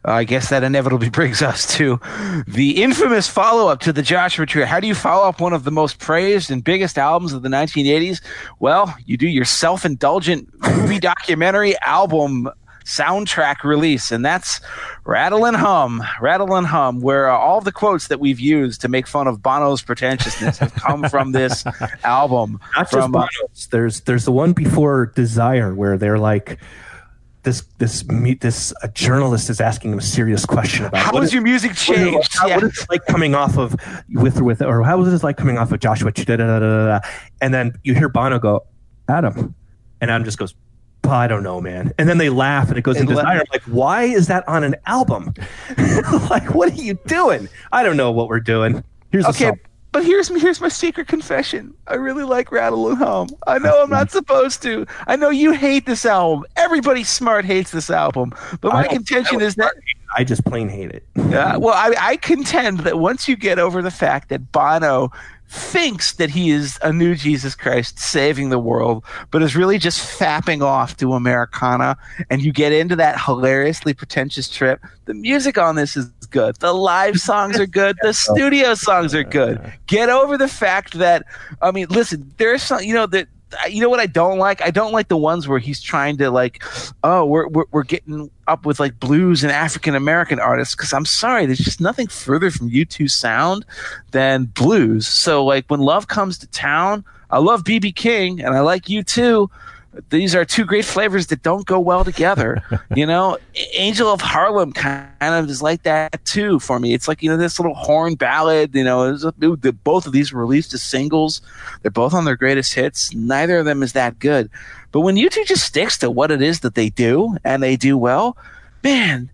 I guess that inevitably brings us to the infamous follow up to the Joshua Tree. How do you follow up one of the most praised and biggest albums of the 1980s? Well, you do your self indulgent movie documentary album soundtrack release, and that's Rattle and Hum. Rattle and Hum, where uh, all the quotes that we've used to make fun of Bono's pretentiousness have come from this album. Not just from, uh, Bono's. There's there's the one before Desire where they're like this this meet this a journalist is asking him a serious question about How what has your music what is it like- changed? how- Yeah. what is it like coming off of with or with or how was it like coming off of Joshua da, da, da, da, da, and then you hear Bono go Adam and Adam just goes "Oh, I don't know man and then they laugh and it goes And into Desire I'm like why is that on an album like what are you doing I don't know what we're doing here's Okay, but here's here's my secret confession. I really like Rattle and Hum. I know I'm not supposed to. I know you hate this album. Everybody smart hates this album. But my contention is that I just plain hate it uh, well, I, I contend that once you get over the fact that Bono thinks that he is a new Jesus Christ saving the world, but is really just fapping off to Americana, and you get into that hilariously pretentious trip, the music on this is good. The live songs are good. The studio songs are good. Get over the fact that, I mean, listen, there's some, you know, that. You know what I don't like? I don't like the ones where he's trying to like, oh, we're we're, we're getting up with like blues and African American artists because I'm sorry, there's just nothing further from U2 sound than blues. So like when Love Comes to Town, I love BB King and I like U2, these are two great flavors that don't go well together. you know, Angel of Harlem kind of is like that too for me. It's like, you know, this little horn ballad, you know, a, the, both of these were released as singles. They're both on their greatest hits. Neither of them is that good. But when U2 just sticks to what it is that they do and they do well, man,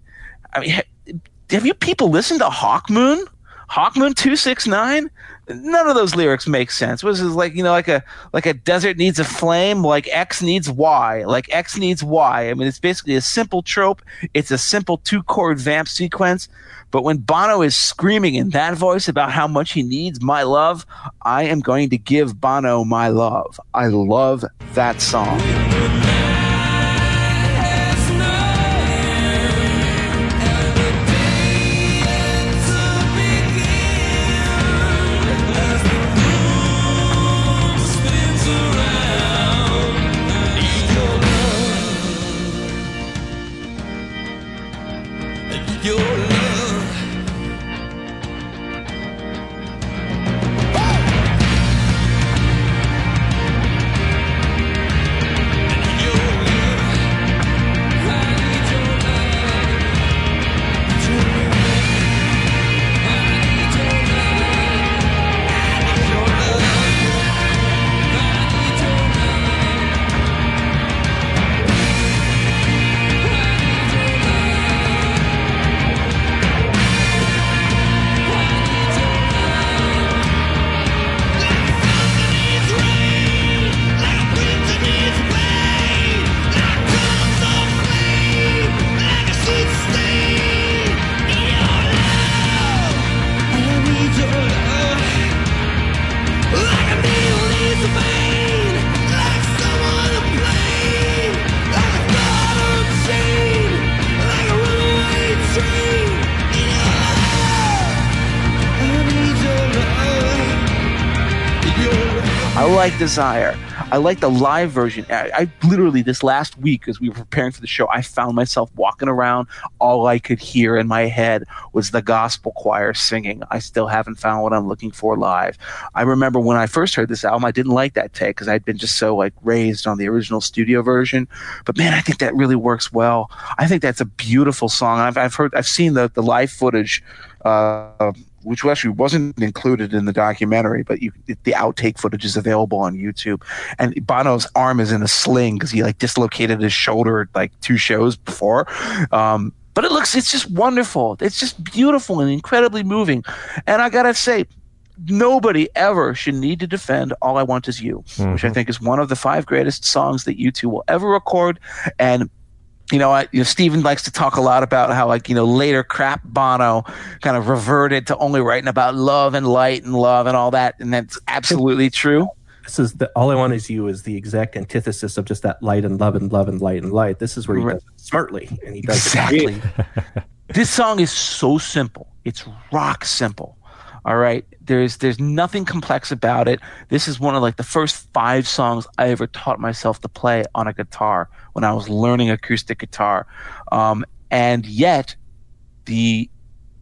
I mean, ha- have you people listened to Hawk Moon? Hawk Moon 269? None of those lyrics make sense. What is like, you know, like a like a desert needs a flame, like X needs Y, like X needs Y. I mean, it's basically a simple trope. It's a simple two chord vamp sequence. But when Bono is screaming in that voice about how much he needs my love, I am going to give Bono my love. I love that song. Desire. I like the live version. I, I literally this last week, as we were preparing for the show, I found myself walking around. All I could hear in my head was the gospel choir singing. I still haven't found what I'm looking for live. I remember when I first heard this album, I didn't like that take because I'd been just so like raised on the original studio version. But man, I think that really works well. I think that's a beautiful song. I've, I've heard, I've seen the the live footage. Uh, which actually wasn't included in the documentary, but you, the outtake footage is available on YouTube. And Bono's arm is in a sling because he like dislocated his shoulder like two shows before. Um, but it looks, it's just wonderful. It's just beautiful and incredibly moving. And I gotta say, nobody ever should need to defend "All I Want Is You," which I think is one of the five greatest songs that U2 will ever record. And you know, I, you know, Stephen likes to talk a lot about how, like, you know, later crap Bono kind of reverted to only writing about love and light and love and all that, and that's absolutely true. This is the all I want is you is the exact antithesis of just that light and love and love and light and light. This is where he Right. does it smartly and he does Exactly. this song is so simple. It's rock simple. All right. There's there's nothing complex about it. This is one of like the first five songs I ever taught myself to play on a guitar when I was learning acoustic guitar. Um, and yet the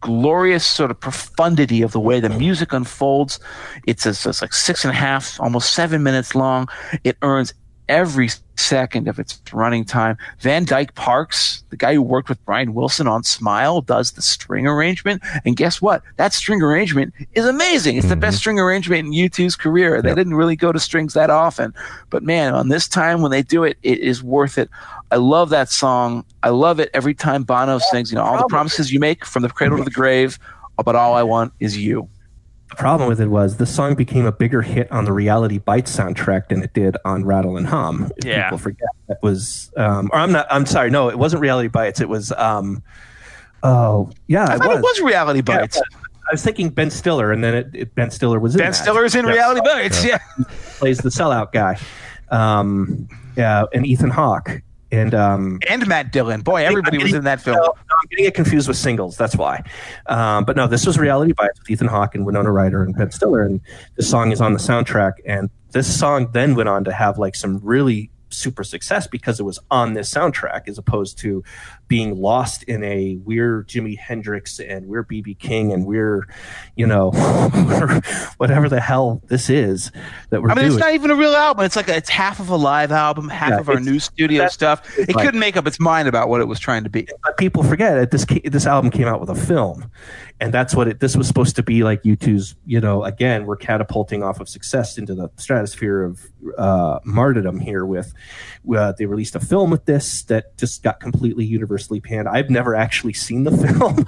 glorious sort of profundity of the way the music unfolds. It's, it's, it's like six and a half, almost seven minutes long. It earns every second of its running time. Van Dyke Parks, the guy who worked with Brian Wilson on Smile, does the string arrangement. And guess what? That string arrangement is amazing. It's the best mm-hmm. string arrangement in U2's career. They didn't really go to strings that often. But man, on this time when they do it, it is worth it. I love that song. I love it every time Bono sings, you know, all the promises you make from the cradle to the grave, but all I want is you. The problem with it was the song became a bigger hit on the Reality Bites soundtrack than it did on Rattle and Hum. If Yeah. People forget that was, um, or I'm not. I'm sorry. No, it wasn't Reality Bites. It was. Um, oh, yeah, I it thought was. it was Reality Yeah, Bites. I was thinking Ben Stiller, and then it, it, Ben Stiller was in ben that. Stiller is in Reality Bites. Yeah. plays the sellout guy. Um, yeah, and Ethan Hawke. And um, And Matt Dillon. Boy, everybody was in that film. No, I'm getting it confused with singles. That's why. Um, but no, this was Reality Bites with Ethan Hawke and Winona Ryder and Ben Stiller, and this song is on the soundtrack. And this song then went on to have like some really super success because it was on this soundtrack as opposed to being lost in a we're Jimi Hendrix and we're BB King and we're, you know, whatever the hell this is that we're I mean, doing. it's not even a real album. It's like a, it's half of a live album, half Yeah, of our new studio stuff. It like- couldn't make up its mind about what it was trying to be. but people forget that this this album came out with a film, and that's what it. This was supposed to be like U2's. You know, again, we're catapulting off of success into the stratosphere of uh, martyrdom here. With uh, they released a film with this that just got completely universally panned. I've never actually seen the film.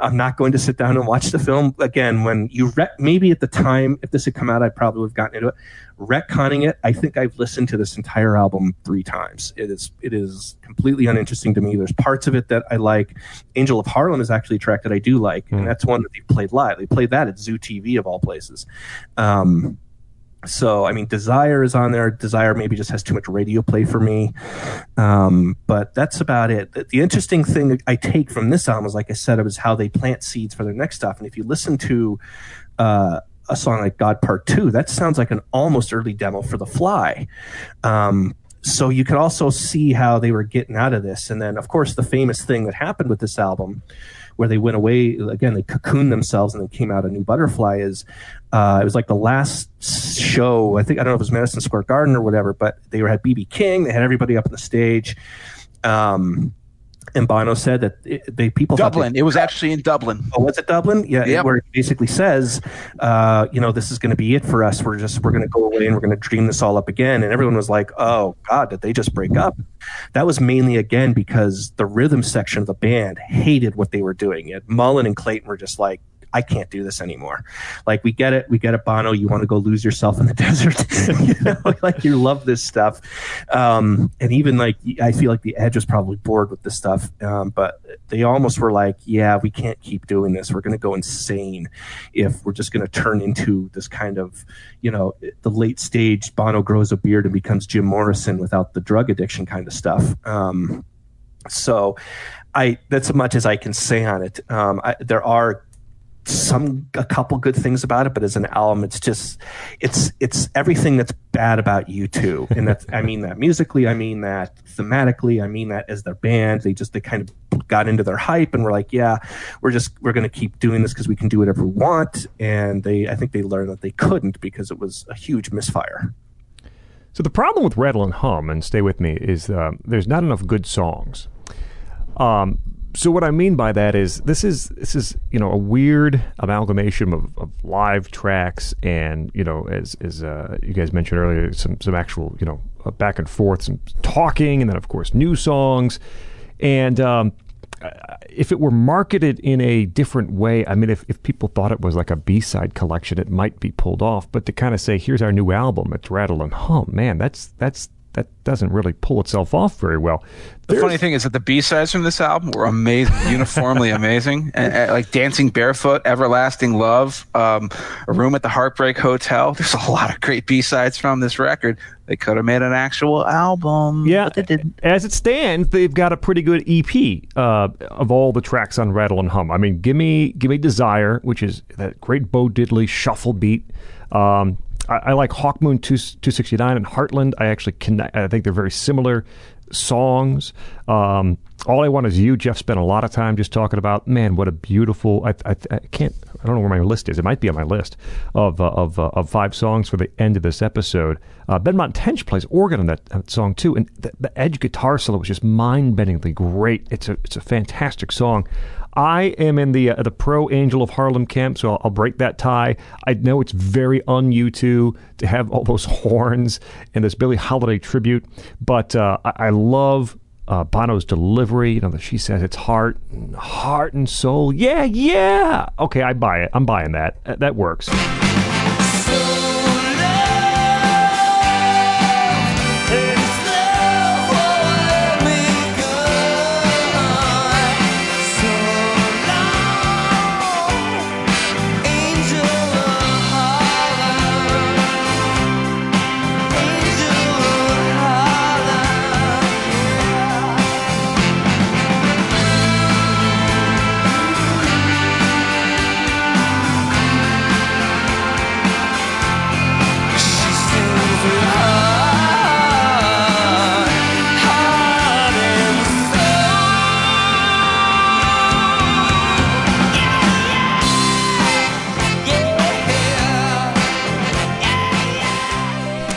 I'm not going to sit down and watch the film again. When you re- maybe at the time, if this had come out, I probably would have gotten into it. Retconning it, I think I've listened to this entire album three times. It is it is completely uninteresting to me. There's parts of it that I like. Angel of Harlem is actually a track that I do like, and that's one that they played live. They played that at Zoo TV of all places. Um, so I mean, Desire is on there. Desire maybe just has too much radio play for me, um, but that's about it. The, interesting thing I take from this album is, like I said, was how they plant seeds for their next stuff. And if you listen to uh, a song like God Part Two, that sounds like an almost early demo for The Fly. Um, so you could also see how they were getting out of this. And then, of course, the famous thing that happened with this album, where they went away again, they cocooned themselves and then came out a new butterfly. Is uh, it was like the last show? I think I don't know if it was Madison Square Garden or whatever, but they had BB King. They had everybody up on the stage. Um, and Bono said that it, they people thought they- Dublin. It was actually in Dublin. Oh, was it Dublin? Yeah, Yep. where it basically says, uh, you know, this is going to be it for us. We're just we're going to go away and we're going to dream this all up again. And everyone was like, oh God, did they just break up? That was mainly again because the rhythm section of the band hated what they were doing. And Mullen and Clayton were just like. I can't do this anymore. Like we get it, we get it, Bono. You want to go lose yourself in the desert, you know, like you love this stuff. Um, and even like I feel like the Edge was probably bored with this stuff, um, but they almost were like, "Yeah, we can't keep doing this. We're going to go insane if we're just going to turn into this kind of, you know, the late stage Bono grows a beard and becomes Jim Morrison without the drug addiction kind of stuff." Um, so, I that's as much as I can say on it. Um, I, there are some a couple good things about it, but as an album, it's just it's it's everything that's bad about U2, and that's I mean that musically, I mean that thematically, I mean that as their band, they just they kind of got into their hype and were like, yeah, we're just we're going to keep doing this because we can do whatever we want, and they I think they learned that they couldn't because it was a huge misfire. So the problem with Rattle and Hum, and stay with me, is uh, there's not enough good songs. Um, so what I mean by that is this is this is you know a weird amalgamation of, of live tracks and you know as as uh, you guys mentioned earlier some some actual you know uh, back and forth some talking and then of course new songs and um, if it were marketed in a different way, I mean, if, if people thought it was like a B side collection, it might be pulled off. But to kind of say, "Here's our new album," it's rattle and hum, man, that's that's that doesn't really pull itself off very well. The funny thing is that the B sides from this album were amazing, uniformly amazing, and, and, like "Dancing Barefoot," "Everlasting Love," um, "A Room at the Heartbreak Hotel." There's a lot of great B sides from this record. They could have made an actual album, Yeah, but they didn't. as it stands, they've got a pretty good EP uh, of all the tracks on Rattle and Hum. I mean, give me give me Desire, which is that great Bo Diddley shuffle beat. Um, I, I like Hawkmoon 2, 269 and Heartland. I actually connect. I think they're very similar songs. Um, all I want is you. Jeff spent a lot of time just talking about. Man, what a beautiful. I, I, I can't. I don't know where my list is. It might be on my list of uh, of uh, of five songs for the end of this episode. Uh, Benmont Tench plays organ on that, song too, and the, the edge guitar solo was just mind bendingly great. It's a it's a fantastic song. I am in the uh, the pro Angel of Harlem camp, so I'll, I'll break that tie. I know it's very un U2 to have all those horns and this Billie Holiday tribute, but uh, I, I love uh, Bono's delivery. You know, she says it's heart, heart and soul. Yeah, yeah. Okay, I buy it. I'm buying that. Uh, That works.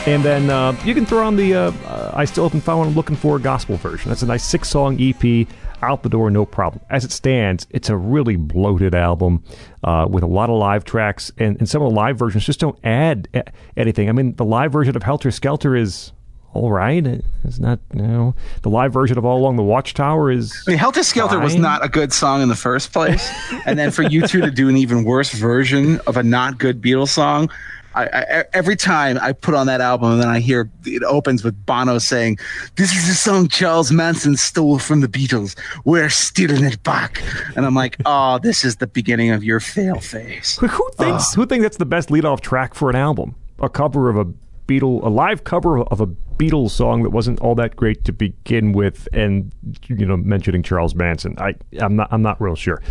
And then uh, you can throw on the uh, uh, I Still Haven't Found What I'm Looking For gospel version. That's a nice six song EP out the door, no problem. As it stands, it's a really bloated album uh, with a lot of live tracks, and, and some of the live versions just don't add a- anything. I mean, the live version of Helter Skelter is all right. It's not, you know, the live version of All Along the Watchtower is. I mean, Helter Skelter was not a good song in the first place, and then for U2 to do an even worse version of a not good Beatles song. I, I, every time I put on that album and then I hear it opens with Bono saying, "This is a song Charles Manson stole from the Beatles. We're stealing it back," and I'm like, "Oh, this is the beginning of your fail phase." Who who thinks ah. who thinks that's the best lead-off track for an album? A cover of a Beatle, a live cover of a Beatles song that wasn't all that great to begin with, and you know, mentioning Charles Manson. I I'm not I'm not real sure.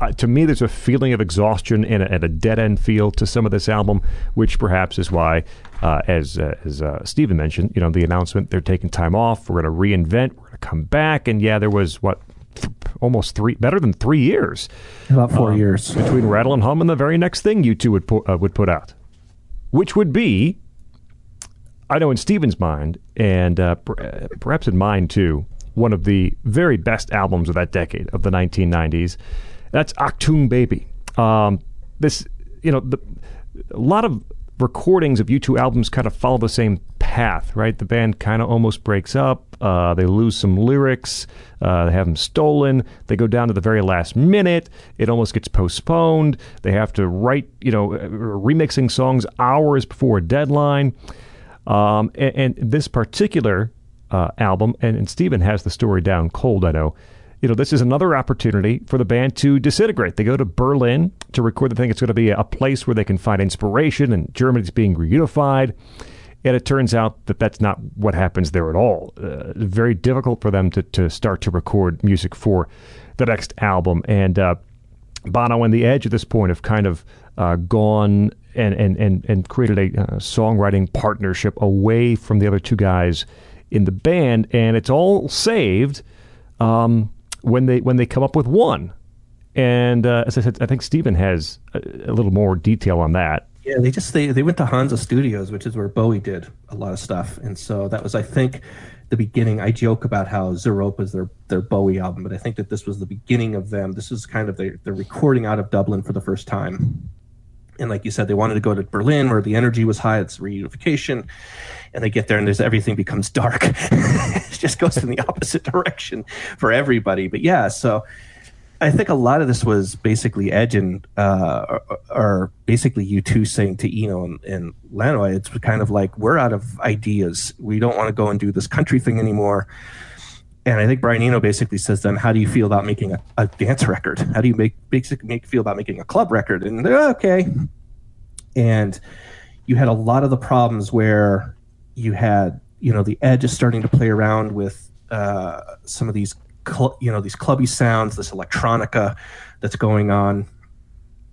Uh, to me, there's a feeling of exhaustion and a, and a dead end feel to some of this album, which perhaps is why, uh, as uh, as uh, Stephen mentioned, you know, the announcement they're taking time off. We're going to reinvent. We're going to come back, and yeah, there was what. th- Almost three, better than three years About four years. between Rattle and Hum and the very next thing U2 would put, uh, would put out, which would be, I know in Stephen's mind, and uh, per- perhaps in mine too, one of the very best albums of that decade of the 1990s. That's Achtung Baby. Um, this, you know, the, a lot of recordings of U2 albums kind of follow the same path, right? The band kind of almost breaks up. Uh, they lose some lyrics. Uh, they have them stolen. They go down to the very last minute. It almost gets postponed. They have to write, you know, uh, remixing songs hours before a deadline. Um, and, and this particular uh, album, and, and Stephen has the story down cold, I know. You know, this is another opportunity for the band to disintegrate. They go to Berlin to record the thing. It's going to be a place where they can find inspiration, and Germany's being reunified. And it turns out that that's not what happens there at all. Uh, very difficult for them to, to start to record music for the next album. And uh, Bono and the Edge at this point have kind of uh, gone and, and, and, and created a uh, songwriting partnership away from the other two guys in the band, and it's all saved um, when they when they come up with one. And uh, as I said, I think Stephen has a, a little more detail on that. Yeah, they just they they went to Hansa Studios, which is where Bowie did a lot of stuff, and so that was I think the beginning. I joke about how Zooropa is their their Bowie album, but I think that this was the beginning of them. This is kind of the the recording out of Dublin for the first time. And like you said, they wanted to go to Berlin where the energy was high. It's reunification, and they get there and there's everything becomes dark. it just goes in the opposite direction for everybody. But yeah, so I think a lot of this was basically Edge and uh, or, or basically U2 saying to Eno and, and Lanois, it's kind of like we're out of ideas. We don't want to go and do this country thing anymore. And I think Brian Eno basically says to them, "How do you feel about making a, a dance record? How do you make basically make feel about making a club record?" And they're okay. And you had a lot of the problems where you had you know the Edge is starting to play around with uh, some of these cl- you know these clubby sounds, this electronica that's going on.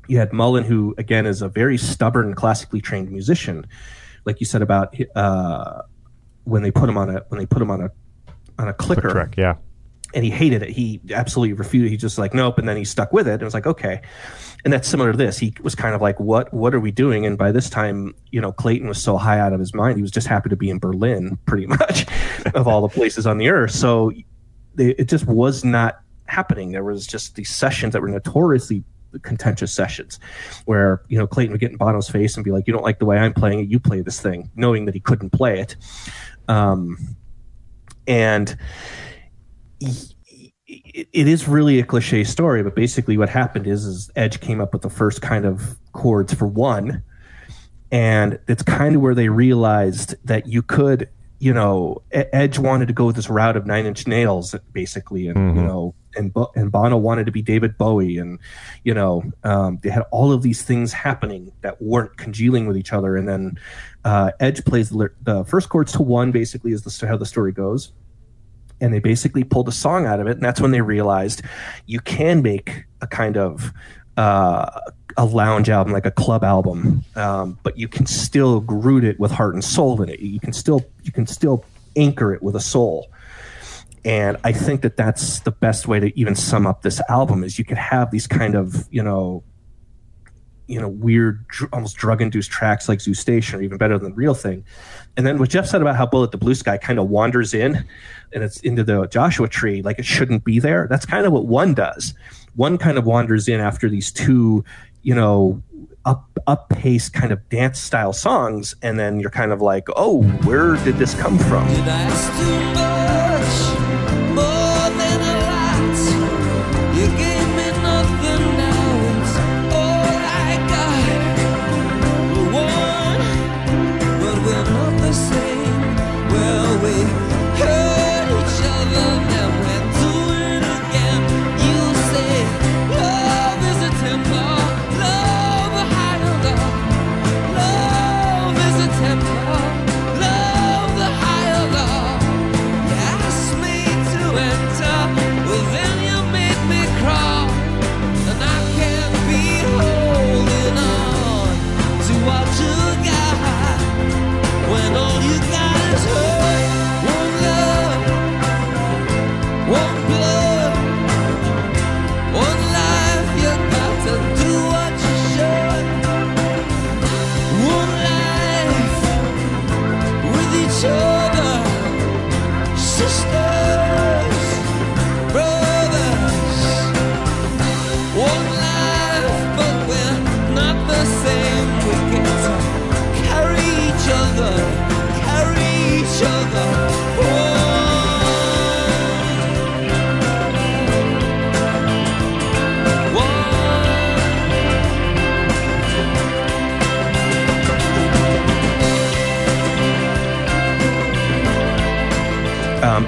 You had Mullen, who again is a very stubborn, classically trained musician, like you said about uh, when they put him on a when they put him on a on a clicker, Track, yeah. And he hated it. He absolutely refuted. He just like nope, and then he stuck with it. And it was like okay, and that's similar to this. He was kind of like what what are we doing? And by this time, you know, Clayton was so high out of his mind, he was just happy to be in Berlin, pretty much, of all the places on the earth. So they, it just was not happening. There was just these sessions that were notoriously contentious sessions where you know Clayton would get in Bono's face and be like, "You don't like the way I'm playing it. You play this thing," knowing that he couldn't play it. Um, and it, is really a cliche story, but basically what happened is, is Edge came up with the first kind of chords for one, and it's kind of where they realized that you could, you know, Edge wanted to go with this route of Nine Inch Nails, basically, and you know, and Bo- and Bono wanted to be David Bowie, and you know, um, they had all of these things happening that weren't congealing with each other, and then uh, Edge plays the, the first chords to one, basically, is the, how the story goes and they basically pulled a song out of it and that's when they realized you can make a kind of uh, a lounge album like a club album um, but you can still root it with heart and soul in it. You can still you can still anchor it with a soul. And i think that that's the best way to even sum up this album is you could have these kind of you know you know weird, dr- almost drug induced tracks like Zoo Station, or even better than the real thing. And then what Jeff said about how Bullet the Blue Sky kind of wanders in, and it's into the Joshua Tree, like it shouldn't be there. That's kind of what one does. One kind of wanders in after these two, you know, up up pace kind of dance style songs, and then you're kind of like, oh, where did this come from?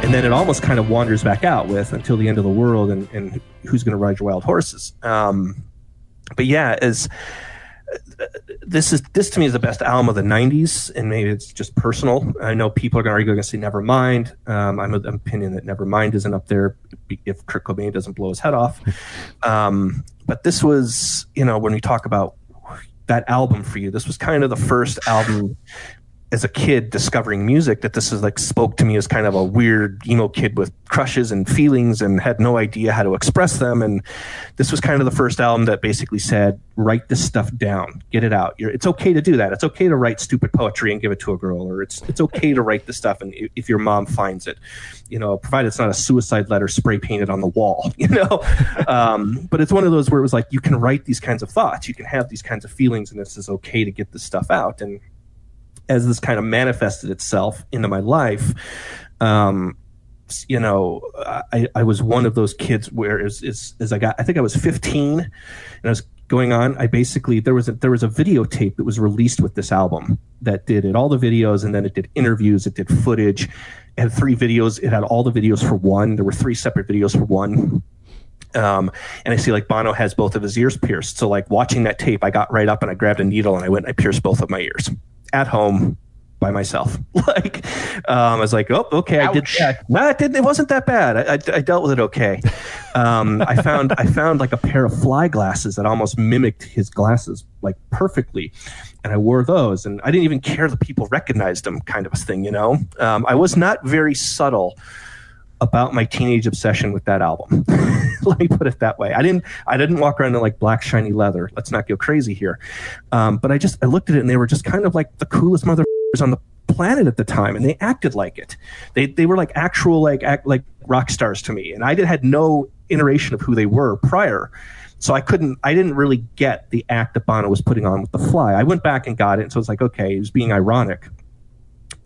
And then it almost kind of wanders back out with until the end of the world and, and who's going to ride your wild horses. Um, but yeah as this is this to me is the best album of the 90s and maybe it's just personal. I know people are going to argue to say nevermind um, i'm of the opinion that nevermind isn't up there if kurt cobain doesn't blow his head off. Um, but this was you know when we talk about that album for you this was kind of the first album as a kid discovering music that this is like spoke to me as kind of a weird emo kid with crushes and feelings and had no idea how to express them. And this was kind of the first album that basically said write this stuff down. Get it out. You're, it's okay to do that. It's okay to write stupid poetry and give it to a girl or it's it's okay to write this stuff and if your mom finds it you know provided it's not a suicide letter spray painted on the wall you know? Um, but it's one of those where it was like you can write these kinds of thoughts. You can have these kinds of feelings and this is okay to get this stuff out. And as this kind of manifested itself into my life, um, you know, I, I was one of those kids where as, as, as I got, I think I was 15 and I was going on. I basically, there was a, there was a videotape that was released with this album that did it, all the videos and then it did interviews, it did footage, had three videos. It had all the videos for one. There were three separate videos for one. Um, and I see like Bono has both of his ears pierced. So like watching that tape, I got right up and I grabbed a needle and I went and I pierced both of my ears at home by myself. like, um, I was like, oh, okay, I did Ouch. that. No, it didn't. It wasn't that bad. I, I, I dealt with it okay. Um, I found I found like a pair of fly glasses that almost mimicked his glasses like perfectly, and I wore those. And I didn't even care that people recognized them, kind of a thing, you know. Um, I was not very subtle about my teenage obsession with that album. Let me put it that way. I didn't I didn't walk around in like black shiny leather. Let's not go crazy here. Um, but I just I looked at it and they were just kind of like the coolest motherfuckers on the planet at the time and they acted like it. They they were like actual like act like rock stars to me and I did had no iteration of who they were prior. So I couldn't I didn't really get the act that Bono was putting on with the fly. I went back and got it and so it's like okay, he was being ironic.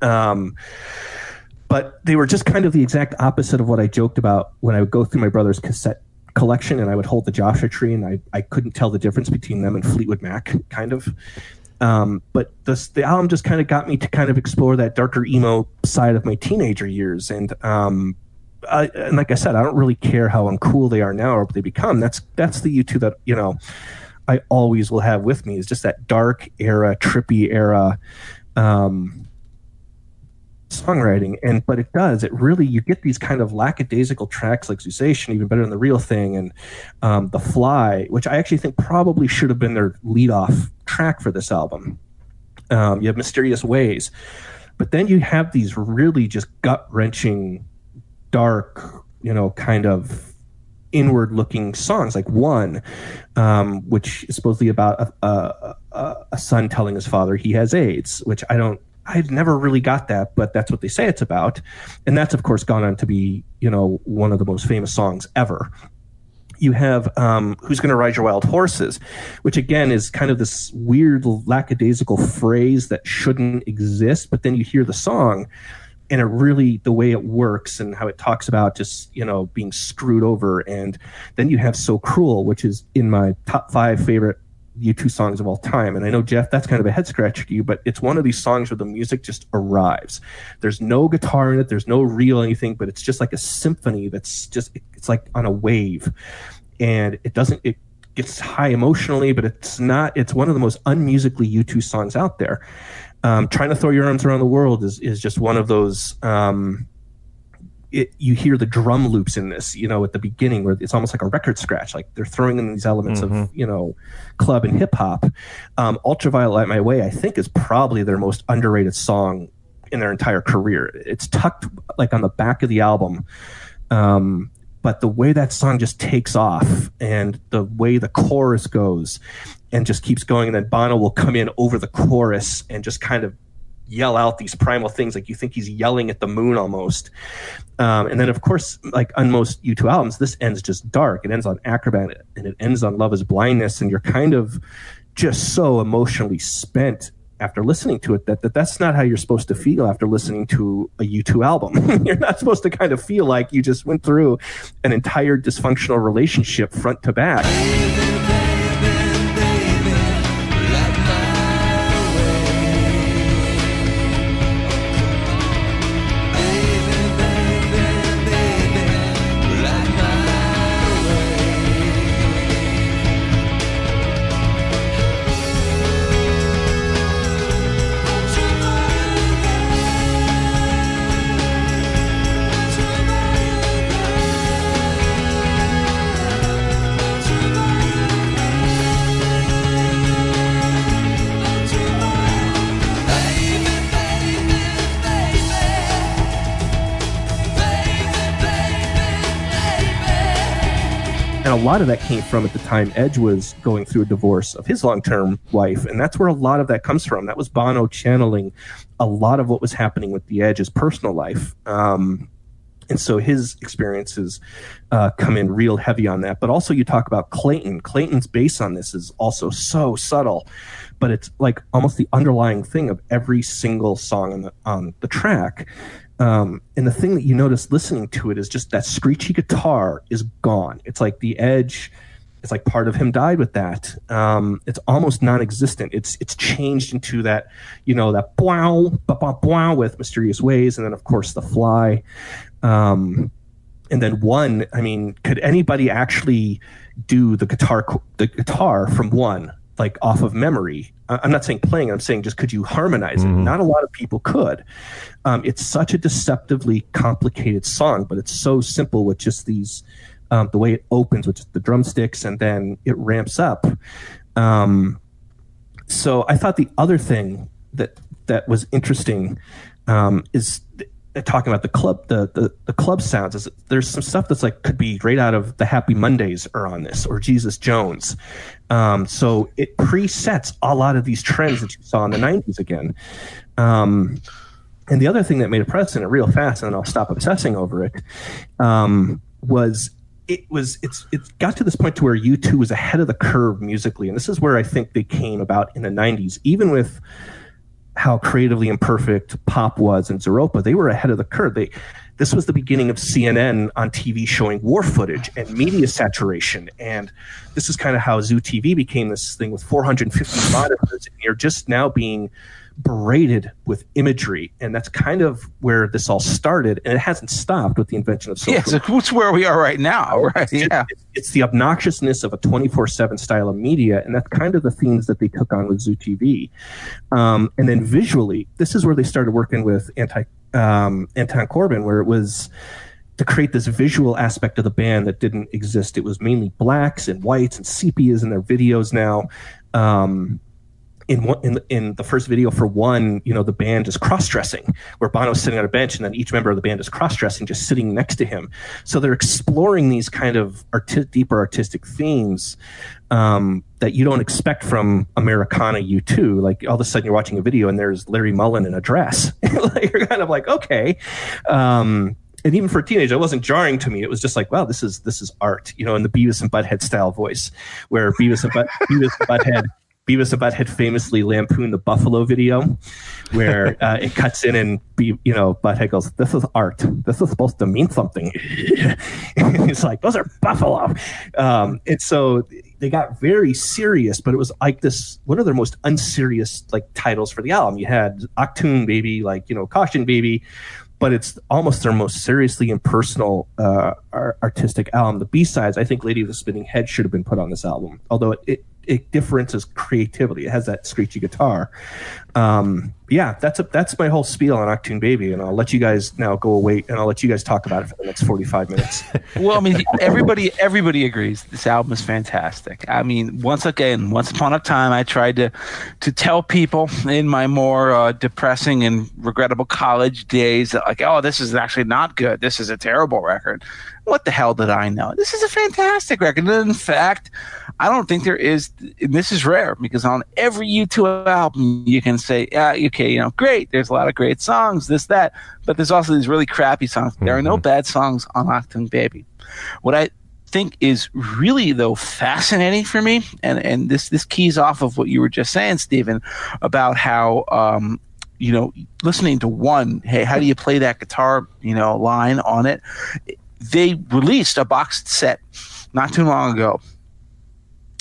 Um but they were just kind of the exact opposite of what I joked about when I would go through my brother's cassette collection and I would hold the Joshua Tree and I, I couldn't tell the difference between them and Fleetwood Mac, kind of. Um, but this, the album just kind of got me to kind of explore that darker emo side of my teenager years. And, um, I, and like I said, I don't really care how uncool they are now or what they become. That's that's the U2 that you know I always will have with me is just that dark era, trippy era. Um, songwriting and but it does it really you get these kind of lackadaisical tracks like Zoo Station even better than the real thing and um, the fly which i actually think probably should have been their lead off track for this album. Um, you have mysterious ways but then you have these really just gut wrenching dark you know kind of inward looking songs like one um, which is supposedly about a, a, a son telling his father he has aids which i don't i never really got that but that's what they say it's about. And that's of course gone on to be you know one of the most famous songs ever. You have um, "Who's Going to Ride Your Wild Horses," which again is kind of this weird lackadaisical phrase that shouldn't exist, but then you hear the song, and it really the way it works and how it talks about just you know being screwed over, and then you have "So Cruel," which is in my top five favorite U2 songs of all time. And I know, Jeff, that's kind of a head scratcher to you, but it's one of these songs where the music just arrives. There's no guitar in it, there's no real anything, but it's just like a symphony that's just, it's like on a wave. And it doesn't, it gets high emotionally, but it's not, it's one of the most unmusically U2 songs out there. Um, trying to throw your arms around the world is, is just one of those, um, it, you hear the drum loops in this, you know, at the beginning where it's almost like a record scratch. Like they're throwing in these elements of, you know, club and hip hop. Um, Ultraviolet Light My Way, I think, is probably their most underrated song in their entire career. It's tucked like on the back of the album. Um, but the way that song just takes off and the way the chorus goes and just keeps going, and then Bono will come in over the chorus and just kind of yell out these primal things like you think he's yelling at the moon almost. Um, and then of course like on most u2 albums this ends just dark. It ends on acrobat and it ends on love is blindness. And you're kind of just so emotionally spent after listening to it that, that that's not how you're supposed to feel after listening to a u2 album. You're not supposed to kind of feel like you just went through an entire dysfunctional relationship front to back lot of that came from at the time Edge was going through a divorce of his long-term wife, and that's where a lot of that comes from. That was Bono channeling a lot of what was happening with the Edge's personal life. Um, and so his experiences uh, come in real heavy on that. But also, you talk about Clayton. Clayton's bass on this is also so subtle, but it's like almost the underlying thing of every single song on the on the track. Um, and the thing that you notice listening to it is just that screechy guitar is gone. It's like the edge. It's like part of him died with that. Um, it's almost non-existent. It's it's changed into that, you know, that wow, ba wow with mysterious ways, and then of course the fly. Um, and then one, I mean, could anybody actually do the guitar the guitar from one like off of memory? I'm not saying playing. I'm saying just could you harmonize it? Not a lot of people could. Um, it's such a deceptively complicated song, but it's so simple with just these um, the way it opens with just the drumsticks and then it ramps up. Um, so I thought the other thing that that was interesting um, is talking about the club the, the the club sounds is there's some stuff that's like could be right out of the Happy Mondays or on this or Jesus Jones. Um, so it presets a lot of these trends that you saw in the 90s again. Um, and the other thing that made a precedent real fast, and then I'll stop obsessing over it, um, was it was it's it got to this point to where U2 was ahead of the curve musically, and this is where I think they came about in the '90s, even with how creatively imperfect pop was in Zooropa. They were ahead of the curve. They this was the beginning of CNN on TV showing war footage and media saturation, and this is kind of how Zoo TV became this thing with 450 monitors, and you're just now being berated with imagery, and that's kind of where this all started, and it hasn't stopped with the invention of social Yeah, so that's where we are right now, right? Yeah. it's, it's the obnoxiousness of a 24-7 style of media. And that's kind of the themes that they took on with zoo tv um, and then visually this is where they started working with anti um, Anton Corbijn where it was to create this visual aspect of the band that didn't exist. It was mainly blacks and whites and sepias in their videos now. Um, in one, in in the first video for one, you know, the band is cross dressing, where Bono's sitting on a bench, and then each member of the band is cross dressing, just sitting next to him. So they're exploring these kind of arti- deeper artistic themes um, that you don't expect from Americana U2. Like all of a sudden you're watching a video and there's Larry Mullen in a dress. you're kind of like, okay. Um, and even for a teenager, it wasn't jarring to me. It was just like, wow, this is this is art, you know, in the Beavis and Butthead style voice, where Beavis and, Butt, Beavis and Butthead. Beavis and Butthead famously lampooned the Buffalo video, where uh, it cuts in and be, you know Butthead goes, "This is art. This is supposed to mean something." it's like those are Buffalo, um, and so they got very serious. But it was like this one of their most unserious like titles for the album. You had Achtung Baby, like you know Caution Baby, but it's almost their most seriously impersonal uh, ar- artistic album. The B sides, I think, "Lady of the Spinning Head" should have been put on this album, although it. it it differences creativity. It has that screechy guitar. Um, yeah, that's a, that's my whole spiel on Achtung Baby, and I'll let you guys now go away, and I'll let you guys talk about it for the next forty five minutes. well, I mean, everybody everybody agrees this album is fantastic. I mean, once again, once upon a time, I tried to to tell people in my more uh, depressing and regrettable college days that like, oh, this is actually not good. This is a terrible record. What the hell did I know? This is a fantastic record. And in fact, I don't think there is. And this is rare because on every U2 album, you can say, yeah, okay, you know, great. There's a lot of great songs, this, that. But there's also these really crappy songs. There are no bad songs on Achtung Baby. What I think is really though fascinating for me, and and this this keys off of what you were just saying, Stephen, about how. Um, you know, listening to one, hey, how do you play that guitar, you know, line on it? They released a boxed set not too long ago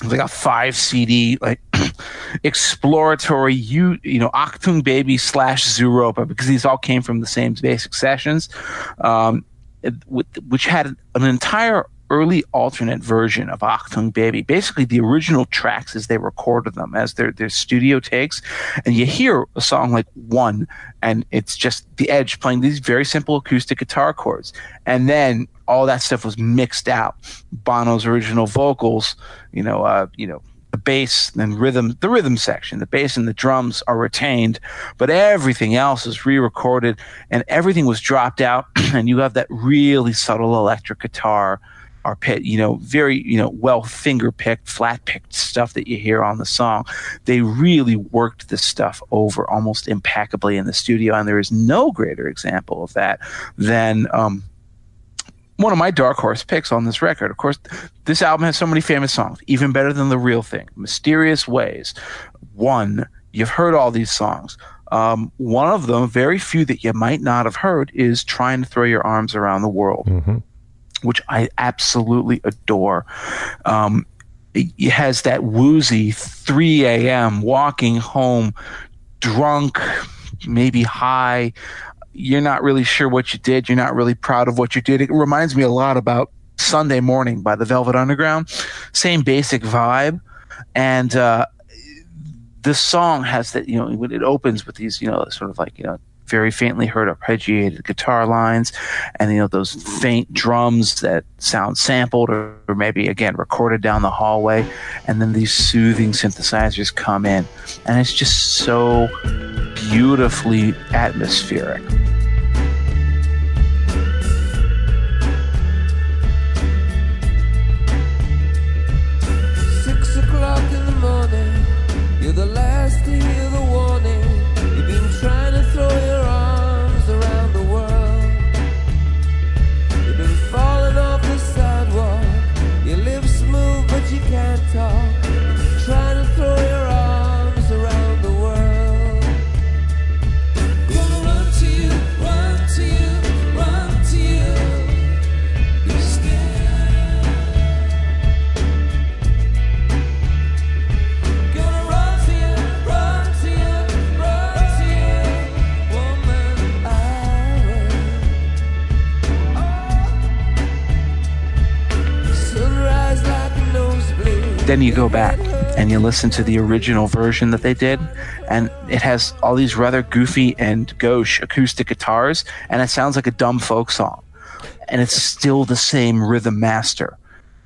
was like a five CD like exploratory you you know Achtung Baby slash Zooropa because these all came from the same basic sessions, um, it- with, which had an entire early alternate version of Achtung Baby, basically the original tracks as they recorded them as their their studio takes, and you hear a song like one, and it's just the Edge playing these very simple acoustic guitar chords, and then all that stuff was mixed out. Bono's original vocals, you know, uh, you know, the bass and rhythm, the rhythm section, the bass and the drums are retained, but everything else is re-recorded and everything was dropped out, and you have that really subtle electric guitar. Or pit, you know, very, you know, well finger picked, flat picked stuff that you hear on the song. They really worked this stuff over almost impeccably in the studio, and there is no greater example of that than um, one of my dark horse picks on this record. Of course, this album has so many famous songs, even better than the real thing. Mysterious Ways. One, you've heard all these songs. Um, one of them, very few that you might not have heard, is Trying to Throw Your Arms Around the World, which I absolutely adore. Um, it has that woozy 3 a.m. walking home drunk, maybe high. You're not really sure what you did. You're not really proud of what you did. It reminds me a lot about Sunday Morning by the Velvet Underground. Same basic vibe. And uh, the song has that, you know, when it opens with these, you know, sort of like, you know, very faintly heard arpeggiated guitar lines and you know those faint drums that sound sampled or, or maybe again recorded down the hallway. And then these soothing synthesizers come in. And it's just so beautifully atmospheric then you go back and you listen to the original version that they did. And it has all these rather goofy and gauche acoustic guitars and it sounds like a dumb folk song. And it's still the same rhythm master.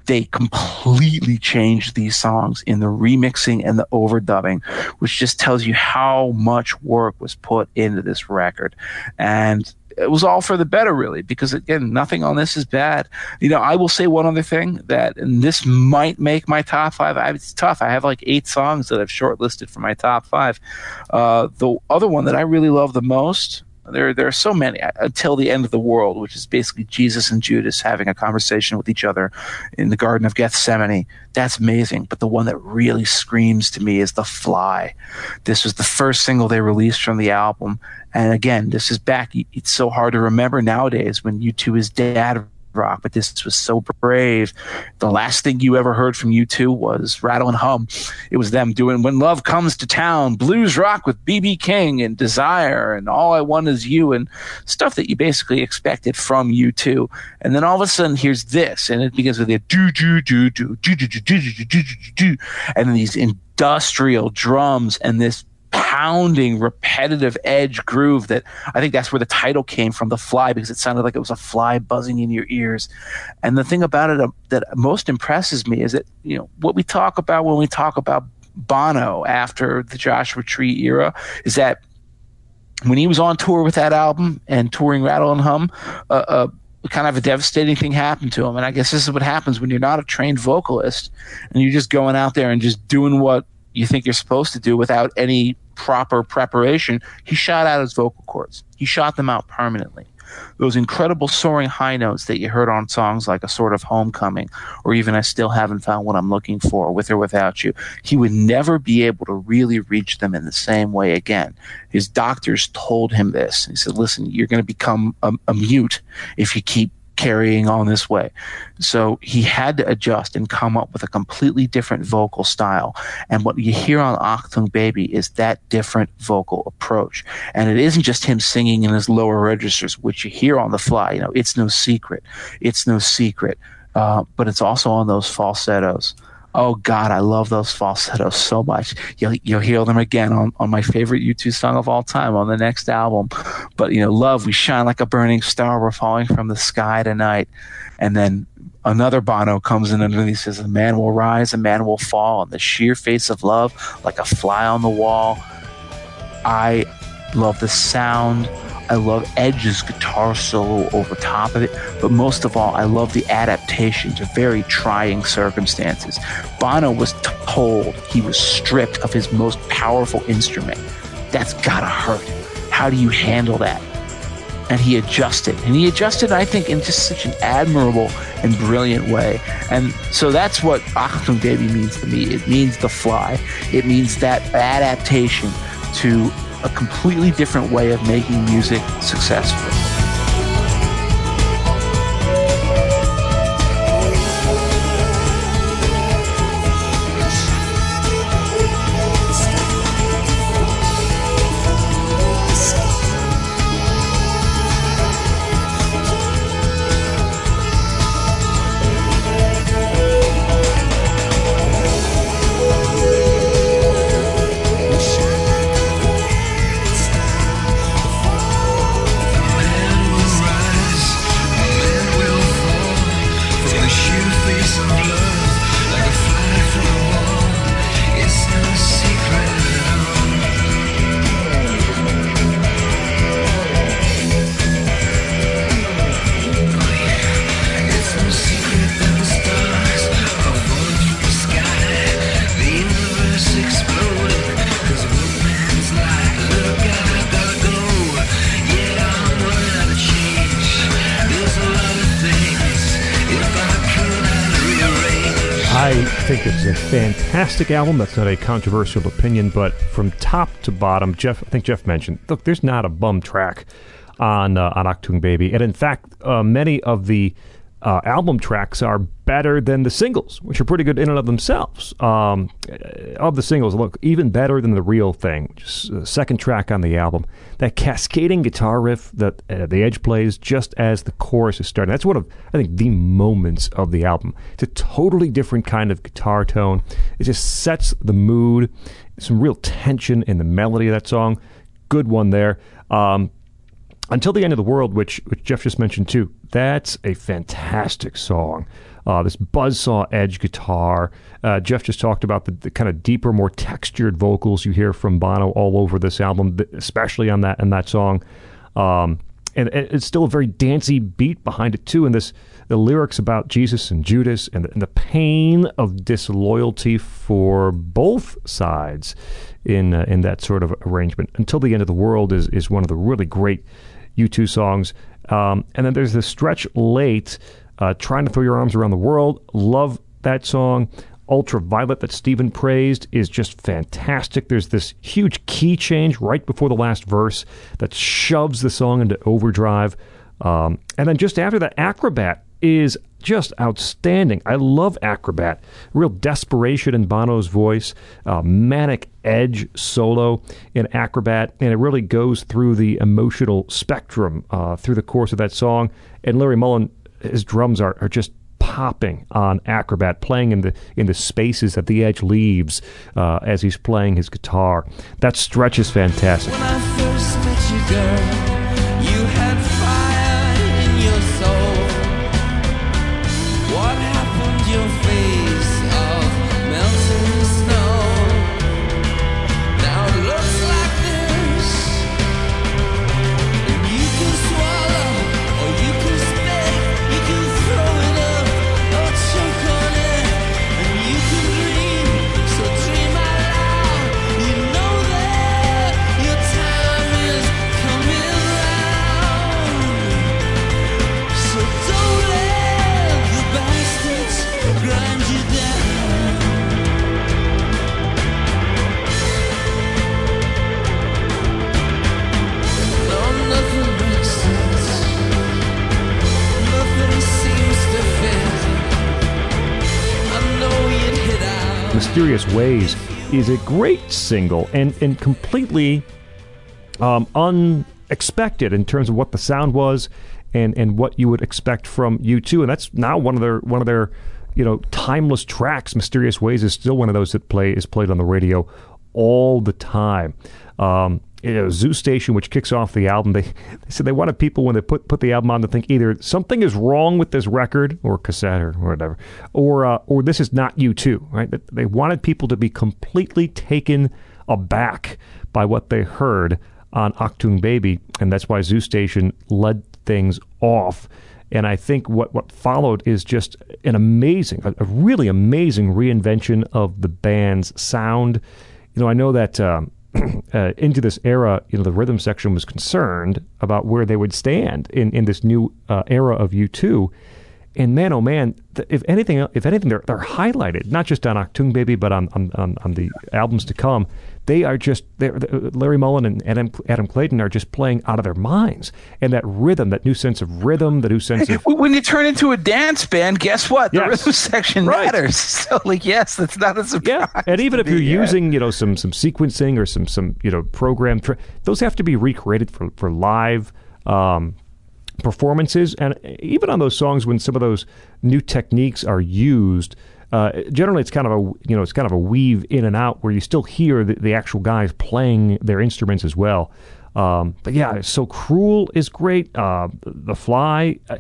They completely changed these songs in the remixing and the overdubbing, which just tells you how much work was put into this record. And it was all for the better, really, because again, nothing on this is bad. You know, I will say one other thing that, and this might make my top five. I, it's tough. I have like eight songs that I've shortlisted for my top five. Uh, the other one that I really love the most, there, there are so many uh, until the end of the world, which is basically Jesus and Judas having a conversation with each other in the Garden of Gethsemane. That's amazing. But the one that really screams to me is The Fly. This was the first single they released from the album. And again, this is back. It's so hard to remember nowadays when U2 is dad rock, but this was so brave. The last thing you ever heard from U2 was Rattle and Hum. It was them doing When Love Comes to Town, blues rock with BB King and Desire and All I Want Is You and stuff that you basically expected from U2. And then all of a sudden here's this and it begins with a do do do do do do do do do do do do and then these industrial drums and this pounding repetitive edge groove that I think that's where the title came from the fly because it sounded like it was a fly buzzing in your ears. And the thing about it uh, that most impresses me is that you know what we talk about when we talk about Bono after the Joshua Tree era is that when he was on tour with that album and touring Rattle and Hum uh, uh, kind of a devastating thing happened to him. And I guess this is what happens when you're not a trained vocalist and you're just going out there and just doing what you think you're supposed to do without any proper preparation, he shot out his vocal cords. He shot them out permanently. Those incredible soaring high notes that you heard on songs like A Sort of Homecoming, or even I Still Haven't Found What I'm Looking For, With or Without You, he would never be able to really reach them in the same way again. His doctors told him this. He said, Listen, you're going to become a, a mute if you keep carrying on this way. So he had to adjust and come up with a completely different vocal style. And what you hear on Achtung Baby is that different vocal approach. And it isn't just him singing in his lower registers, which you hear on the fly. You know, it's no secret. It's no secret. Uh, but it's also on those falsettos. Oh God, I love those falsettos so much. You'll you'll hear them again on, on my favorite U2 song of all time on the next album. But you know, love, we shine like a burning star, we're falling from the sky tonight. And then another Bono comes in underneath says, A man will rise, a man will fall, on the sheer face of love, like a fly on the wall. I love the sound. I love Edge's guitar solo over top of it, but most of all, I love the adaptation to very trying circumstances. Bono was told he was stripped of his most powerful instrument. That's gotta hurt. How do you handle that? And he adjusted, and he adjusted, I think, in just such an admirable and brilliant way. And so that's what Achtung means to me. It means the fly. It means that adaptation to a completely different way of making music successful. Fantastic album. That's not a controversial opinion, but from top to bottom, Jeff, I think Jeff mentioned, look, there's not a bum track on uh, on Achtung Baby, and in fact, uh, many of the uh, album tracks are better than the singles, which are pretty good in and of themselves. Um, of the singles, look even better than the real thing, which is the second track on the album. That cascading guitar riff that uh, the Edge plays just as the chorus is starting. That's one of I think the moments of the album. It's a totally different kind of guitar tone. It just sets the mood. Some real tension in the melody of that song. Good one there. Um, until the end of the world, which, which Jeff just mentioned too. That's a fantastic song. uh, this buzzsaw edge guitar. Uh, Jeff just talked about the, the kind of deeper, more textured vocals you hear from Bono all over this album, especially on that in that song. Um, and and it's still a very dancey beat behind it too. And this the lyrics about Jesus and Judas and the, and the pain of disloyalty for both sides in uh, in that sort of arrangement. Until the end of the world is is one of the really great U2 songs. Um, and then there's the stretch late, uh, trying to throw your arms around the world. Love that song. Ultraviolet that Stephen praised is just fantastic. There's this huge key change right before the last verse that shoves the song into overdrive. Um, and then just after that, Acrobat is just outstanding. I love Acrobat. Real desperation in Bono's voice, uh, manic edge solo in Acrobat, and it really goes through the emotional spectrum uh, through the course of that song. And Larry Mullen, his drums are, are just popping on Acrobat, playing in the in the spaces that the edge leaves uh, as he's playing his guitar. That stretch is fantastic. Mysterious Ways is a great single and, and completely um, unexpected in terms of what the sound was and, and what you would expect from U2. And that's now one of their one of their you know timeless tracks. Mysterious Ways is still one of those that play is played on the radio all the time. Um, you know, Zoo Station, which kicks off the album, they, they said they wanted people when they put put the album on to think either something is wrong with this record or cassette or whatever, or uh, or this is not U2, right? They wanted people to be completely taken aback by what they heard on Achtung Baby, and that's why Zoo Station led things off. And I think what, what followed is just an amazing, a, a really amazing reinvention of the band's sound. You know, I know that um, uh, into this era, you know, the rhythm section was concerned about where they would stand in, in this new uh, era of U2. And man, oh man, th- if anything, if anything, they're, they're highlighted not just on Achtung Baby, but on, on, on, on the albums to come. They are just Larry Mullen and Adam, Adam Clayton are just playing out of their minds, and that rhythm, that new sense of rhythm, the new sense of when you turn into a dance band, guess what? The Yes. rhythm section Right. matters. So, like, yes, that's not a surprise. Yeah, and even if you're yeah. using, you know, some some sequencing or some some you know program, tra- those have to be recreated for for live um, performances. And even on those songs, when some of those new techniques are used, uh, generally it's kind of a you know it's kind of a weave in and out where you still hear the, the actual guys playing their instruments as well. Um, but yeah, so cruel is great. Uh, the Fly, uh,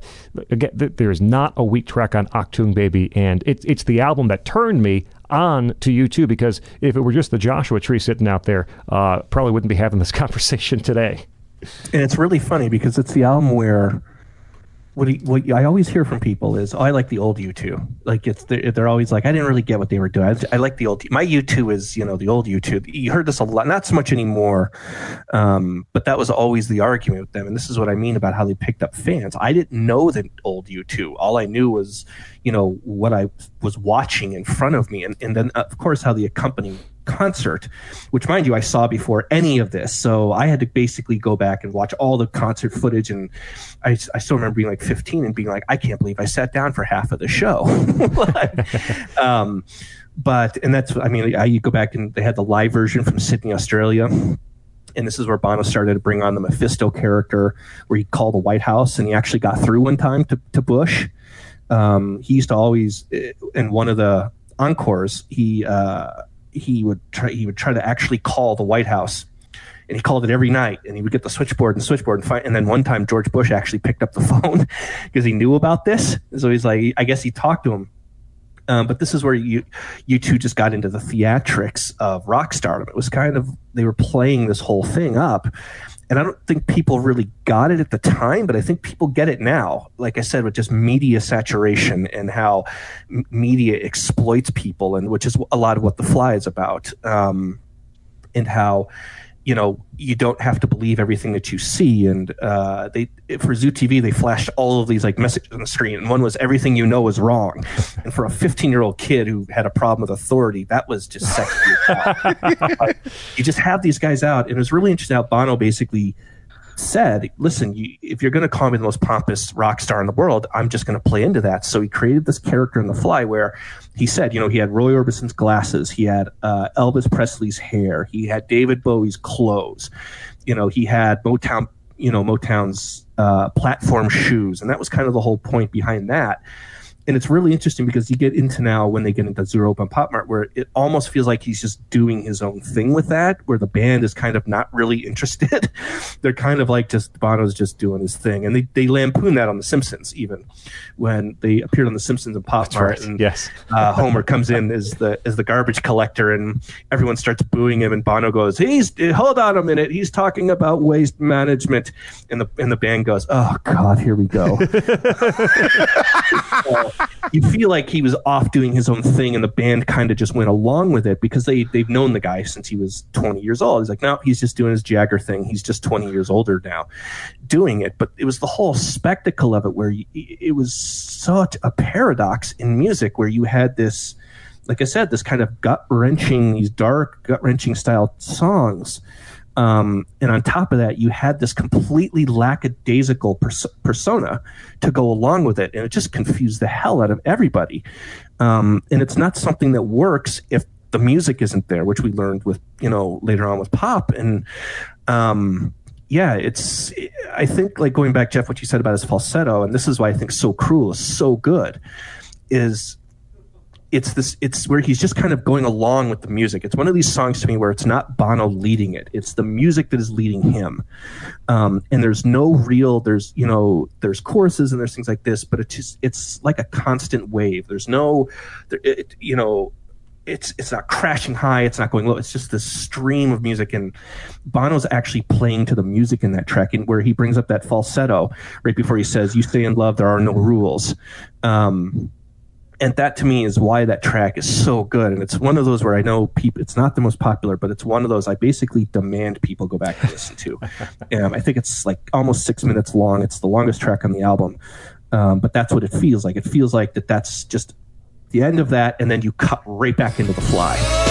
again, th- there is not a weak track on Achtung Baby, and it's it's the album that turned me on to U2. Because if it were just the Joshua Tree sitting out there, uh, probably wouldn't be having this conversation today. And it's really funny because it's the album where what, he, what I always hear from people is, "Oh, I like the old U2." Like it's they're, they're always like, "I didn't really get what they were doing." I, I like the old. My U2 is you know the old U2. You heard this a lot, not so much anymore, um, but that was always the argument with them. And this is what I mean about how they picked up fans. I didn't know the old U2. All I knew was you know what I was watching in front of me, and and then of course how the accompanying concert, which mind you, I saw before any of this. So I had to basically go back and watch all the concert footage. And I, I still remember being like 15 and being like, I can't believe I sat down for half of the show. Um, but, and that's, I mean, I, you go back and they had the live version from Sydney, Australia. And this is where Bono started to bring on the Mephisto character, where he called the White House, and he actually got through one time to, to Bush. Um, he used to always, eh, in one of the encores, he uh, he would try he would try to actually call the White House and he called it every night. And he would get the switchboard and switchboard and find. And then one time George Bush actually picked up the phone because he knew about this. So he's like, I guess he talked to him. Um, but this is where you U2 just got into the theatrics of rock stardom. It was kind of they were playing this whole thing up, and I don't think people really got it at the time, but I think people get it now. Like I said, with just media saturation and how m- media exploits people, and which is a lot of what The Fly is about, um, and how you know you don't have to believe everything that you see. And uh, they for Zoo TV they flashed all of these like messages on the screen, and one was everything you know is wrong. And for a 15 year old kid who had a problem with authority, that was just sexy. you just have these guys out, and it was really interesting how Bono basically said, "Listen, you, if you're going to call me the most pompous rock star in the world, I'm just going to play into that." So he created this character in The Fly where he said, you know, he had Roy Orbison's glasses, he had uh, Elvis Presley's hair, he had David Bowie's clothes, you know, he had Motown, you know, Motown's uh, platform shoes, and that was kind of the whole point behind that and it's really interesting because you get into now when they get into Zero Open Pop Mart where it almost feels like he's just doing his own thing with that, where the band is kind of not really interested. They're kind of like just Bono's just doing his thing, and they they lampoon that on The Simpsons even when they appeared on The Simpsons and Pop Mart, and Yes. uh, Homer comes in as the as the garbage collector, and everyone starts booing him. And Bono goes, "He's hold on a minute, he's talking about waste management." And the and the band goes, "Oh God, here we go." You feel like he was off doing his own thing, and the band kind of just went along with it because they they've known the guy since he was 20 years old. He's like, no, he's just doing his Jagger thing. He's just 20 years older now, doing it. But it was the whole spectacle of it where you, it was such a paradox in music where you had this, like I said, this kind of gut wrenching, these dark gut wrenching style songs. Um, and on top of that, you had this completely lackadaisical pers- persona to go along with it, and it just confused the hell out of everybody. Um, and it's not something that works if the music isn't there, which we learned with you know later on with pop. And um, yeah, it's I think like going back, Jeff, what you said about his falsetto, and this is why I think "So Cruel" is so good, is it's this it's where he's just kind of going along with the music. It's one of these songs to me where it's not bono leading it. It's the music that is leading him. Um, and there's no real there's you know there's choruses and there's things like this but it's just it's like a constant wave. There's no there, it, you know it's it's not crashing high. It's not going low. It's just this stream of music. And bono's actually playing to the music in that track and where he brings up that falsetto right before he says you stay in love there are no rules. Um, and that to me is why that track is so good. And it's one of those where i know people it's not the most popular but it's one of those i basically demand people go back and listen to. Um, i think it's like almost six minutes long. It's the longest track on the album. Um, but that's what it feels like. It feels like that that's just the end of that and then you cut right back into the fly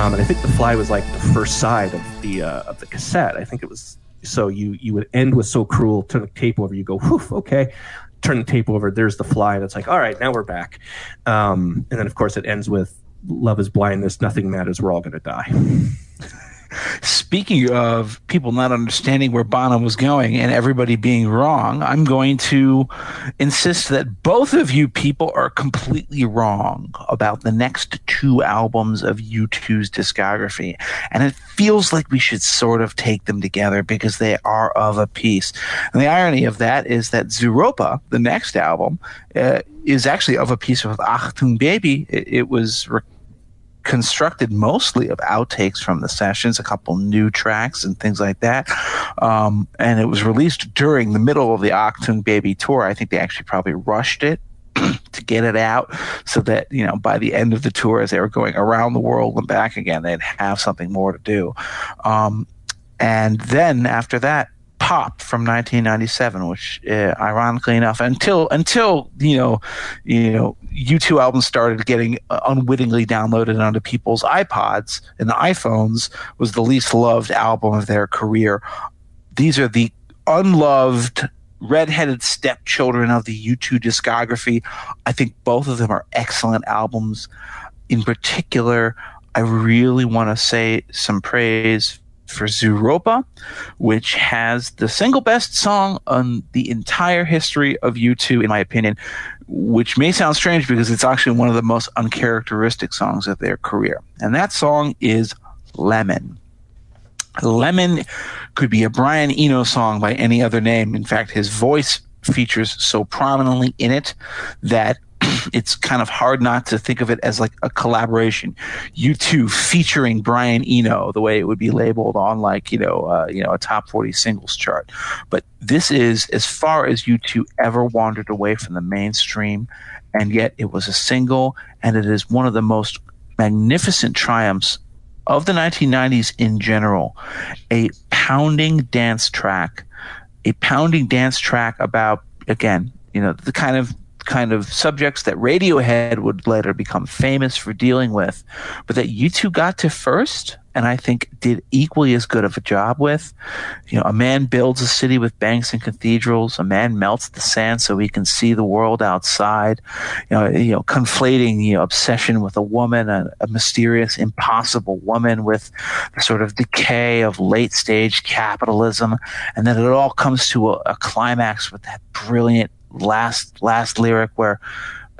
um, and I think the fly was like the first side of the uh, of the cassette. I think it was so you you would end with so cruel, turn the tape over, you go, whew, okay, turn the tape over, there's the fly, and it's like, all right, now we're back. Um, and then of course it ends with love is blindness, nothing matters, we're all gonna die. Speaking of people not understanding where Bono was going and everybody being wrong, I'm going to insist that both of you people are completely wrong about the next two albums of U2's discography. And it feels like we should sort of take them together because they are of a piece. And the irony of that is that Zooropa, the next album, uh, is actually of a piece with Achtung Baby. It, it was re- constructed mostly of outtakes from the sessions, a couple new tracks and things like that. Um, and it was released during the middle of the Achtung Baby tour. I think they actually probably rushed it to get it out so that, you know, by the end of the tour, as they were going around the world and back again, they'd have something more to do. Um, and then after that, Pop from 1997, which, uh, ironically enough, until until you know, you know, U2 albums started getting uh, unwittingly downloaded onto people's iPods and iPhones, was the least loved album of their career. These are the unloved redheaded stepchildren of the U2 discography. I think both of them are excellent albums. In particular, I really want to say some praise for Zooropa, which has the single best song on the entire history of U2, in my opinion, which may sound strange because it's actually one of the most uncharacteristic songs of their career. And that song is Lemon. Lemon could be a Brian Eno song by any other name. In fact, his voice features so prominently in it that it's kind of hard not to think of it as like a collaboration. U2 featuring Brian Eno, the way it would be labeled on like you know uh, you know a top forty singles chart. But this is as far as U2 ever wandered away from the mainstream, and yet it was a single, and it is one of the most magnificent triumphs of the 1990s in general. A pounding dance track, a pounding dance track about again you know the kind of kind of subjects that Radiohead would later become famous for dealing with, but that U2 got to first, and I think did equally as good of a job with. You know, a man builds a city with banks and cathedrals. A man melts the sand so he can see the world outside. You know, you know, conflating you know obsession with a woman, a, a mysterious, impossible woman, with the sort of decay of late stage capitalism, and then it all comes to a, a climax with that brilliant last last lyric where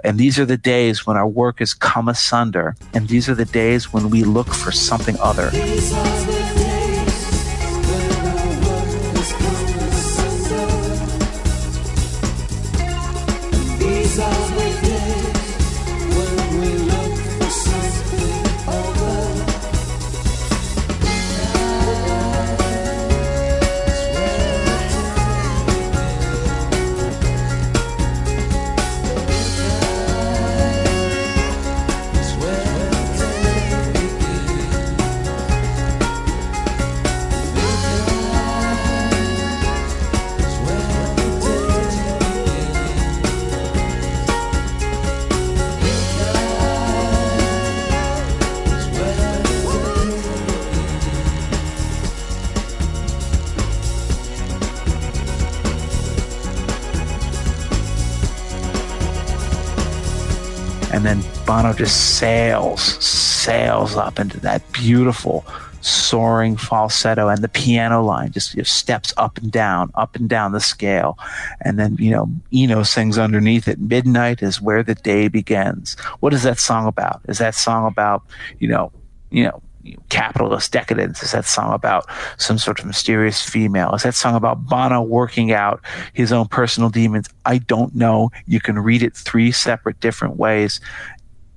and these are the days when our work has come asunder and these are the days when we look for something other and then Bono just sails, sails up into that beautiful soaring falsetto, and the piano line just steps up and down, up and down the scale, and then you know Eno sings underneath it. Midnight is where the day begins. What is that song about? Is that song about you know, you know? Capitalist decadence? Is that song about some sort of mysterious female? Is that song about Bono working out his own personal demons? I don't know. You can read it three separate different ways.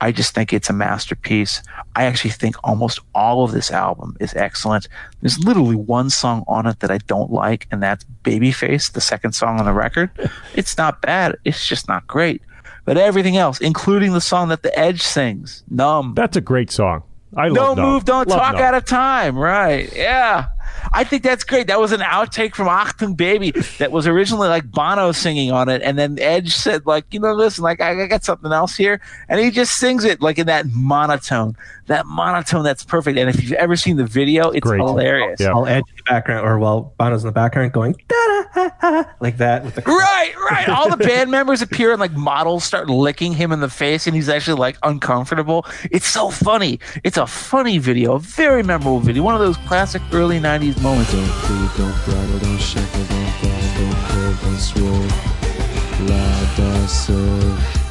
I just think it's a masterpiece. I actually think almost all of this album is excellent. There's literally one song on it that I don't like, and that's Babyface, the second song on the record. It's not bad, it's just not great. But everything else, including the song that The Edge sings, Numb. That's a great song. I Don't love move, don't Love talk Numb. out of time. Right. Yeah. I think that's great. That was an outtake from Achtung Baby that was originally like Bono singing on it. And then Edge said, like, you know, listen, like, I, I got something else here. And he just sings it like in that monotone, that monotone that's perfect. And if you've ever seen the video, it's Great. hilarious. Yeah. I'll edge in the background, or while Bono's in the background going da da da like that with the Right, right. All the band members appear and like models start licking him in the face, and he's actually like uncomfortable. It's so funny. It's a funny video, a very memorable video, one of those classic early '90s moments. Don't plead, don't bridle, don't shackle, don't guard, don't curve, don't swerve. Lie, die, serve.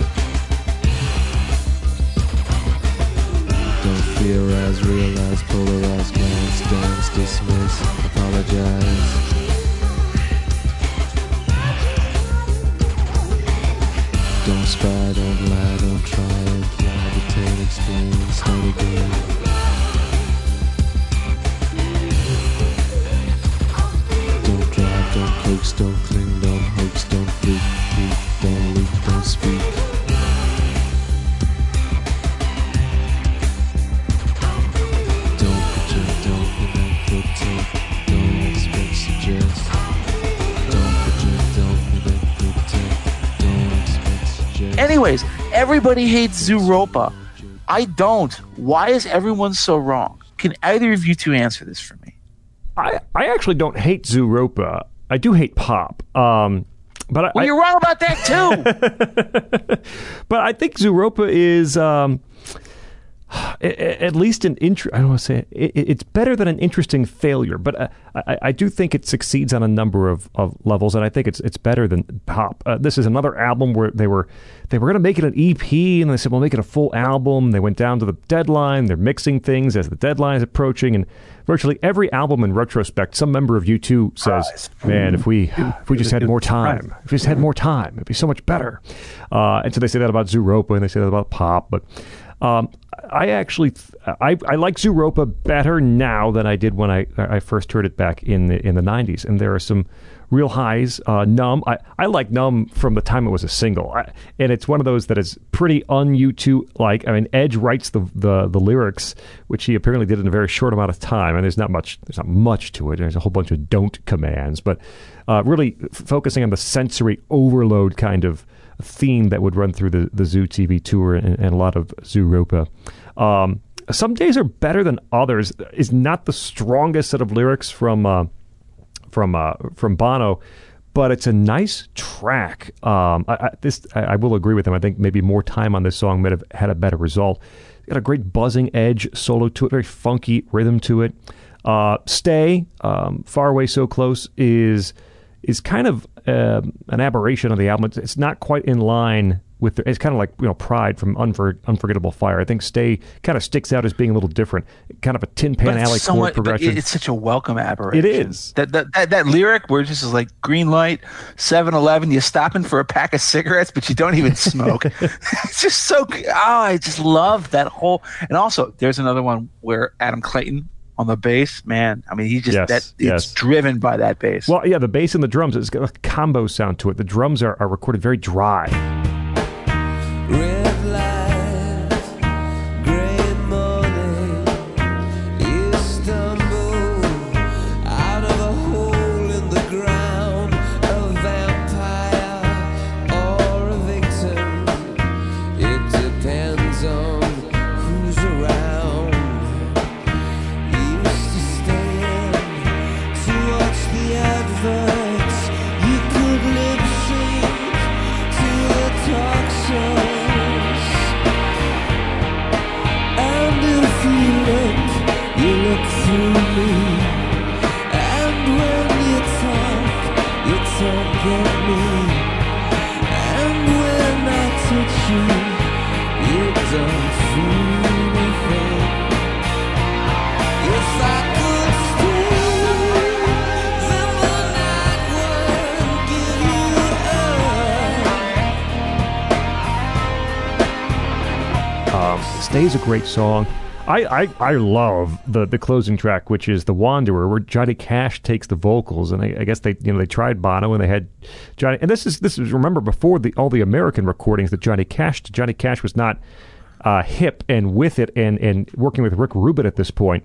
Don't theorize, realize, polarize, glance, dance, dismiss, apologize. Don't spy, don't lie, don't try. Fly, detain, explain, start again. Don't drive, don't coax, don't cling, don't hoax, don't freak, peek, don't leak, don't speak. Anyways, everybody hates Zooropa. I don't. Why is everyone so wrong? Can either of you two answer this for me? I, I actually don't hate Zooropa. I do hate pop. Um, but I, Well, I- you're wrong about that too. but I think Zooropa is um, at least an inter- I don't want to say it, it, it's better than an interesting failure, but uh, I, I do think it succeeds on a number of, of levels, and I think it's it's better than pop. Uh, this is another album where they were they were going to make it an EP, and they said we'll make it a full album. They went down to the deadline. They're mixing things as the deadline is approaching, and virtually every album in retrospect, some member of U2 says, "Man, if we if we just had more time, if we just had more time, it'd be so much better." Uh, and so they say that about Zooropa, and they say that about pop, but. Um, I actually I, I like Zooropa better now than I did when I I first heard it back in the in the '90s, and there are some real highs. Uh, Numb, I, I like Numb from the time it was a single, I, and it's one of those that is pretty un U2 like. I mean, Edge writes the, the the lyrics, which he apparently did in a very short amount of time, and there's not much there's not much to it. There's a whole bunch of don't commands, but uh, really f- focusing on the sensory overload kind of theme that would run through the, the Zoo TV tour and, and a lot of Zooropa. Um, some days are better than others is not the strongest set of lyrics from uh, from uh, from Bono, but it's a nice track. Um, I, I, this I, I will agree with him. I think maybe more time on this song might have had a better result. It's got a great buzzing edge solo to it, very funky rhythm to it. Uh, Stay, um, Far Away So Close is is kind of um an aberration of the album. It's, it's not quite in line with. The, it's kind of like you know Pride from Unfor, Unforgettable Fire. I think Stay kind of sticks out as being a little different. Kind of a Tin Pan Alley it's, chord somewhat, but progression. it's such a welcome aberration. It is. That that, that that lyric where it just is like green light, 7-Eleven, you're stopping for a pack of cigarettes, but you don't even smoke. it's just so. Oh, I just love that whole. And also, there's another one where Adam Clayton on the bass, man. I mean, he just Yes, that it's yes. driven by that bass. Well, yeah, the bass and the drums, it's got a combo sound to it. The drums are, are recorded very dry. Stay's a great song. I, I, I love the, the closing track, which is The Wanderer, where Johnny Cash takes the vocals, and I, I guess they you know they tried Bono and they had Johnny, and this is this is remember before the all the American recordings that Johnny Cash. Johnny Cash was not uh, hip and with it and and working with Rick Rubin at this point,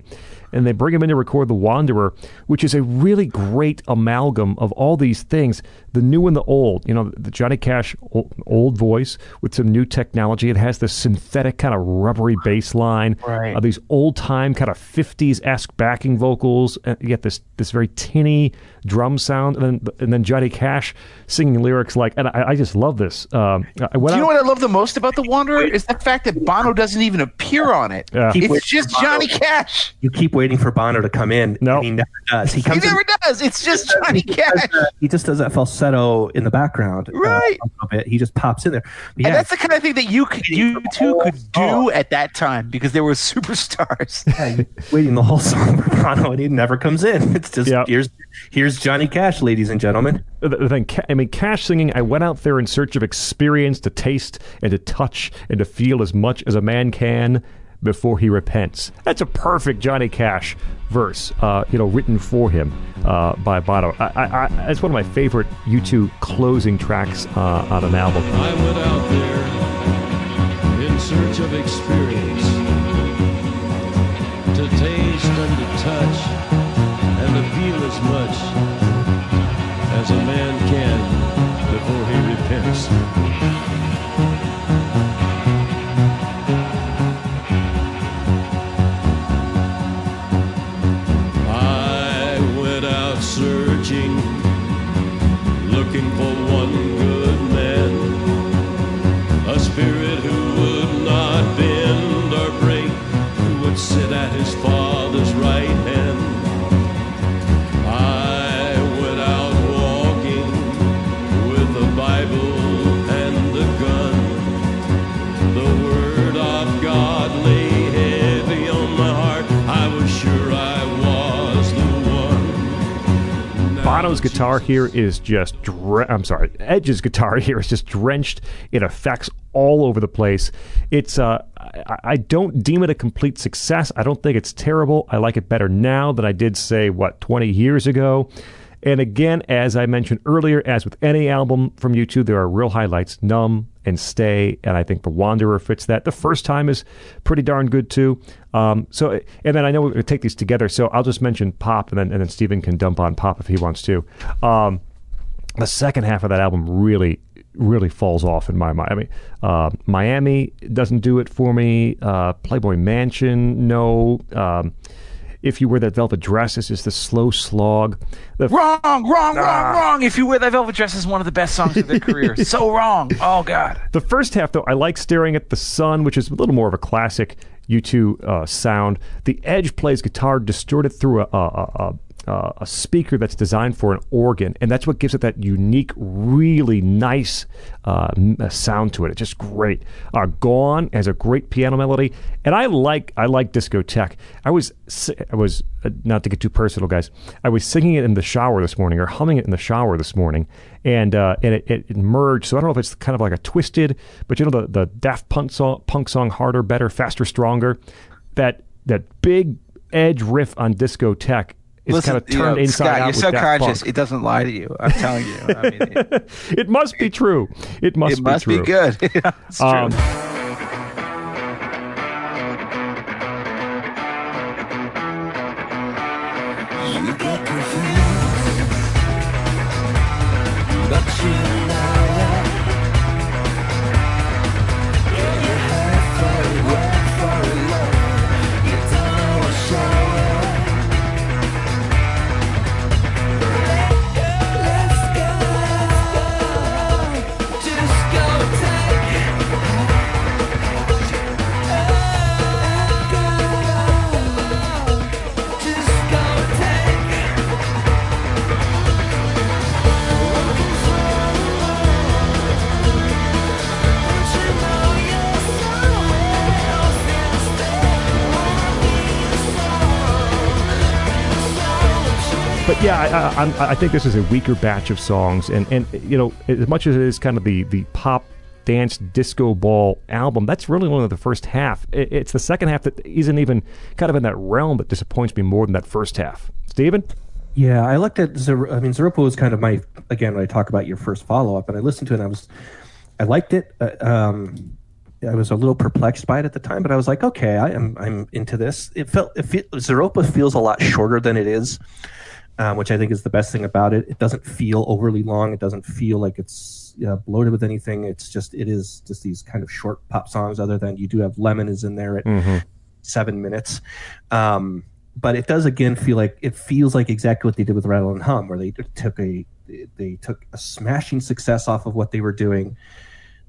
and they bring him in to record The Wanderer, which is a really great amalgam of all these things, the new and the old. You know, the Johnny Cash old, old voice with some new technology. It has this synthetic kind of rubbery bass line, Right. uh, these old time kind of fifties esque backing vocals. And you get this this very tinny drum sound, and then and then Johnny Cash singing lyrics like, and I, I just love this. Um, Do you know out- what I love the most about the Wanderer is the fact that Bono doesn't even appear on it. Yeah. It's just. Johnny Cash. You keep waiting for Bono to come in. No. and he never does. He He comes in never does. It's just Johnny Cash. he just does that falsetto in the background, uh, Right. a bit. He just pops in there. But And that's the kind of thing that you could, you two could do at that time because they were superstars. yeah, waiting the whole song for Bono, and he never comes in. It's just Yeah. here's here's Johnny Cash, ladies and gentlemen. the the thing, I mean, Cash singing. I went out there in search of experience to taste and to touch and to feel as much as a man can before he repents. That's a perfect Johnny Cash verse, uh, you know, written for him uh, by Bono. I, I, I, it's one of my favorite U2 closing tracks uh, on an album. I went out there in search of experience to taste and to touch and to feel as much as a man can before he repents. Guitar here is just, dre- I'm sorry, Edge's guitar here is just drenched in effects all over the place. It's, uh, I, I don't deem it a complete success. I don't think it's terrible. I like it better now than I did, say, what, 20 years ago. And again, as I mentioned earlier, as with any album from U2, there are real highlights Numb and Stay. And I think The Wanderer fits that. The first time is pretty darn good, too. Um, so, and then I know we're going to take these together. So I'll just mention Pop, and then, and then Stephen can dump on Pop if he wants to. Um, the second half of that album really really falls off in my mind. I mean, uh, Miami doesn't do it for me. Uh, Playboy Mansion, no. Um, if you wear that velvet dress, it's just the slow slog. The Wrong, wrong, wrong, wrong. If you wear that velvet dress is one of the best songs of their career. so wrong. Oh God. The first half, though, I like staring at the sun, which is a little more of a classic U2 uh, sound. The Edge plays guitar distorted through a, a, a, a, a speaker that's designed for an organ, and that's what gives it that unique, really nice uh, uh, sound to it. It's just great. Uh, Gone has a great piano melody, and I like I like discotheque. I was I was uh, not to get too personal, guys. I was singing it in the shower this morning, or humming it in the shower this morning, and uh, and it, it, it merged. So I don't know if it's kind of like a twisted, but you know the the Daft Punk song, punk song, harder, better, faster, stronger. That that big edge riff on discotheque is Listen, kind of you turned know, inside Scot, out. Your with Daft subconscious, Punk. it doesn't lie to you. I'm telling you. I mean, it, it must be true. It must be true. it must be be, true. good. it's true. Um, But yeah, I, I, I think this is a weaker batch of songs, and and you know, as much as it is kind of the the pop dance disco ball album, that's really only the first half. It's the second half that isn't even kind of in that realm that disappoints me more than that first half. Stephen? Yeah, I looked at. Zer- I mean, Zooropa was kind of my again when I talk about your first follow up, and I listened to it. and I was, I liked it. Uh, um, I was a little perplexed by it at the time, but I was like, okay, I am. I'm into this. It felt. It fe- Zooropa feels a lot shorter than it is, um, which I think is the best thing about it. It doesn't feel overly long. It doesn't feel like it's uh, bloated with anything. It's just. It is just these kind of short pop songs. Other than you do have Lemon is in there at seven minutes. Um, but it does again feel like it feels like exactly what they did with Rattle and Hum, where they took a they took a smashing success off of what they were doing,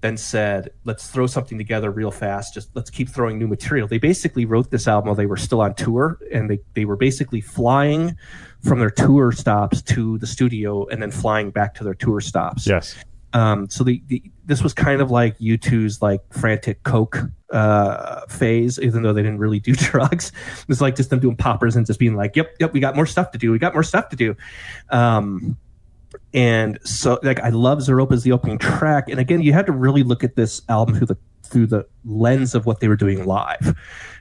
then said, "Let's throw something together real fast. Just let's keep throwing new material." They basically wrote this album while they were still on tour, and they they were basically flying from their tour stops to the studio, and then flying back to their tour stops. Yes. Um, so the, the this was kind of like U2's like frantic coke uh, phase, even though they didn't really do drugs. It was like just them doing poppers and just being like, "Yep, yep, we got more stuff to do. We got more stuff to do." Um, and so, like, I love Zooropa as the opening track. And again, you had to really look at this album through the through the lens of what they were doing live,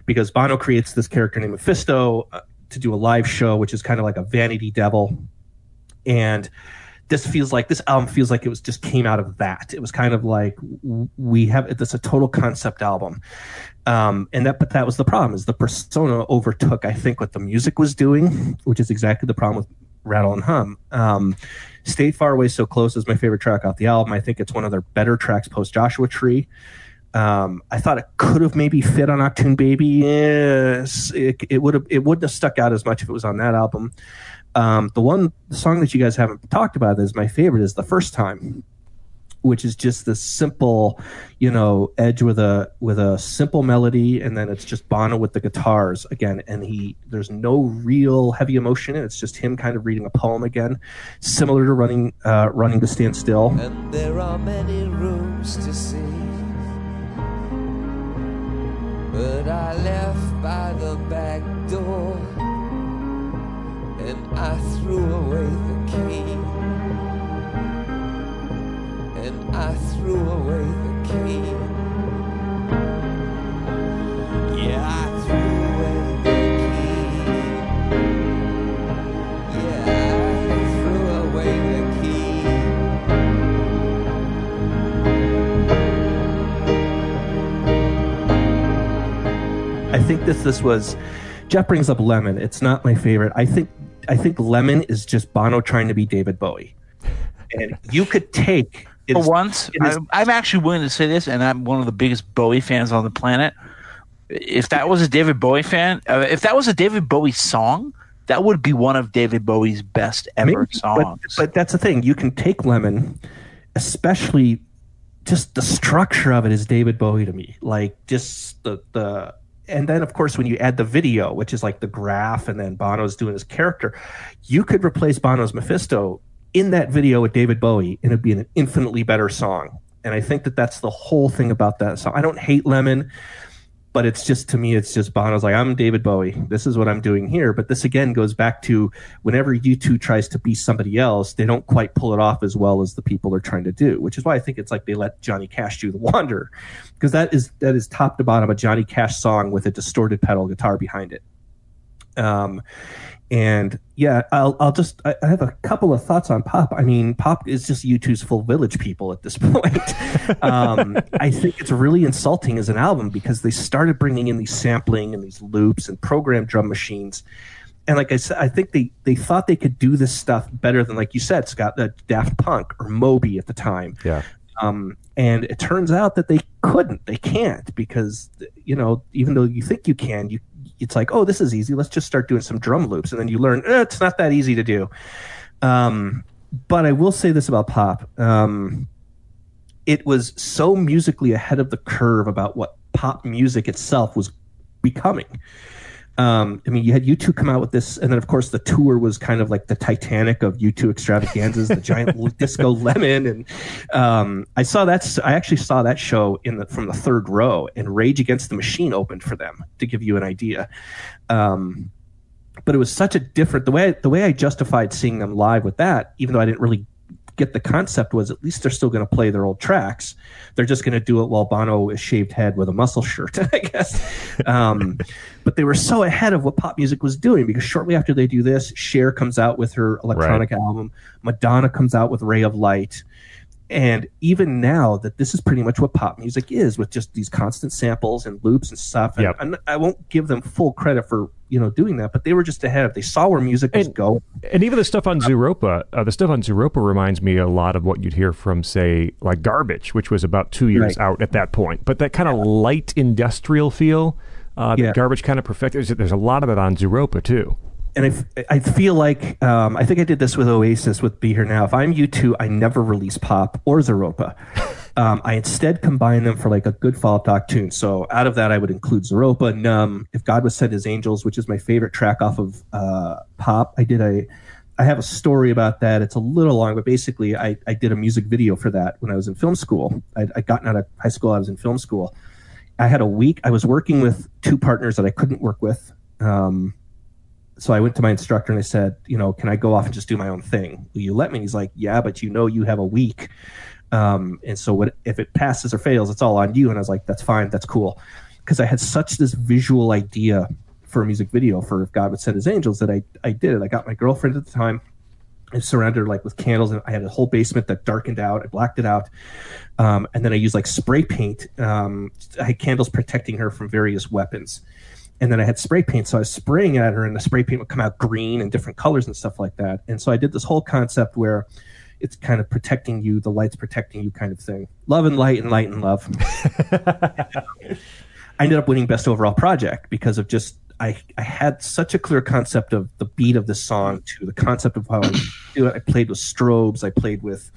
because Bono creates this character named Mephisto uh, to do a live show, which is kind of like a vanity devil, and this feels like this album feels like it was just came out of that. It was kind of like we have this a total concept album, um, and that but that was the problem is the persona overtook I think what the music was doing, which is exactly the problem with Rattle and Hum. Um, Stay Far Away So Close is my favorite track off the album. I think it's one of their better tracks post Joshua Tree. Um, I thought it could have maybe fit on Achtung Baby. Yes, it, it would have. It wouldn't have stuck out as much if it was on that album. Um, the one the song that you guys haven't talked about is my favorite is the first time, which is just this simple, you know, edge with a with a simple melody, and then it's just Bono with the guitars again, and he there's no real heavy emotion in it. It's just him kind of reading a poem again, similar to running uh, running to stand still. and there are many rooms to see. But I left by the back door and I threw away the key. And I threw away the key. Yeah, I threw think this this was Jeff brings up Lemon. It's not my favorite. I think I think Lemon is just Bono trying to be David Bowie, and you could take it For is- once, is- I'm, I'm actually willing to say this, and I'm one of the biggest Bowie fans on the planet. If that was a David Bowie fan, uh, if that was a David Bowie song, that would be one of David Bowie's best ever Maybe, songs. But, but that's the thing. You can take Lemon, especially just the structure of it is David Bowie to me. Like just the the and then of course when you add the video, which is like the graph, and then Bono's doing his character, you could replace Bono's Mephisto in that video with David Bowie, and it'd be an infinitely better song. And I think that that's the whole thing about that song. I don't hate Lemon but it's just to me it's just bono's like i'm david bowie. This is what i'm doing here. But this again goes back to whenever u2 tries to be somebody else they don't quite pull it off as well as the people are trying to do which is why i think it's like they let johnny cash do the Wanderer because that is that is top to bottom a johnny cash song with a distorted pedal guitar behind it. Um and yeah, I'll I'll just I I have a couple of thoughts on pop. I mean, pop is just U2's full village people at this point. um, I think it's really insulting as an album because they started bringing in these sampling and these loops and programmed drum machines. And like I said, I think they, they thought they could do this stuff better than, like you said, Scot, uh, Daft Punk or Moby at the time. Yeah. Um, and it turns out that they couldn't. They can't because you know even though you think you can, you it's like oh this is easy. Let's just start doing some drum loops, and then you learn eh, it's not that easy to do. Um, but I will say this about pop: um, it was so musically ahead of the curve about what pop music itself was becoming. Um, I mean, you had U2 come out with this, and then of course the tour was kind of like the Titanic of U2 extravaganzas, the giant disco lemon, and um, I saw that. I actually saw that show in the from the third row, and Rage Against the Machine opened for them to give you an idea. Um, but it was such a different the way the way I justified seeing them live with that, even though I didn't really get the concept was at least they're still going to play their old tracks. They're just going to do it while Bono is shaved head with a muscle shirt, I guess. Um, but they were so ahead of what pop music was doing because shortly after they do this, Cher comes out with her electronic album, Madonna comes out with Ray of Light. And even now, that this is pretty much what pop music is, with just these constant samples and loops and stuff. And Yep. I won't give them full credit for you know doing that, but they were just ahead. Of, they saw where music was And- going. And even the stuff on Zooropa, uh, the stuff on Zooropa reminds me a lot of what you'd hear from, say, like Garbage, which was about two years Right. out at that point. But that kind of light industrial feel uh, that Yeah. Garbage kind of perfected. There's, there's a lot of it on Zooropa too. And I, f- I feel like um, I think I did this with Oasis with Be Here Now. If I'm U2, I never release pop or Zooropa. Um, I instead combine them for like a good follow-up Achtung. So out of that, I would include Zooropa, Numb, If God Was Sent His Angels, which is my favorite track off of uh, pop. I did a, I have a story about that. It's a little long, but basically, I, I did a music video for that when I was in film school. I'd, I'd gotten out of high school, I was in film school. I had a week. I was working with two partners that I couldn't work with. Um, so I went to my instructor and I said, you know, can I go off and just do my own thing? Will you let me? He's like, yeah, but you know, you have a week. Um, and so what, if it passes or fails, it's all on you. And I was like, that's fine. That's cool. Cause I had such this visual idea for a music video for If God Would Send His Angels that I, I did it. I got my girlfriend at the time. and surrounded her like with candles and I had a whole basement that darkened out. I blacked it out. Um, and then I used like spray paint. Um, I had candles protecting her from various weapons and then I had spray paint. So I was spraying it at her, and the spray paint would come out green and different colors and stuff like that. And so I did this whole concept where it's kind of protecting you. The light's protecting you, kind of thing. Love and light and light and love. I ended up winning best overall project because of just I, I had such a clear concept of the beat of the song to the concept of how I do it. I played with strobes, I played with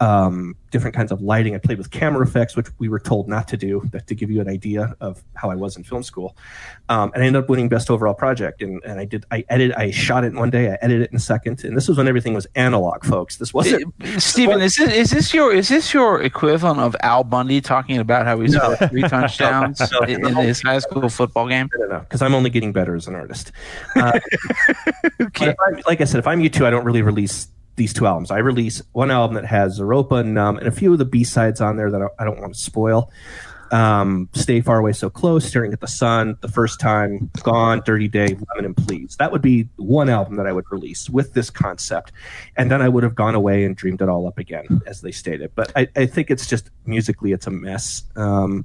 um, different kinds of lighting, I played with camera effects, which we were told not to do, that to give you an idea of how I was in film school. Um, and I ended up winning best overall project. And, and I did I edited I shot it in one day, I edited it in a second, and this was when everything was analog, folks. This wasn't Stephen, is this, is this your is this your equivalent of Al Bundy talking about how he scored three touchdowns No. in, in his high school football game? I know because I'm only getting better as an artist. Uh, if I'm- like I said, if I'm U2, I don't really release these two albums. I release one album that has Zooropa, Numb, and a few of the B sides on there that I, I don't want to spoil. Um, Stay Far Away So Close, Staring at the Sun, The First Time, Gone, Dirty Day, Lemon and Please. That would be one album that I would release with this concept. And then I would have gone away and dreamed it all up again, as they stated. But I, I think it's just musically, it's a mess. Um,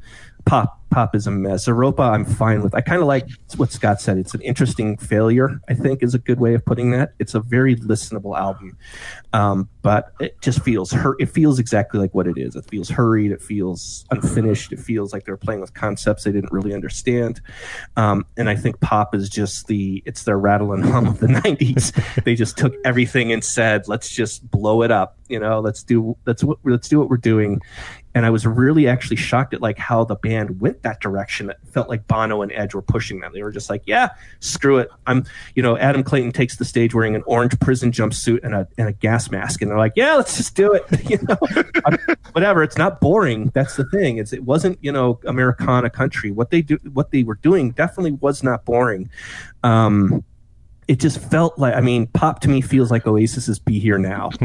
pop pop is a mess. Zooropa, I'm fine with. I kind of like what Scot said. It's an interesting failure. I think is a good way of putting that. It's a very listenable album, um, but it just feels hur- It feels exactly like what it is. It feels hurried. It feels unfinished. It feels like they're playing with concepts they didn't really understand. Um, and I think pop is just the it's their rattle and hum of the '90s. they just took everything and said, "Let's just blow it up." You know, let's do let's let's do what we're doing and I was really actually shocked at like how the band went that direction. It felt like Bono and Edge were pushing them. They were just like, "Yeah, screw it." I'm, you know, Adam Clayton takes the stage wearing an orange prison jumpsuit and a and a gas mask, and they're like, "Yeah, let's just do it." you know, whatever. It's not boring. That's the thing. It's it wasn't you know Americana country. What they do, what they were doing, definitely was not boring. Um, it just felt like I mean, pop to me feels like Oasis's "Be Here Now."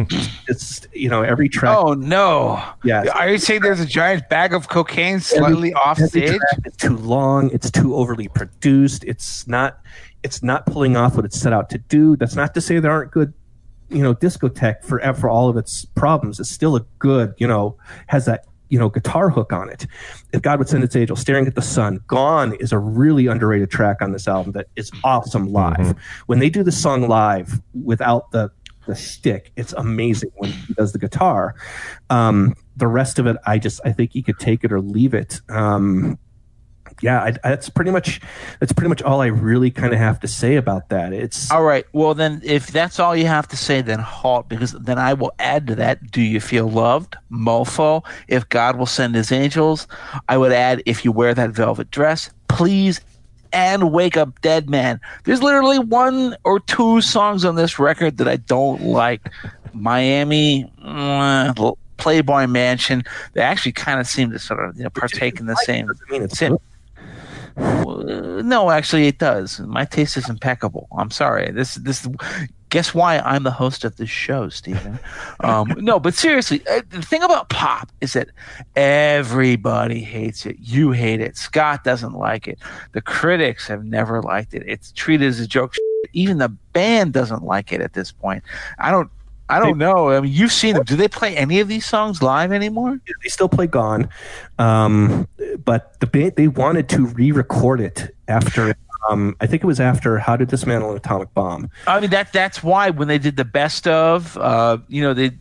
it's you know every track. Oh no! Yeah. Are you saying there's a giant bag of cocaine slightly off Every stage? track is too long. It's too overly produced. It's not. It's not pulling off what it's set out to do. That's not to say there aren't good, you know, discotheque for for all of its problems. It's still a good, you know, has that you know guitar hook on it. If God would send its angel, staring at the sun. Gone is a really underrated track on this album that is awesome live. When they do the song live without the the stick, it's amazing when he does the guitar. Um, the rest of it, I just I think he could take it or leave it. Um, yeah, I, that's pretty much that's pretty much all I really kind of have to say about that. It's All right. Well, then, if that's all you have to say, then halt, because then I will add to that. Do you feel loved? Mofo. If God will send his angels, I would add. If you wear that velvet dress, please. And wake up, dead man. There's literally one or two songs on this record that I don't like. Miami, mm, Playboy Mansion. They actually kind of seem to sort of you know partake in the same. I mean, it's same no, actually, it does. My taste is impeccable. I'm sorry. This this. Guess why I'm the host of this show, Stephen? Um, no, but seriously, uh, the thing about pop is that everybody hates it. You hate it. Scot doesn't like it. The critics have never liked it. It's treated as a joke. Even the band doesn't like it at this point. I don't. I don't know. I mean, you've seen them. Do they play any of these songs live anymore? they still play Gone, um, but the band they wanted to re-record it after. Um, I think it was after How to Dismantle an Atomic Bomb. I mean that that's why when they did the best of, uh, you know, they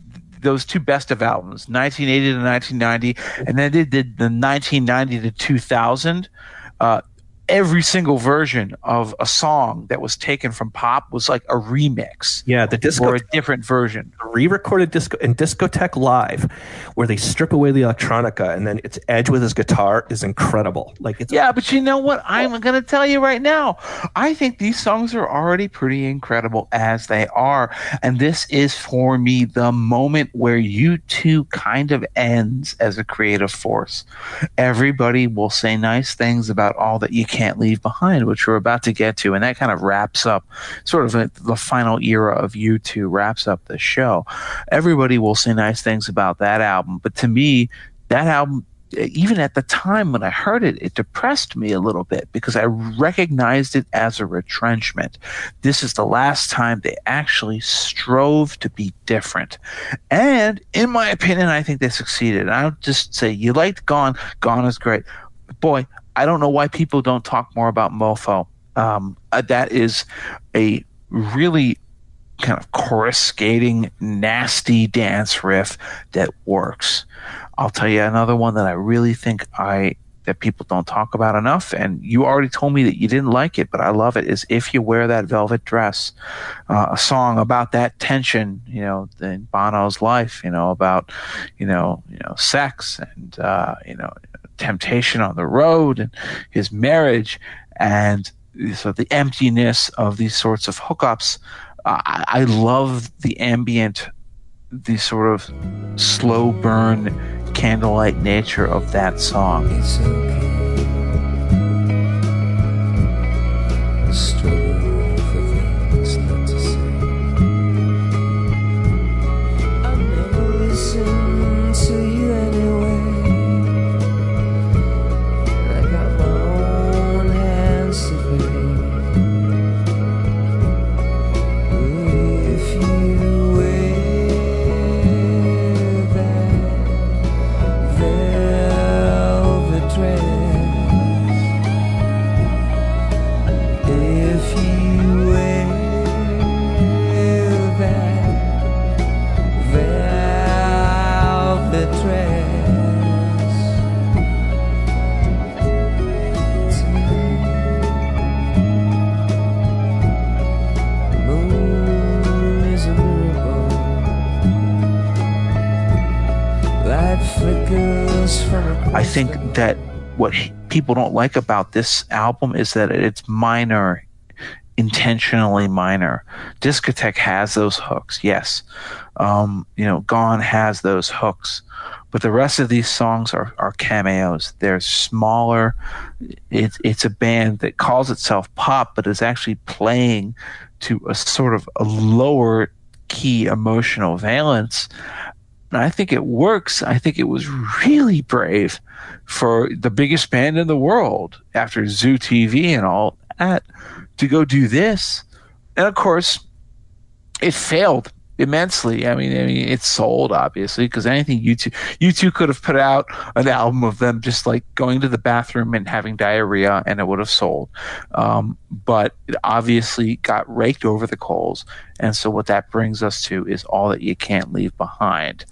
those two best of albums, 1980 to 1990, and then they did the 1990 to 2000. Uh, every single version of a song that was taken from pop was like a remix Yeah, the disco or a different version. re-recorded disco and discotheque live where they strip away the electronica and then it's edge with his guitar is incredible like it's Yeah, but you know what? I'm going to tell you right now. I think these songs are already pretty incredible as they are. And this is for me the moment where you two kind of ends as a creative force. Everybody will say nice things about all that you can't leave behind, which we're about to get to. And that kind of wraps up sort of like the final era of U2 wraps up the show. Everybody will say nice things about that album. But to me, that album even at the time when I heard it, it depressed me a little bit because I recognized it as a retrenchment. This is the last time they actually strove to be different. And in my opinion, I think they succeeded. I'll just say, you liked Gone, Gone is great. Boy, I don't know why people don't talk more about Mofo. Um, uh, that is a really kind of coruscating, nasty dance riff that works. I'll tell you another one that I really think I that people don't talk about enough, and you already told me that you didn't like it, but I love it. Is if you wear that velvet dress, uh, a song about that tension, you know, in Bono's life, you know, about you know, you know, sex and uh, you know, temptation on the road and his marriage and so the emptiness of these sorts of hookups. I, I love the ambient, the sort of slow burn, candlelight nature of that song. It's okay. What he- people don't like about this album is that it's minor, intentionally minor. Discotheque has those hooks, yes. Um, you know, Gone has those hooks, but the rest of these songs are, are cameos. They're smaller. It's it's a band that calls itself pop, but is actually playing to a sort of a lower key emotional valence. And I think it works. I think it was really brave for the biggest band in the world after Zoo TV and all that to go do this. And of course, it failed immensely. I mean, I mean, it sold obviously because anything U2 you two could have put out an album of them just like going to the bathroom and having diarrhea, and it would have sold. Um, but it obviously got raked over the coals, and so what that brings us to is all that you can't leave behind,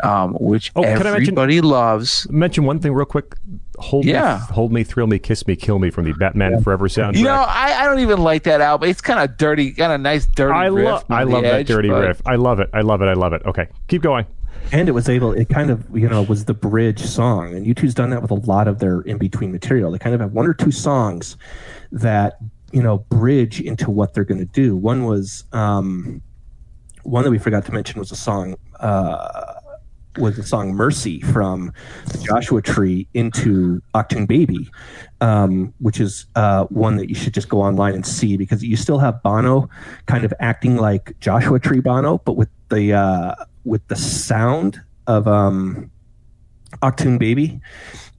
um, which Oh, can I mention- everybody loves. Mention one thing real quick. Hold Yeah. me, hold me, thrill me, kiss me, kill me from the Batman Forever soundtrack. You know, I, I don't even like that album. It's kind of dirty, kind of nice, dirty. I riff I the love that edge, dirty but- riff. I love it. I love it. I love it. Okay, keep going. and it was able it kind of you know was the bridge song and u2's done that with a lot of their in between material they kind of have one or two songs that you know bridge into what they're going to do one was um one that we forgot to mention was a song uh was the song mercy from the joshua tree into Achtung Baby um, which is uh, one that you should just go online and see because you still have Bono kind of acting like Joshua Tree Bono, but with the uh, with the sound of um, Achtung Baby.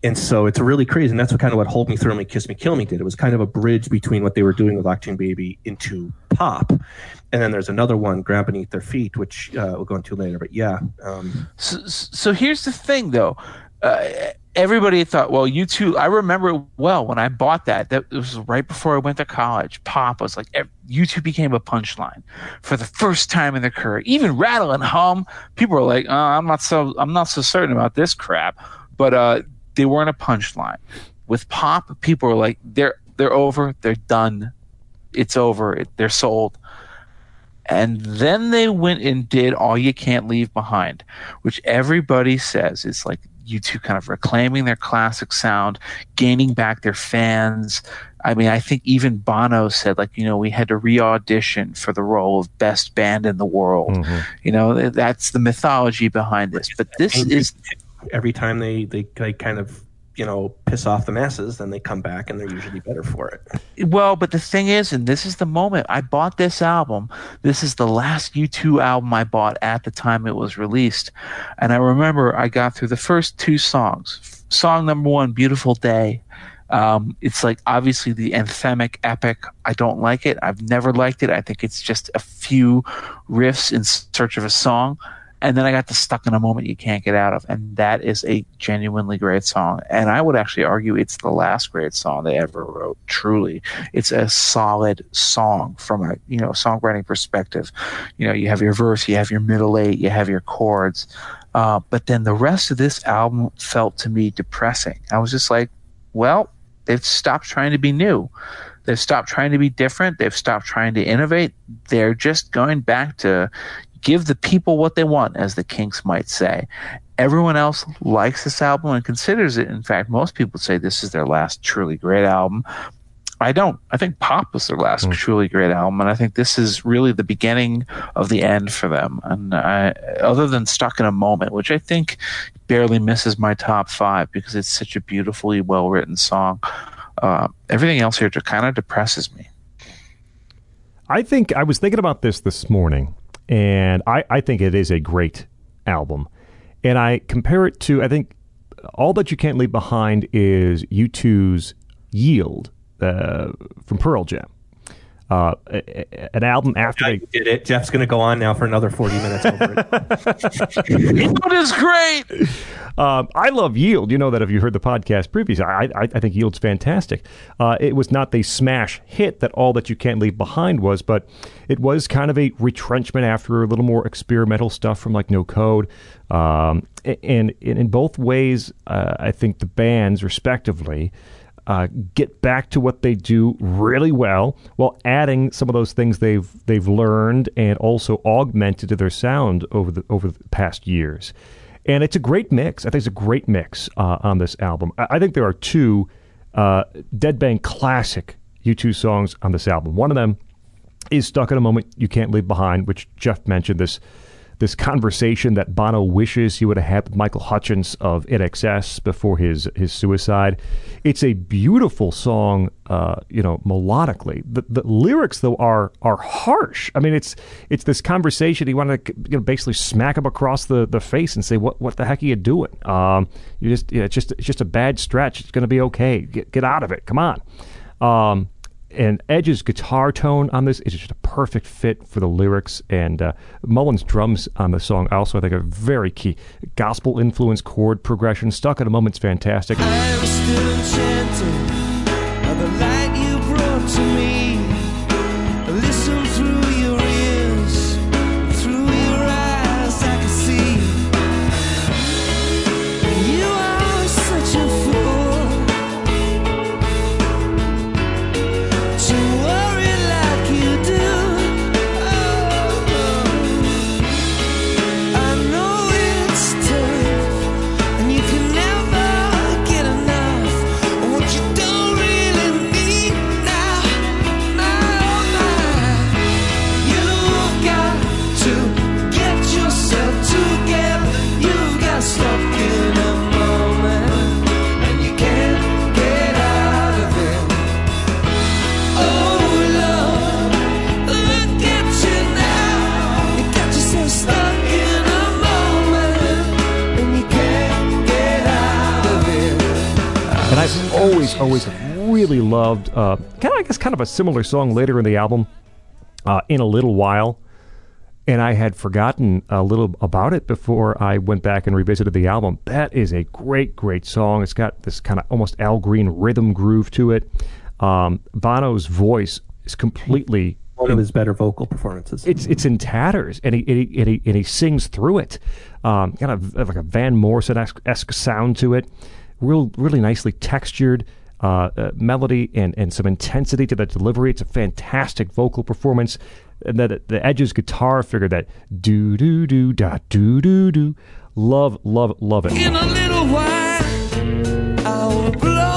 And so it's really crazy. And that's what kind of what Hold Me, Thrill Me, Kiss Me, Kill Me did. It was kind of a bridge between what they were doing with Achtung Baby into pop. And then there's another one, Ground Beneath Their Feet, which uh, we'll go into later. But yeah, um, So, so here's the thing, though. Uh, everybody thought, well, you. I remember well when I bought that. That was right before I went to college. Pop was like, U2 became a punchline for the first time in their career. Even Rattle and Hum, people were like, oh, I'm not so, I'm not so certain about this crap. But uh, they weren't a punchline. With Pop, people were like, they're they're over, they're done, it's over, it, they're sold. And then they went and did All You Can't Leave Behind, which everybody says is like U2 kind of reclaiming their classic sound, gaining back their fans. I mean, I think even Bono said, like, you know, we had to re audition for the role of best band in the world. Mm-hmm. You know, that's the mythology behind this. But this is every time they, they, they kind of, you know, piss off the masses, then they come back and they're usually better for it. Well, but the thing is, and this is the moment I bought this album. This is the last U2 album I bought at the time it was released. And I remember I got through the first two songs. Song number one, Beautiful Day. Um, it's like obviously the anthemic epic. I don't like it. I've never liked it. I think it's just a few riffs in search of a song. And then I got stuck in a moment you can't get out of, and that is a genuinely great song. And I would actually argue it's the last great song they ever wrote. Truly, it's a solid song from a you know songwriting perspective. You know, you have your verse, you have your middle eight, you have your chords, uh, but then the rest of this album felt to me depressing. I was just like, well, they've stopped trying to be new. They've stopped trying to be different. They've stopped trying to innovate. They're just going back to give the people what they want, as the Kinks might say. Everyone else likes this album and considers it. In fact, most people say this is their last truly great album. I don't. I think Pop was their last truly great album, and I think this is really the beginning of the end for them. And I, other than Stuck in a Moment, which I think barely misses my top five because it's such a beautifully well written song, uh, everything else here just kind of depresses me. I think I was thinking about this this morning, and I, I think it is a great album. And I compare it to, I think All That You Can't Leave Behind is U2's Yield uh, from Pearl Jam. Uh, a- a- an album after I they did it. Jeff's going to go on now for another 40 minutes over it. It is great. Um, I love Yield. You know that if you heard the podcast previously, I, I, I think Yield's fantastic. Uh, it was not the smash hit that All That You Can't Leave Behind was, but it was kind of a retrenchment after a little more experimental stuff from like No Code. Um, and, and in both ways, uh, I think the bands, respectively, uh, get back to what they do really well while adding some of those things they've they've learned and also augmented to their sound over the over the past years. And it's a great mix. I think it's a great mix uh, on this album. I, I think there are two uh, Dead Bang classic U2 songs on this album. One of them is Stuck in a Moment You Can't Leave Behind, which Jeff mentioned this this conversation that Bono wishes he would have had with Michael Hutchence of INXS before his his suicide. It's a beautiful song, uh, you know, melodically. The, the lyrics though are are harsh. I mean, it's it's this conversation. He wanted to you know, basically smack him across the, the face and say, "What what the heck are you doing? Um, you just yeah, it's just it's just a bad stretch. It's going to be okay. Get get out of it. Come on." Um, and Edge's guitar tone on this is just a perfect fit for the lyrics. And uh, Mullen's drums on the song also, I think, are very key. Gospel influence, chord progression. Stuck at a moment's fantastic. Always, really loved, uh, kind of, I guess, kind of a similar song later in the album, uh, In a Little While. And I had forgotten a little about it before I went back and revisited the album. That is a great, great song. It's got this kind of almost Al Green rhythm groove to it. Um, Bono's voice is completely One of his better vocal performances. it's it's in tatters, and he and he, and he, and he sings through it. Um, kind of like a Van Morrison esque sound to it. Real, really nicely textured uh, uh, melody and and some intensity to the delivery. It's a fantastic vocal performance. And the the Edge's guitar figure that do do do da do do do. Love, love, love it. In a little while, I will blown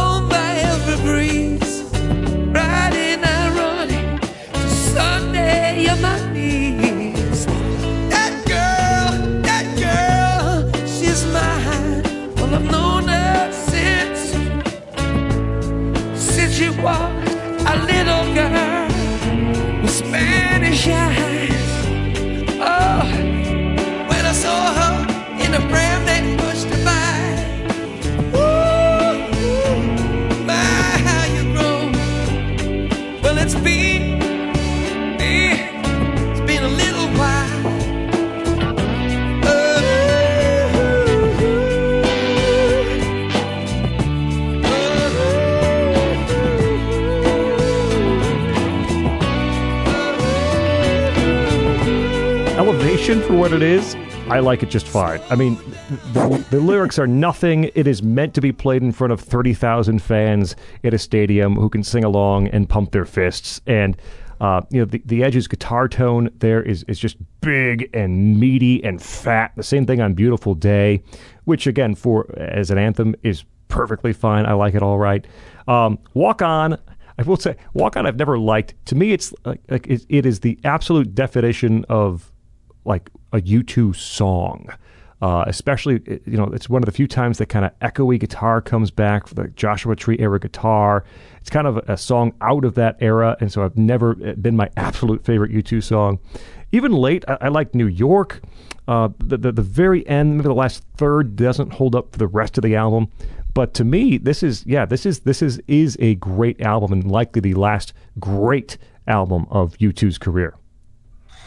For what it is, I like it just fine. I mean, the, the lyrics are nothing. It is meant to be played in front of 30,000 fans at a stadium who can sing along and pump their fists. And, uh, you know, the, the Edge's guitar tone there is, is just big and meaty and fat. The same thing on Beautiful Day, which, again, for as an anthem is perfectly fine. I like it all right. Um, Walk On, I will say, Walk On, I've never liked. To me, it's like, like it, it is the absolute definition of like a U2 song. Uh, especially, you know, it's one of the few times that kind of echoey guitar comes back for the Joshua Tree era guitar. It's kind of a song out of that era, and so I've never uh, been my absolute favorite U2 song. Even late, I, I like New York. Uh, the, the the very end, maybe the last third, doesn't hold up for the rest of the album. But to me, this is yeah, this is this is is a great album and likely the last great album of U2's career.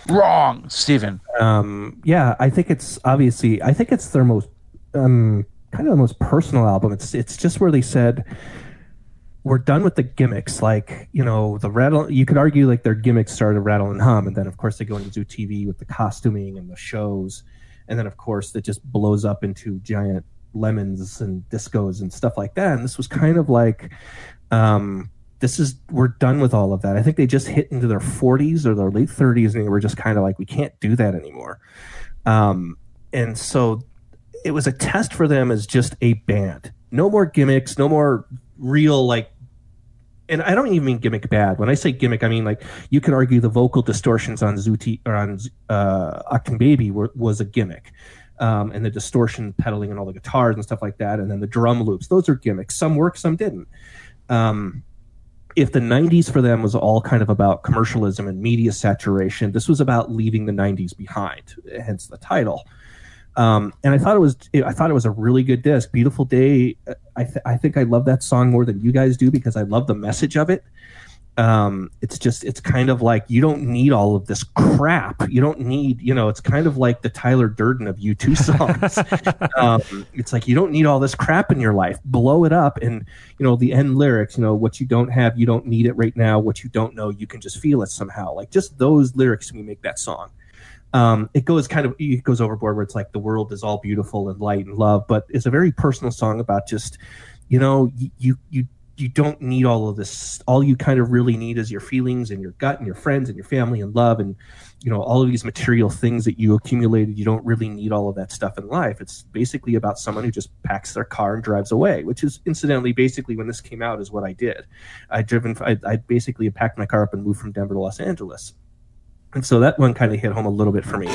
Wrong, Stephen. Um, yeah, I think it's obviously. I think it's their most um, kind of the most personal album. It's it's just where they said we're done with the gimmicks. Like you know, the rattle. You could argue like their gimmicks started rattle and hum, and then of course they go into TV with the costuming and the shows, and then of course it just blows up into giant lemons and discos and stuff like that. And this was kind of like. Um, this is we're done with all of that. I think they just hit into their 40s or their late 30s, and they were just kind of like, we can't do that anymore. Um, and so it was a test for them as just a band. No more gimmicks, no more real like. And I don't even mean gimmick bad. When I say gimmick, I mean like you could argue the vocal distortions on Zoo TV or on uh, Achtung Baby were, was a gimmick. Um, and the distortion pedaling and all the guitars and stuff like that, and then the drum loops. Those are gimmicks. Some work, some didn't. Um, if the 90s for them was all kind of about commercialism and media saturation, this was about leaving the 90s behind, hence the title. Um, and I thought it was I thought it was a really good disc. Beautiful Day. I th- I think I love that song more than you guys do because I love the message of it. Um, it's just it's kind of like you don't need all of this crap. You don't need you know. It's kind of like the Tyler Durden of U2 songs. um, it's like you don't need all this crap in your life. Blow it up, and you know the end lyrics. You know what you don't have, you don't need it right now. What you don't know, you can just feel it somehow. Like just those lyrics, we make that song um, it goes kind of it goes overboard where it's like the world is all beautiful and light and love, but it's a very personal song about just you know you you you, don't need all of this. All you kind of really need is your feelings and your gut and your friends and your family and love and you know all of these material things that you accumulated. You don't really need all of that stuff in life. It's basically about someone who just packs their car and drives away, which is incidentally basically when this came out is what I did. I driven I, I basically packed my car up and moved from Denver to Los Angeles. And so that one kind of hit home a little bit for me.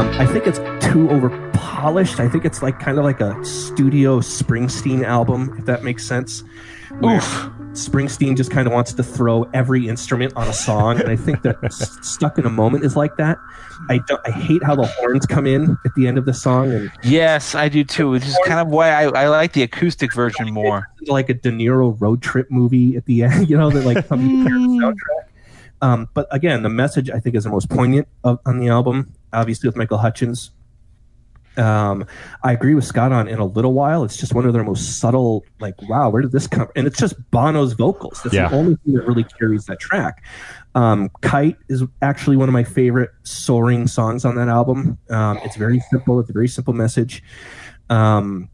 Um, I think it's too over polished. I think it's like kind of like a studio Springsteen album, if that makes sense. Where Springsteen just kind of wants to throw every instrument on a song, and I think that S- "Stuck in a Moment" is like that. I don't. I hate how the horns come in at the end of the song, and Yes, I do too. Which is kind of why I, I like the acoustic version more. like a De Niro road trip movie at the end. You know, that like the soundtrack. Um, but again, the message I think is the most poignant of, on the album. Obviously, with Michael Hutchence. Um, I agree with Scot on in a little while. It's just one of their most subtle, like, wow, where did this come? And it's just Bono's vocals. That's Yeah. the only thing that really carries that track. Um, Kite is actually one of my favorite soaring songs on that album. Um, it's very simple. It's a very simple message. Um,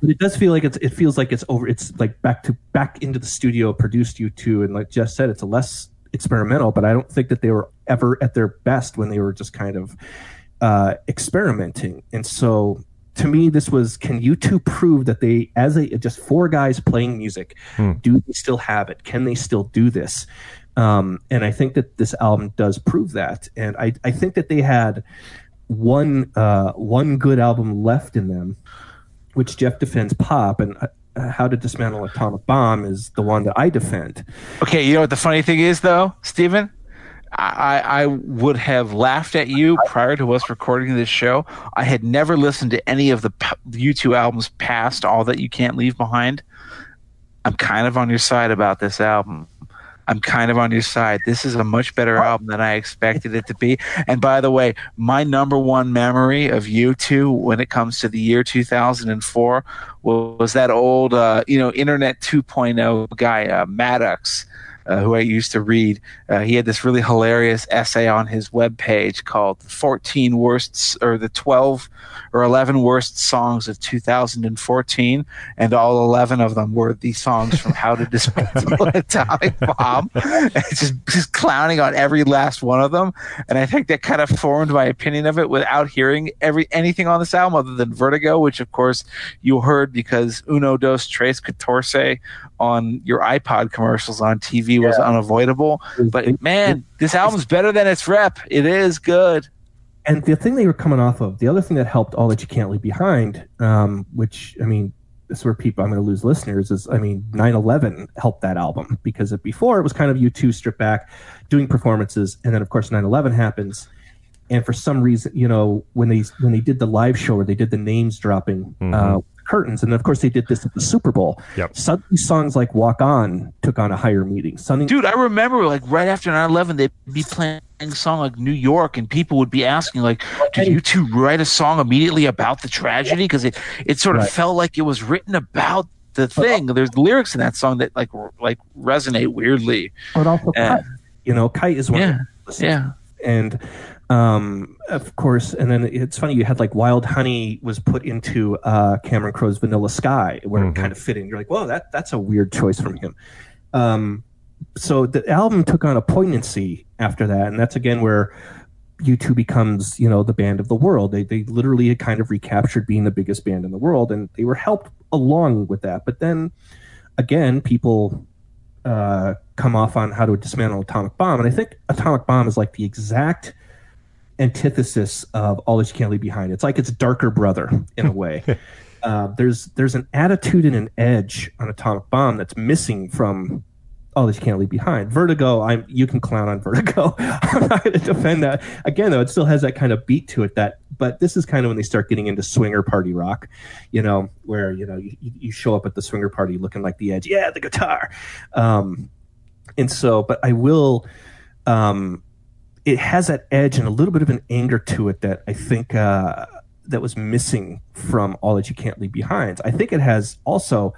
but it does feel like it's it feels like it's over it's like back to back into the studio produced U2 and like Jeff said it's a less experimental but I don't think that they were ever at their best when they were just kind of uh, experimenting. And so to me, this was can U2 prove that they, as a just four guys playing music, do they still have it? Can they still do this? Um, and I think that this album does prove that. And I, I think that they had one uh, one good album left in them, which Jeff defends pop, and uh, How to Dismantle Atomic Bomb is the one that I defend. Okay, you know what the funny thing is, though, Stephen? I, I would have laughed at you prior to us recording this show. I had never listened to any of the U2 albums past All That You Can't Leave Behind. I'm kind of on your side about this album. I'm kind of on your side. This is a much better album than I expected it to be. And by the way, my number one memory of U2 when it comes to the year 2004 was that old, uh, you know, Internet 2.0 guy, uh, Maddox, uh, who I used to read. Uh, he had this really hilarious essay on his webpage called 14 Worst or the 12 or 11 Worst Songs of 2014. And all 11 of them were the songs from How to Dismantle an Atomic Bomb. Just, just clowning on every last one of them. And I think that kind of formed my opinion of it without hearing every anything on this album other than Vertigo, which of course you heard because Uno Dos Tres Catorce on your iPod commercials on TV was unavoidable. But man, this album's better than its rep. It is good. and the thing they were coming off of, the other thing that helped all that you can't leave behind, um, which I mean, this is where people I'm going to lose listeners is, I mean, 9/11 helped that album because it, before it was kind of U2 stripped back, doing performances, and then of course 9/11 happens, and for some reason, you know, when they when they did the live show or they did the names dropping. Uh, curtains and of course they did this at the super bowl Yep. suddenly songs like walk on took on a higher meaning suddenly Dude, I remember like right after 9/11 they'd be playing a song like New York and people would be asking like did U2 write a song immediately about the tragedy because it it sort of Right. felt like it was written about the thing. There's lyrics in that song that like r- like resonate weirdly. but also Yeah. kite. you know kite is one Yeah. of the Yeah. and um of course and then it's funny you had like wild honey was put into uh cameron crowe's vanilla sky where it kind of fit in you're like whoa that that's a weird choice from him um so the album took on a poignancy after that and that's again where U2 becomes, you know, the band of the world. They they literally had kind of recaptured being the biggest band in the world, and they were helped along with that. But then, again, people uh, come off on how to dismantle an atomic bomb, and I think atomic bomb is like the exact antithesis of all that you can't leave behind. It's like its darker brother in a way. uh, there's there's an attitude and an edge on atomic bomb that's missing from all that you can't leave behind. Vertigo, I'm you can clown on Vertigo. I'm not going to defend that. Again, though, it still has that kind of beat to it. That, but this is kind of when they start getting into swinger party rock, you know, where you know you, you show up at the swinger party looking like the Edge, yeah, the guitar, um, and so. But I will. Um, it has that edge and a little bit of an anger to it that I think uh, that was missing from all that you can't leave behind. I think it has also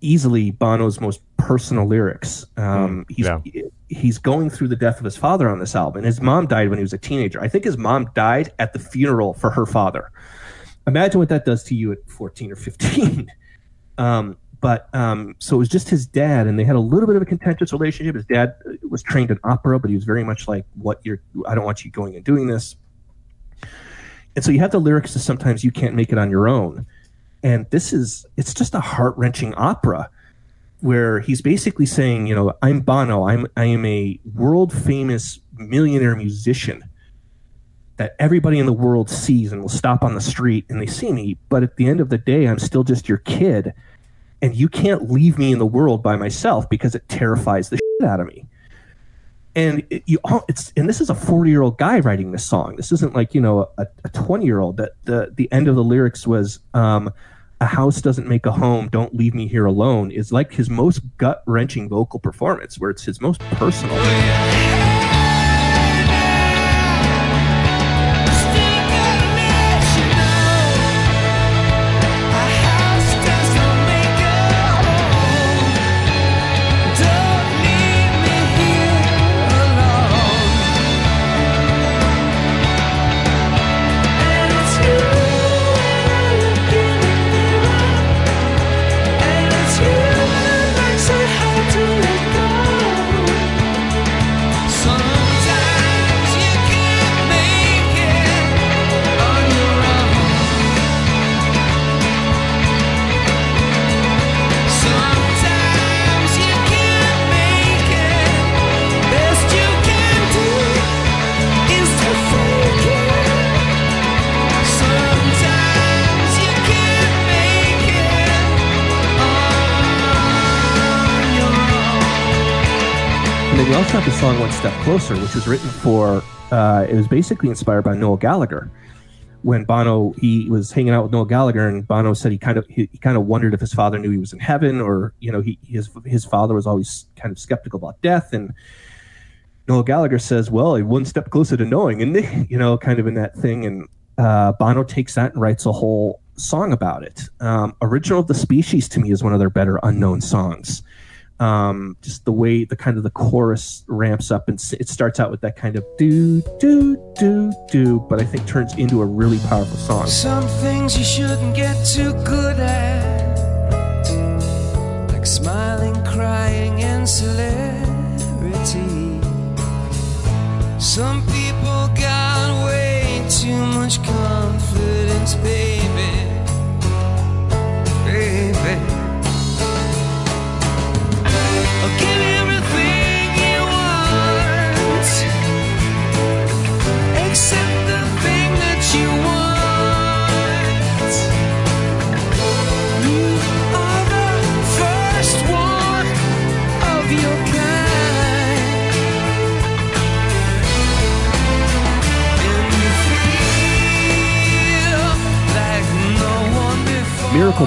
easily Bono's most personal lyrics. Um, he's yeah. he's going through the death of his father on this album. and His mom died when he was a teenager. I think his mom died at the funeral for her father. Imagine what that does to you at 14 or 15. um, but um, so it was just his dad, and they had a little bit of a contentious relationship. His dad uh, was trained in opera, but he was very much like, "What you're, I don't want you going and doing this." And so you have the lyrics to "Sometimes You Can't Make It on Your Own," and this is it's just a heart wrenching opera where he's basically saying, you know, I'm Bono. I'm I am a world famous millionaire musician that everybody in the world sees and will stop on the street and they see me. But at the end of the day, I'm still just your kid, and you can't leave me in the world by myself because it terrifies the shit out of me. And it, you, all- it's and this is a 40 year old guy writing this song. This isn't like you know a 20 year old. That the the end of the lyrics was. Um, a house doesn't make a home don't leave me here alone is like his most gut wrenching vocal performance where it's his most personal Step Closer, which was written for, uh, it was basically inspired by Noel Gallagher. When Bono, he was hanging out with Noel Gallagher, and Bono said he kind of he, he kind of wondered if his father knew he was in heaven, or you know, he his his father was always kind of skeptical about death, and Noel Gallagher says, "Well, one step closer to knowing," and you know, kind of in that thing. And uh, Bono takes that and writes a whole song about it. Um, Original of the Species to me is one of their better unknown songs. Um, just the way the kind of the chorus ramps up and it starts out with that kind of do do do do, but I think turns into a really powerful song. Some things you shouldn't get too good at, like smiling, crying, and celebrity. Some people got way too much confidence, baby. Baby.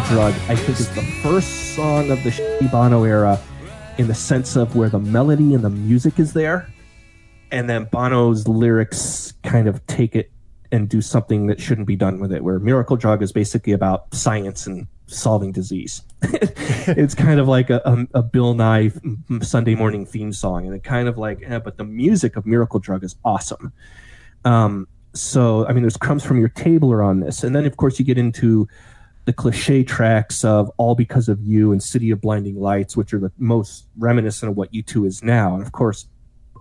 Drug, I think, is the first song of the Shitty Bono era in the sense of where the melody and the music is there, and then Bono's lyrics kind of take it and do something that shouldn't be done with it. Where Miracle Drug is basically about science and solving disease. it's kind of like a, a, a Bill Nye Sunday morning theme song, and it kind of like, eh, but the music of Miracle Drug is awesome. Um, so, I mean, there's crumbs from your table on this, and then of course you get into the cliche tracks of All Because of You and City of Blinding Lights, which are the most reminiscent of what U2 is now. And of course,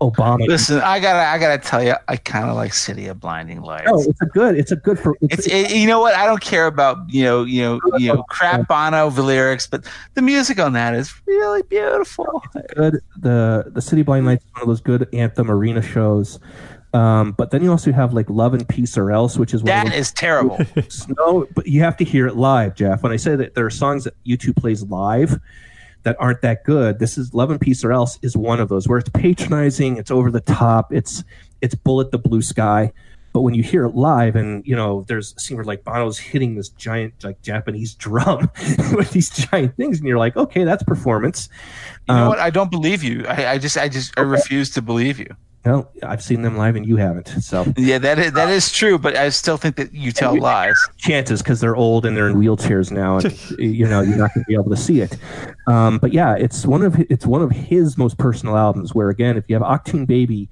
Obama. Listen, I gotta, I gotta tell you, I kind of like City of Blinding Lights. Oh, it's a good. It's a good for. It's it, you know what I don't care about you know you know you know crap Bono the lyrics, but the music on that is really beautiful. good. The the City of Blind Lights is one of those good anthem arena shows. Um, but then you also have like Love and Peace or Else, which is one That is terrible. no, but you have to hear it live, Jeff. When I say that there are songs that U2 plays live that aren't that good, this is Love and Peace or Else is one of those where it's patronizing, it's over the top, it's it's bullet the blue sky. But when you hear it live, and you know, there's a scene where like Bono's hitting this giant like Japanese drum with these giant things, and you're like, okay, that's performance. You know Um, what? I don't believe you. I, I just, I just, I refuse to believe you. Well, I've seen them live, and you haven't. So Yeah, that is that is true, but I still think that you tell lies. chances because they're old and they're in wheelchairs now, and you know you're not going to be able to see it. Um, but yeah, it's one of it's one of his most personal albums. Where again, if you have Achtung Baby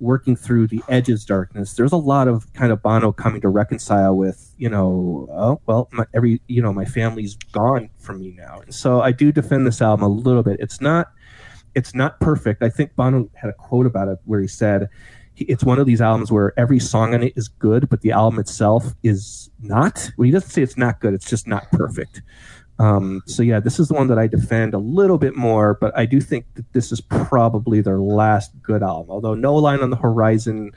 working through the edges darkness, there's a lot of kind of Bono coming to reconcile with you know oh well my, every you know my family's gone from me now, and so I do defend this album a little bit. It's not it's not perfect. I think Bono had a quote about it where he said it's one of these albums where every song on it is good, but the album itself is not. Well, he doesn't say it's not good; it's just not perfect. Um, so yeah, this is the one that I defend a little bit more, but I do think that this is probably their last good album. Although No Line on the Horizon,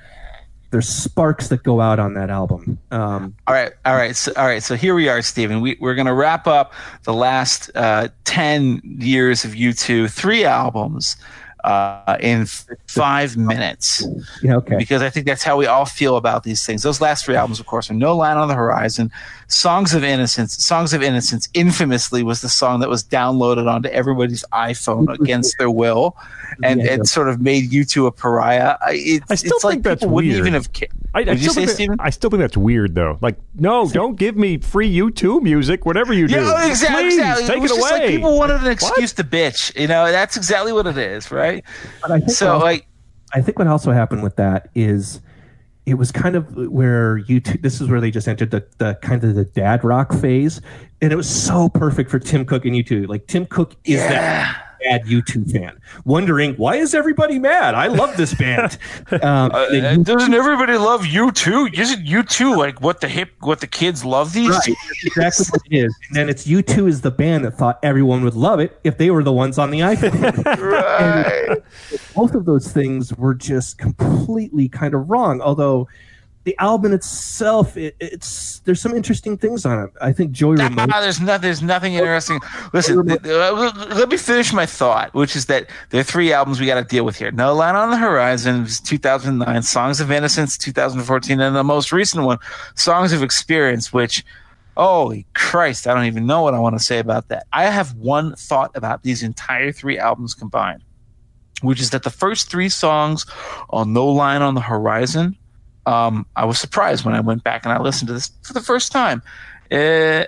there's sparks that go out on that album. Um, All right, all right, so, all right. So here we are, Stephen. We, we're going to wrap up the last uh, ten years of U two, three albums uh, in five minutes, yeah, okay. because I think that's how we all feel about these things. Those last three albums, of course, are No Line on the Horizon, Songs of Innocence. Songs of Innocence, infamously, was the song that was downloaded onto everybody's iPhone against their will, and Yeah. it sort of made U2 a pariah. I, it, I still it's like think that's people wouldn't even have. Ca- I, I you still say, think that- I still think that's weird, though. Like, no, don't give me free U2 music. Whatever you do, Yeah, exactly. Please, exactly. take it was it just away. like people wanted an excuse to bitch. You know, that's exactly what it is, right? But I think So, also- like, I think what also happened with that is it was kind of where U2, this is where they just entered the, the kind of the dad rock phase and it was so perfect for Tim Cook and U2. Like Tim Cook is that bad U2 fan, wondering why is everybody mad? I love this band. um, and uh, doesn't everybody love U2? Isn't U2 like what the hip, what the kids love these? Right, exactly what it is. And then it's U2 is the band that thought everyone would love it if they were the ones on the iPhone. Right. both of those things were just completely kind of wrong. Although the album itself, it, it's there's some interesting things on it. I think Joey Ramone. Ah, there's not, there's nothing interesting. Listen, th- uh, let me finish my thought, which is that there are three albums we got to deal with here. No Line on the Horizon, was 2009, Songs of Innocence, 2014, and the most recent one, Songs of Experience, which, holy Christ, I don't even know what I want to say about that. I have one thought about these entire three albums combined, which is that the first three songs on No Line on the Horizon, um, I was surprised when I went back and I listened to this for the first time. Uh,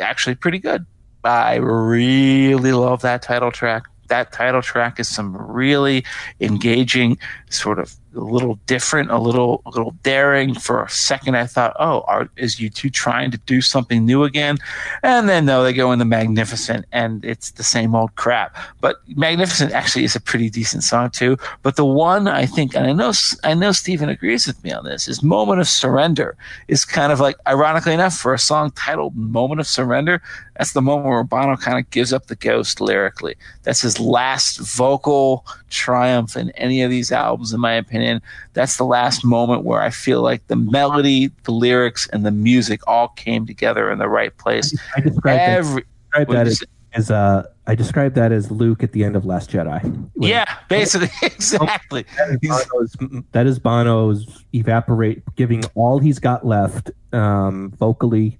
actually pretty good. I really love that title track. That title track is some really engaging, sort of a little different, a little, a little daring. For a second, I thought, "Oh, are, is U2 trying to do something new again?" And then no, they go into Magnificent, and it's the same old crap. But Magnificent actually is a pretty decent song too. But the one I think, and I know, I know Stephen agrees with me on this, is "Moment of Surrender." Is kind of like, ironically enough, for a song titled "Moment of Surrender," that's the moment where Bono kind of gives up the ghost lyrically. That's his last vocal triumph in any of these albums, in my opinion. That's the last moment where I feel like the melody, the lyrics, and the music all came together in the right place. I described that, Every described that as, as uh, I described that as Luke at the end of Last Jedi. Yeah, basically, exactly. that is Bono's, that is Bono's evaporate, giving all he's got left um, vocally.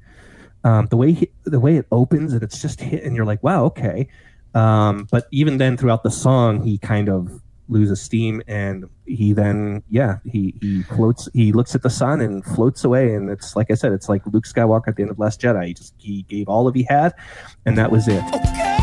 Um, the way he, the way it opens and it's just hit, and you're like, wow, okay. Um, but even then, throughout the song, he kind of loses steam, and he then, yeah, he he floats. He looks at the sun and floats away, and it's like I said, it's like Luke Skywalker at the end of Last Jedi. He just he gave all of he had, and that was it. It's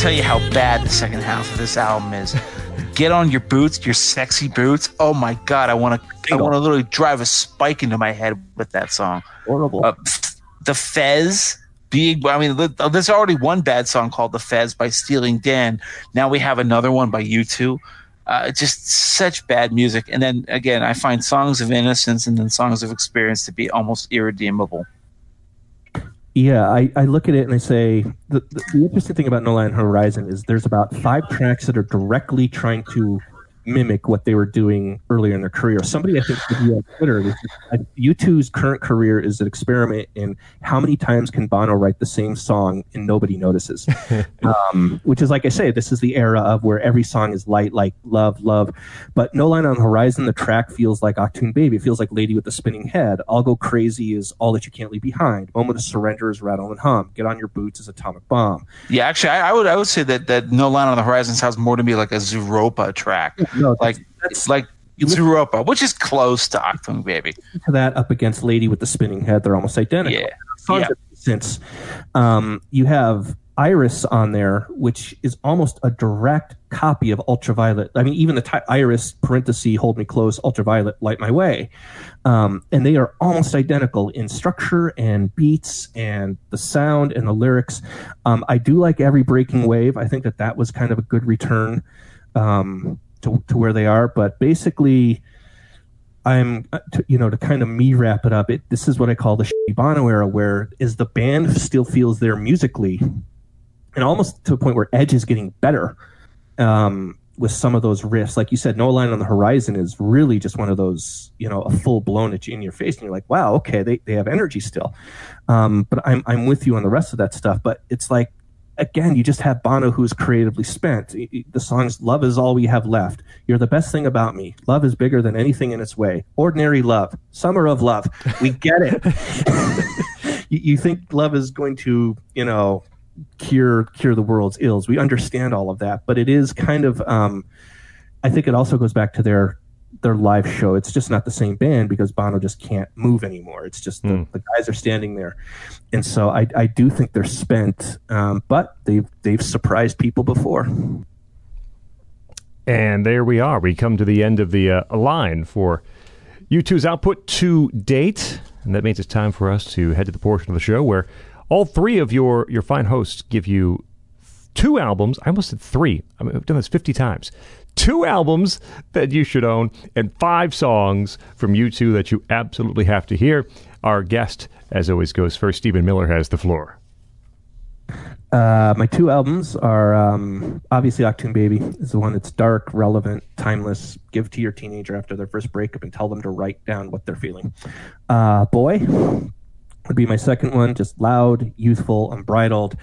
tell you how bad the second half of this album is. Get on your boots, your sexy boots. Oh my god, I want to, I want to literally drive a spike into my head with that song. Horrible. Uh, the Fez being, I mean, there's already one bad song called "The Fez" by Steely Dan. Now we have another one by U2. Uh, just such bad music. And then again, I find songs of innocence and then songs of experience to be almost irredeemable. Yeah, I, I look at it and I say the, the, the interesting thing about No Land Horizon is there's about five tracks that are directly trying to mimic what they were doing earlier in their career. Somebody I think on Twitter, this uh, U2's current career is an experiment in how many times can Bono write the same song and nobody notices. um, which is like I say, this is the era of where every song is light, like love, love. But No Line on the Horizon, the track feels like Achtung Baby. It feels like Lady with the Spinning Head. I'll Go Crazy is All That You Can't Leave Behind. Moment of Surrender is Rattle and Hum. Get on Your Boots is Atomic Bomb. Yeah, actually, I, I would I would say that that No Line on the Horizon sounds more to me like a Zooropa track, No, like that's- like look- which is close to Achtung Baby. to that up against Lady with the Spinning Head, they're almost identical. Yeah, yeah. Since um, you have Iris on there, which is almost a direct copy of Ultraviolet. I mean, even the ti- Iris parenthesis, Hold Me Close, Ultraviolet, Light My Way. Um, and they are almost identical in structure and beats and the sound and the lyrics. Um, I do like Every Breaking Wave. I think that that was kind of a good return um, to, to where they are. But basically, I'm, uh, to, you know, to kind of me wrap it up. It, this is what I call the shitty Bono era, where is the band still feels there musically, and almost to a point where Edge is getting better um, with some of those riffs. Like you said, No Line on the Horizon is really just one of those, you know, a full blown you in your face, and you're like, wow, okay, they they have energy still. Um, but I'm I'm with you on the rest of that stuff. But it's like again, you just have Bono who's creatively spent. The songs "Love Is All We Have Left," "You're the Best Thing About Me," "Love Is Bigger Than Anything in Its Way," "Ordinary Love," "Summer of Love." We get it. you, you think love is going to, you know, cure cure the world's ills. We understand all of that, but it is kind of. Um, I think it also goes back to their their live show. It's just not the same band because Bono just can't move anymore. It's just the, the guys are standing there, and so I, I do think they're spent. Um, but they've they've surprised people before. And there we are. We come to the end of the uh, line for U2's output to date. And that means it's time for us to head to the portion of the show where all three of your, your fine hosts give you two albums. I almost said three. I mean, I've done this 50 times. Two albums that you should own and five songs from U2 that you absolutely have to hear. Our guest, as always, goes first. Stephen Miller has the floor. Uh, my two albums are um, obviously Achtung Baby is the one that's dark, relevant, timeless. Give to your teenager after their first breakup and tell them to write down what they're feeling. Uh, Boy would be my second one, just loud, youthful, unbridled.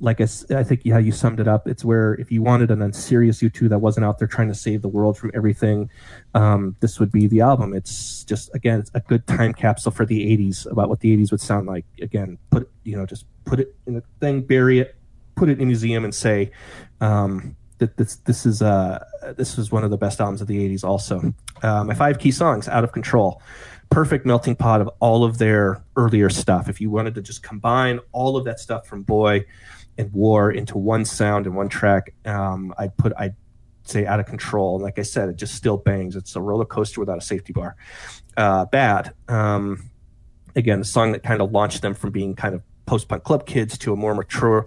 Like I, think how you summed it up, it's where if you wanted an unserious U2 that wasn't out there trying to save the world from everything, um, this would be the album. It's just again, it's a good time capsule for the '80s about what the '80s would sound like. Again, put you know, just put it in a thing, bury it, put it in a museum, and say um, that this this is uh this was one of the best albums of the '80s. Also, uh, my five key songs, "Out of Control." Perfect melting pot of all of their earlier stuff. If you wanted to just combine all of that stuff from Boy and War into one sound and one track, um, I'd put I'd say out of control. And like I said, it just still bangs. It's a roller coaster without a safety bar. Uh, bad. Um, again, a song that kind of launched them from being kind of post punk club kids to a more mature,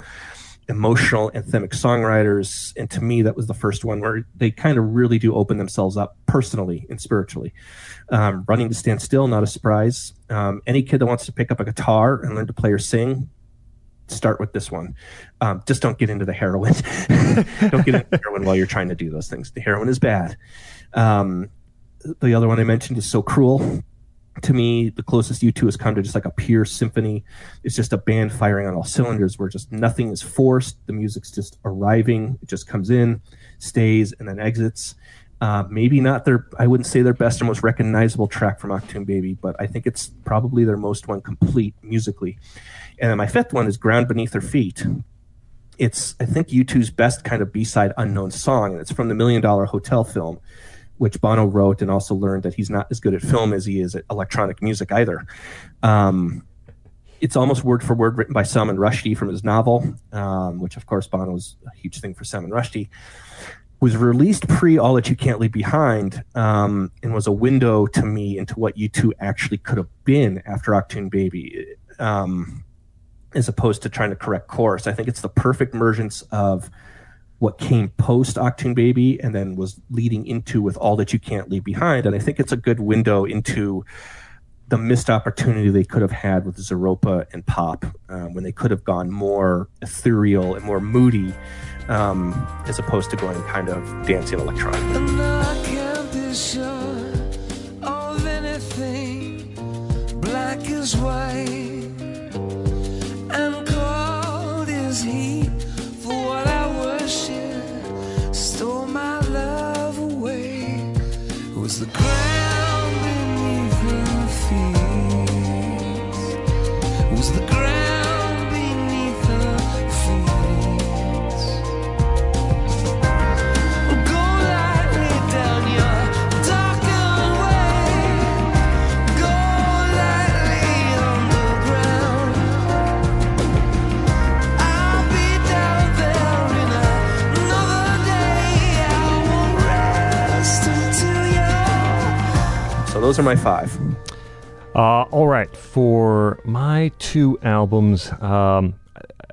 emotional, anthemic songwriters. And to me, that was the first one where they kind of really do open themselves up personally and spiritually. Um, Running to Stand Still, not a surprise. Um, any kid that wants to pick up a guitar and learn to play or sing, start with this one. Um, just don't get into the heroin. don't get into heroin while you're trying to do those things. The heroin is bad. Um, the other one I mentioned is So Cruel. To me, the closest U2 has come to just like a pure symphony. It's just a band firing on all cylinders where just nothing is forced. The music's just arriving. It just comes in, stays, and then exits. Uh, maybe not their, I wouldn't say their best or most recognizable track from Achtung Baby, but I think it's probably their most one complete musically. And then my fifth one is Ground Beneath Their Feet. It's, I think, U2's best kind of B side unknown song, and it's from the Million Dollar Hotel film, which Bono wrote and also learned that he's not as good at film as he is at electronic music either. Um, it's almost word for word written by Salman Rushdie from his novel, um, which of course Bono was a huge thing for Salman Rushdie. Was released pre All That You Can't Leave Behind, um, and was a window to me into what U2 actually could have been after Achtung Baby, um, as opposed to trying to correct course. I think it's the perfect emergence of what came post Achtung Baby and then was leading into with All That You Can't Leave Behind. And I think it's a good window into the missed opportunity they could have had with Zooropa and Pop um, when they could have gone more ethereal and more moody um, as opposed to going kind of dancing electronic. Ground those are my five. Uh, all right, for my two albums, um,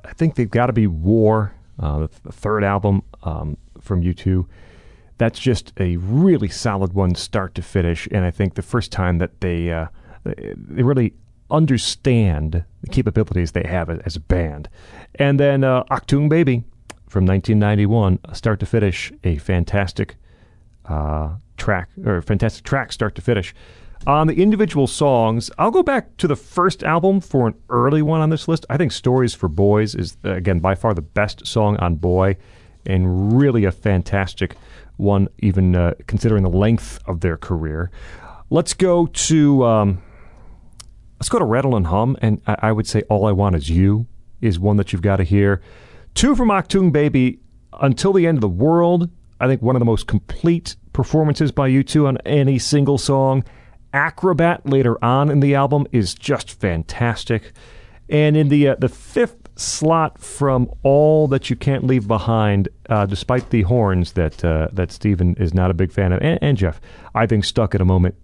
I- think they've got to be War, uh, the, third album um, from U2. That's just a really solid one, start to finish, and I think the first time that they uh, they really understand the capabilities they have as, as a band. And then uh, Achtung Baby from 1991, start to finish, a fantastic uh, track or fantastic track start to finish. On the individual songs, I'll go back to the first album for an early one on this list. I think "Stories for Boys" is again by far the best song on Boy, and really a fantastic one, even uh, considering the length of their career. Let's go to um, let's go to Rattle and Hum, and I, I would say "All I Want Is You" is one that you've got to hear. Two from Achtung Baby, "Until the End of the World." I think one of the most complete performances by U2 on any single song. Acrobat later on in the album is just fantastic. And in the uh, the fifth slot from All That You Can't Leave Behind, uh, despite the horns that uh, that Stephen is not a big fan of, and, and Jeff, I think Stuck at a Moment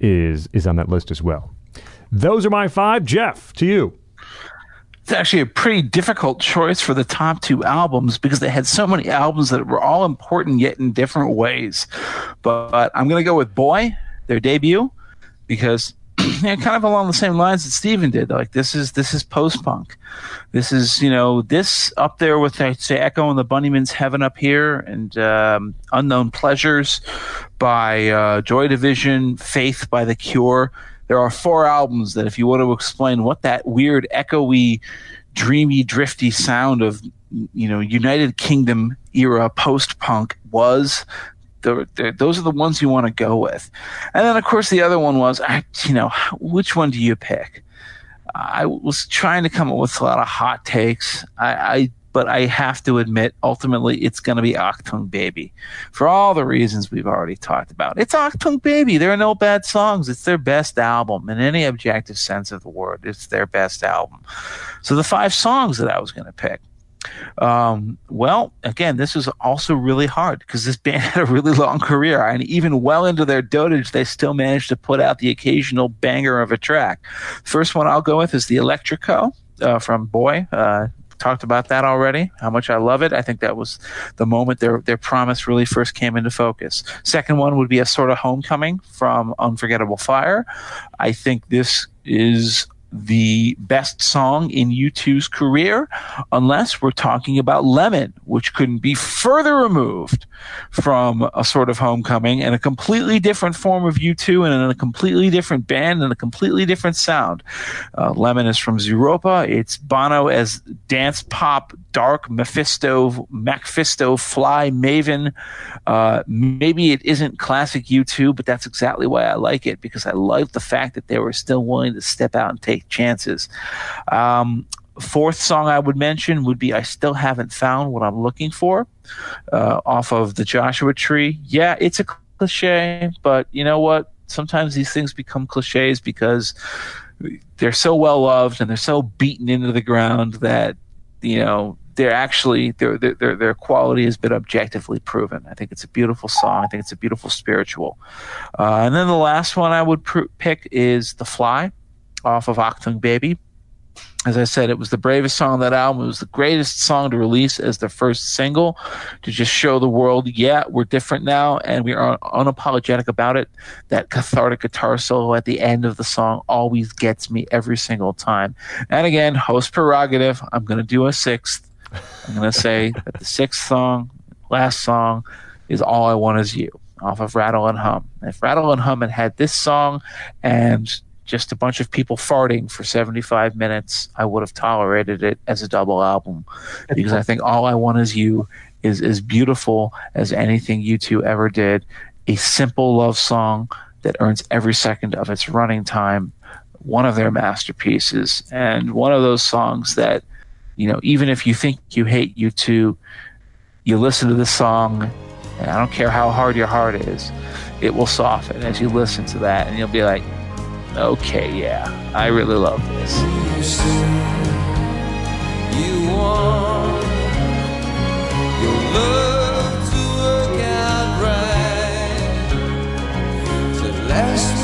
is is on that list as well. Those are my five. Jeff, to you. It's actually a pretty difficult choice for the top two albums because they had so many albums that were all important yet in different ways. But I'm going to go with Boy, their debut, because yeah, kind of along the same lines that Stephen did. Like this is this is post punk. This is you know this up there with I'd say Echo and the Bunnymen's Heaven up here and um, Unknown Pleasures by uh, Joy Division, Faith by The Cure. There are four albums that if you want to explain what that weird echoey, dreamy, drifty sound of you know United Kingdom era post punk was, those are the ones you want to go with. And then, of course, the other one was, I, you know, which one do you pick? I was trying to come up with a lot of hot takes. I, I but I have to admit, ultimately, it's going to be Achtung Baby, for all the reasons we've already talked about. It's Achtung Baby. There are no bad songs. It's their best album in any objective sense of the word. It's their best album. So the five songs that I was going to pick. Um, well, again, this was also really hard because this band had a really long career, and even well into their dotage, they still managed to put out the occasional banger of a track. First one I'll go with is the Electric Co. uh, from Boy. Uh, talked about that already. How much I love it. I think that was the moment their their promise really first came into focus. Second one would be a sort of homecoming from Unforgettable Fire. I think this is the best song in U2's career, unless we're talking about Lemon, which couldn't be further removed from a sort of homecoming and a completely different form of U2 and a completely different band and a completely different sound. Uh, Lemon is from Zooropa. It's Bono as dance pop, dark Mephisto, Macphisto, fly maven. Uh, maybe it isn't classic U2, but that's exactly why I like it because I like the fact that they were still willing to step out and take chances. Um, fourth song I would mention would be I Still Haven't Found What I'm Looking For uh, off of the Joshua Tree. Yeah, it's a cliche, but you know what? Sometimes these things become cliches because they're so well loved and they're so beaten into the ground that, you know, they're actually their their their quality has been objectively proven. I think it's a beautiful song. I think it's a beautiful spiritual. Uh, and then the last one I would pr- pick is "The Fly" off of Achtung Baby. As I said, it was the bravest song on that album. It was the greatest song to release as the first single to just show the world, yeah, we're different now and we are unapologetic about it. That cathartic guitar solo at the end of the song always gets me every single time. And again, host prerogative. I'm going to do a sixth. I'm going to say that the sixth song, last song, is All I Want Is You off of Rattle and Hum. If Rattle and Hum had had this song and just a bunch of people farting for 75 minutes, I would have tolerated it as a double album. Because I think All I Want Is You is as beautiful as anything U2 ever did. A simple love song that earns every second of its running time, one of their masterpieces, and one of those songs that, you know, even if you think you hate U2, you listen to the song, and I don't care how hard your heart is, it will soften as you listen to that, and you'll be like, okay, yeah, I really love this. You want your love to work out right, to last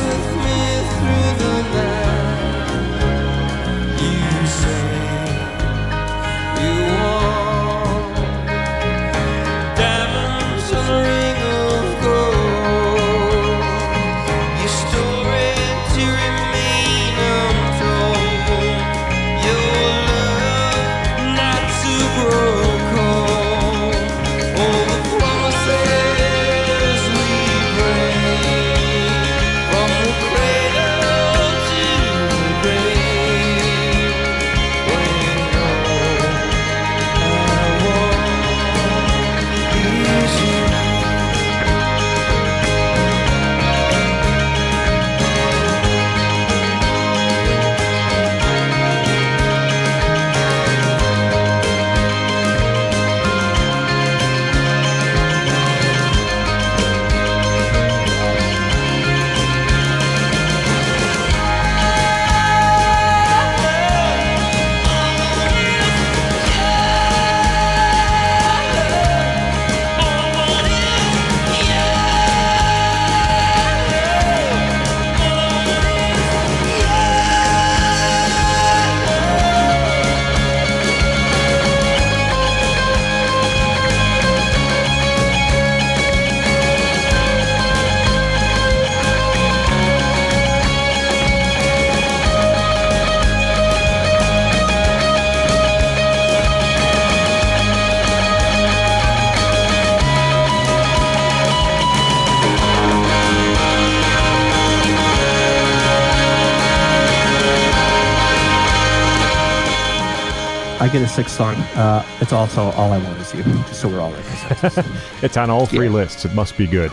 get a sixth song. Uh, it's also all I want is you. Just so we're all in. It's on all three lists. It must be good.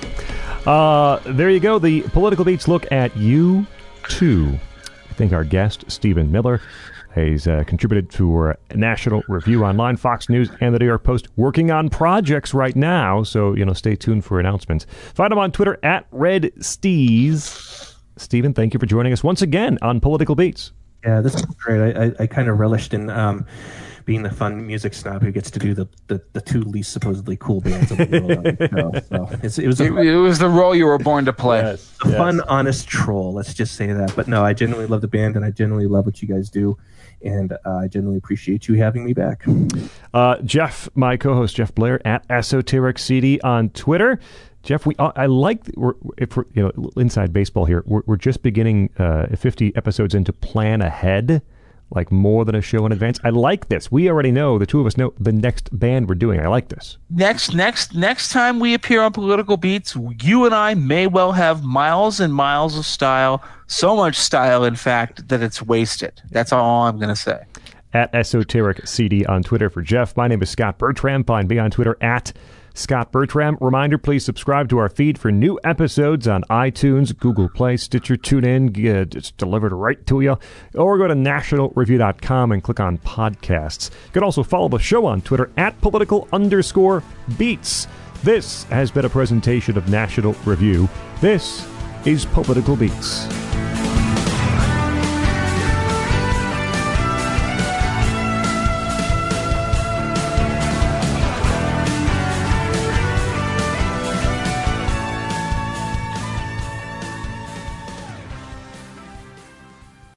Uh, there you go. The political beats look at you too. I think our guest Stephen Miller has uh, contributed to uh, National Review Online, Fox News, and the New York Post, working on projects right now. So you know, stay tuned for announcements. Find him on Twitter at Red Steeze. Stephen, thank you for joining us once again on Political Beats. Yeah, this is great. I, I, I kind of relished in um, being the fun music snob who gets to do the, the, the two least supposedly cool bands in the world. on the. So it's, it was a, It, it was the role you were born to play. a fun, honest troll. Let's just say that. But no, I genuinely love the band, and I genuinely love what you guys do, and uh, I genuinely appreciate you having me back. Uh, Jeff, my co-host Jeff Blehar at Esoteric CD on Twitter. Jeff, we uh, I like we're, if we're, you know inside baseball here. We're, we're just beginning uh, 50 episodes into plan ahead, like more than a show in advance. I like this. We already know the two of us know the next band we're doing. I like this. Next, next, next time we appear on Political Beats, you and I may well have miles and miles of style. So much style, in fact, that it's wasted. That's all I'm going to say. at Esoteric CD on Twitter for Jeff. My name is Scot Bertram. Find me on Twitter at Scot Bertram. Reminder, please subscribe to our feed for new episodes on iTunes, Google Play, Stitcher, TuneIn. Get- It's delivered right to you. Or go to nationalreview.com and click on podcasts. You can also follow the show on Twitter at political underscore beats. This has been a presentation of National Review. This is Political Beats.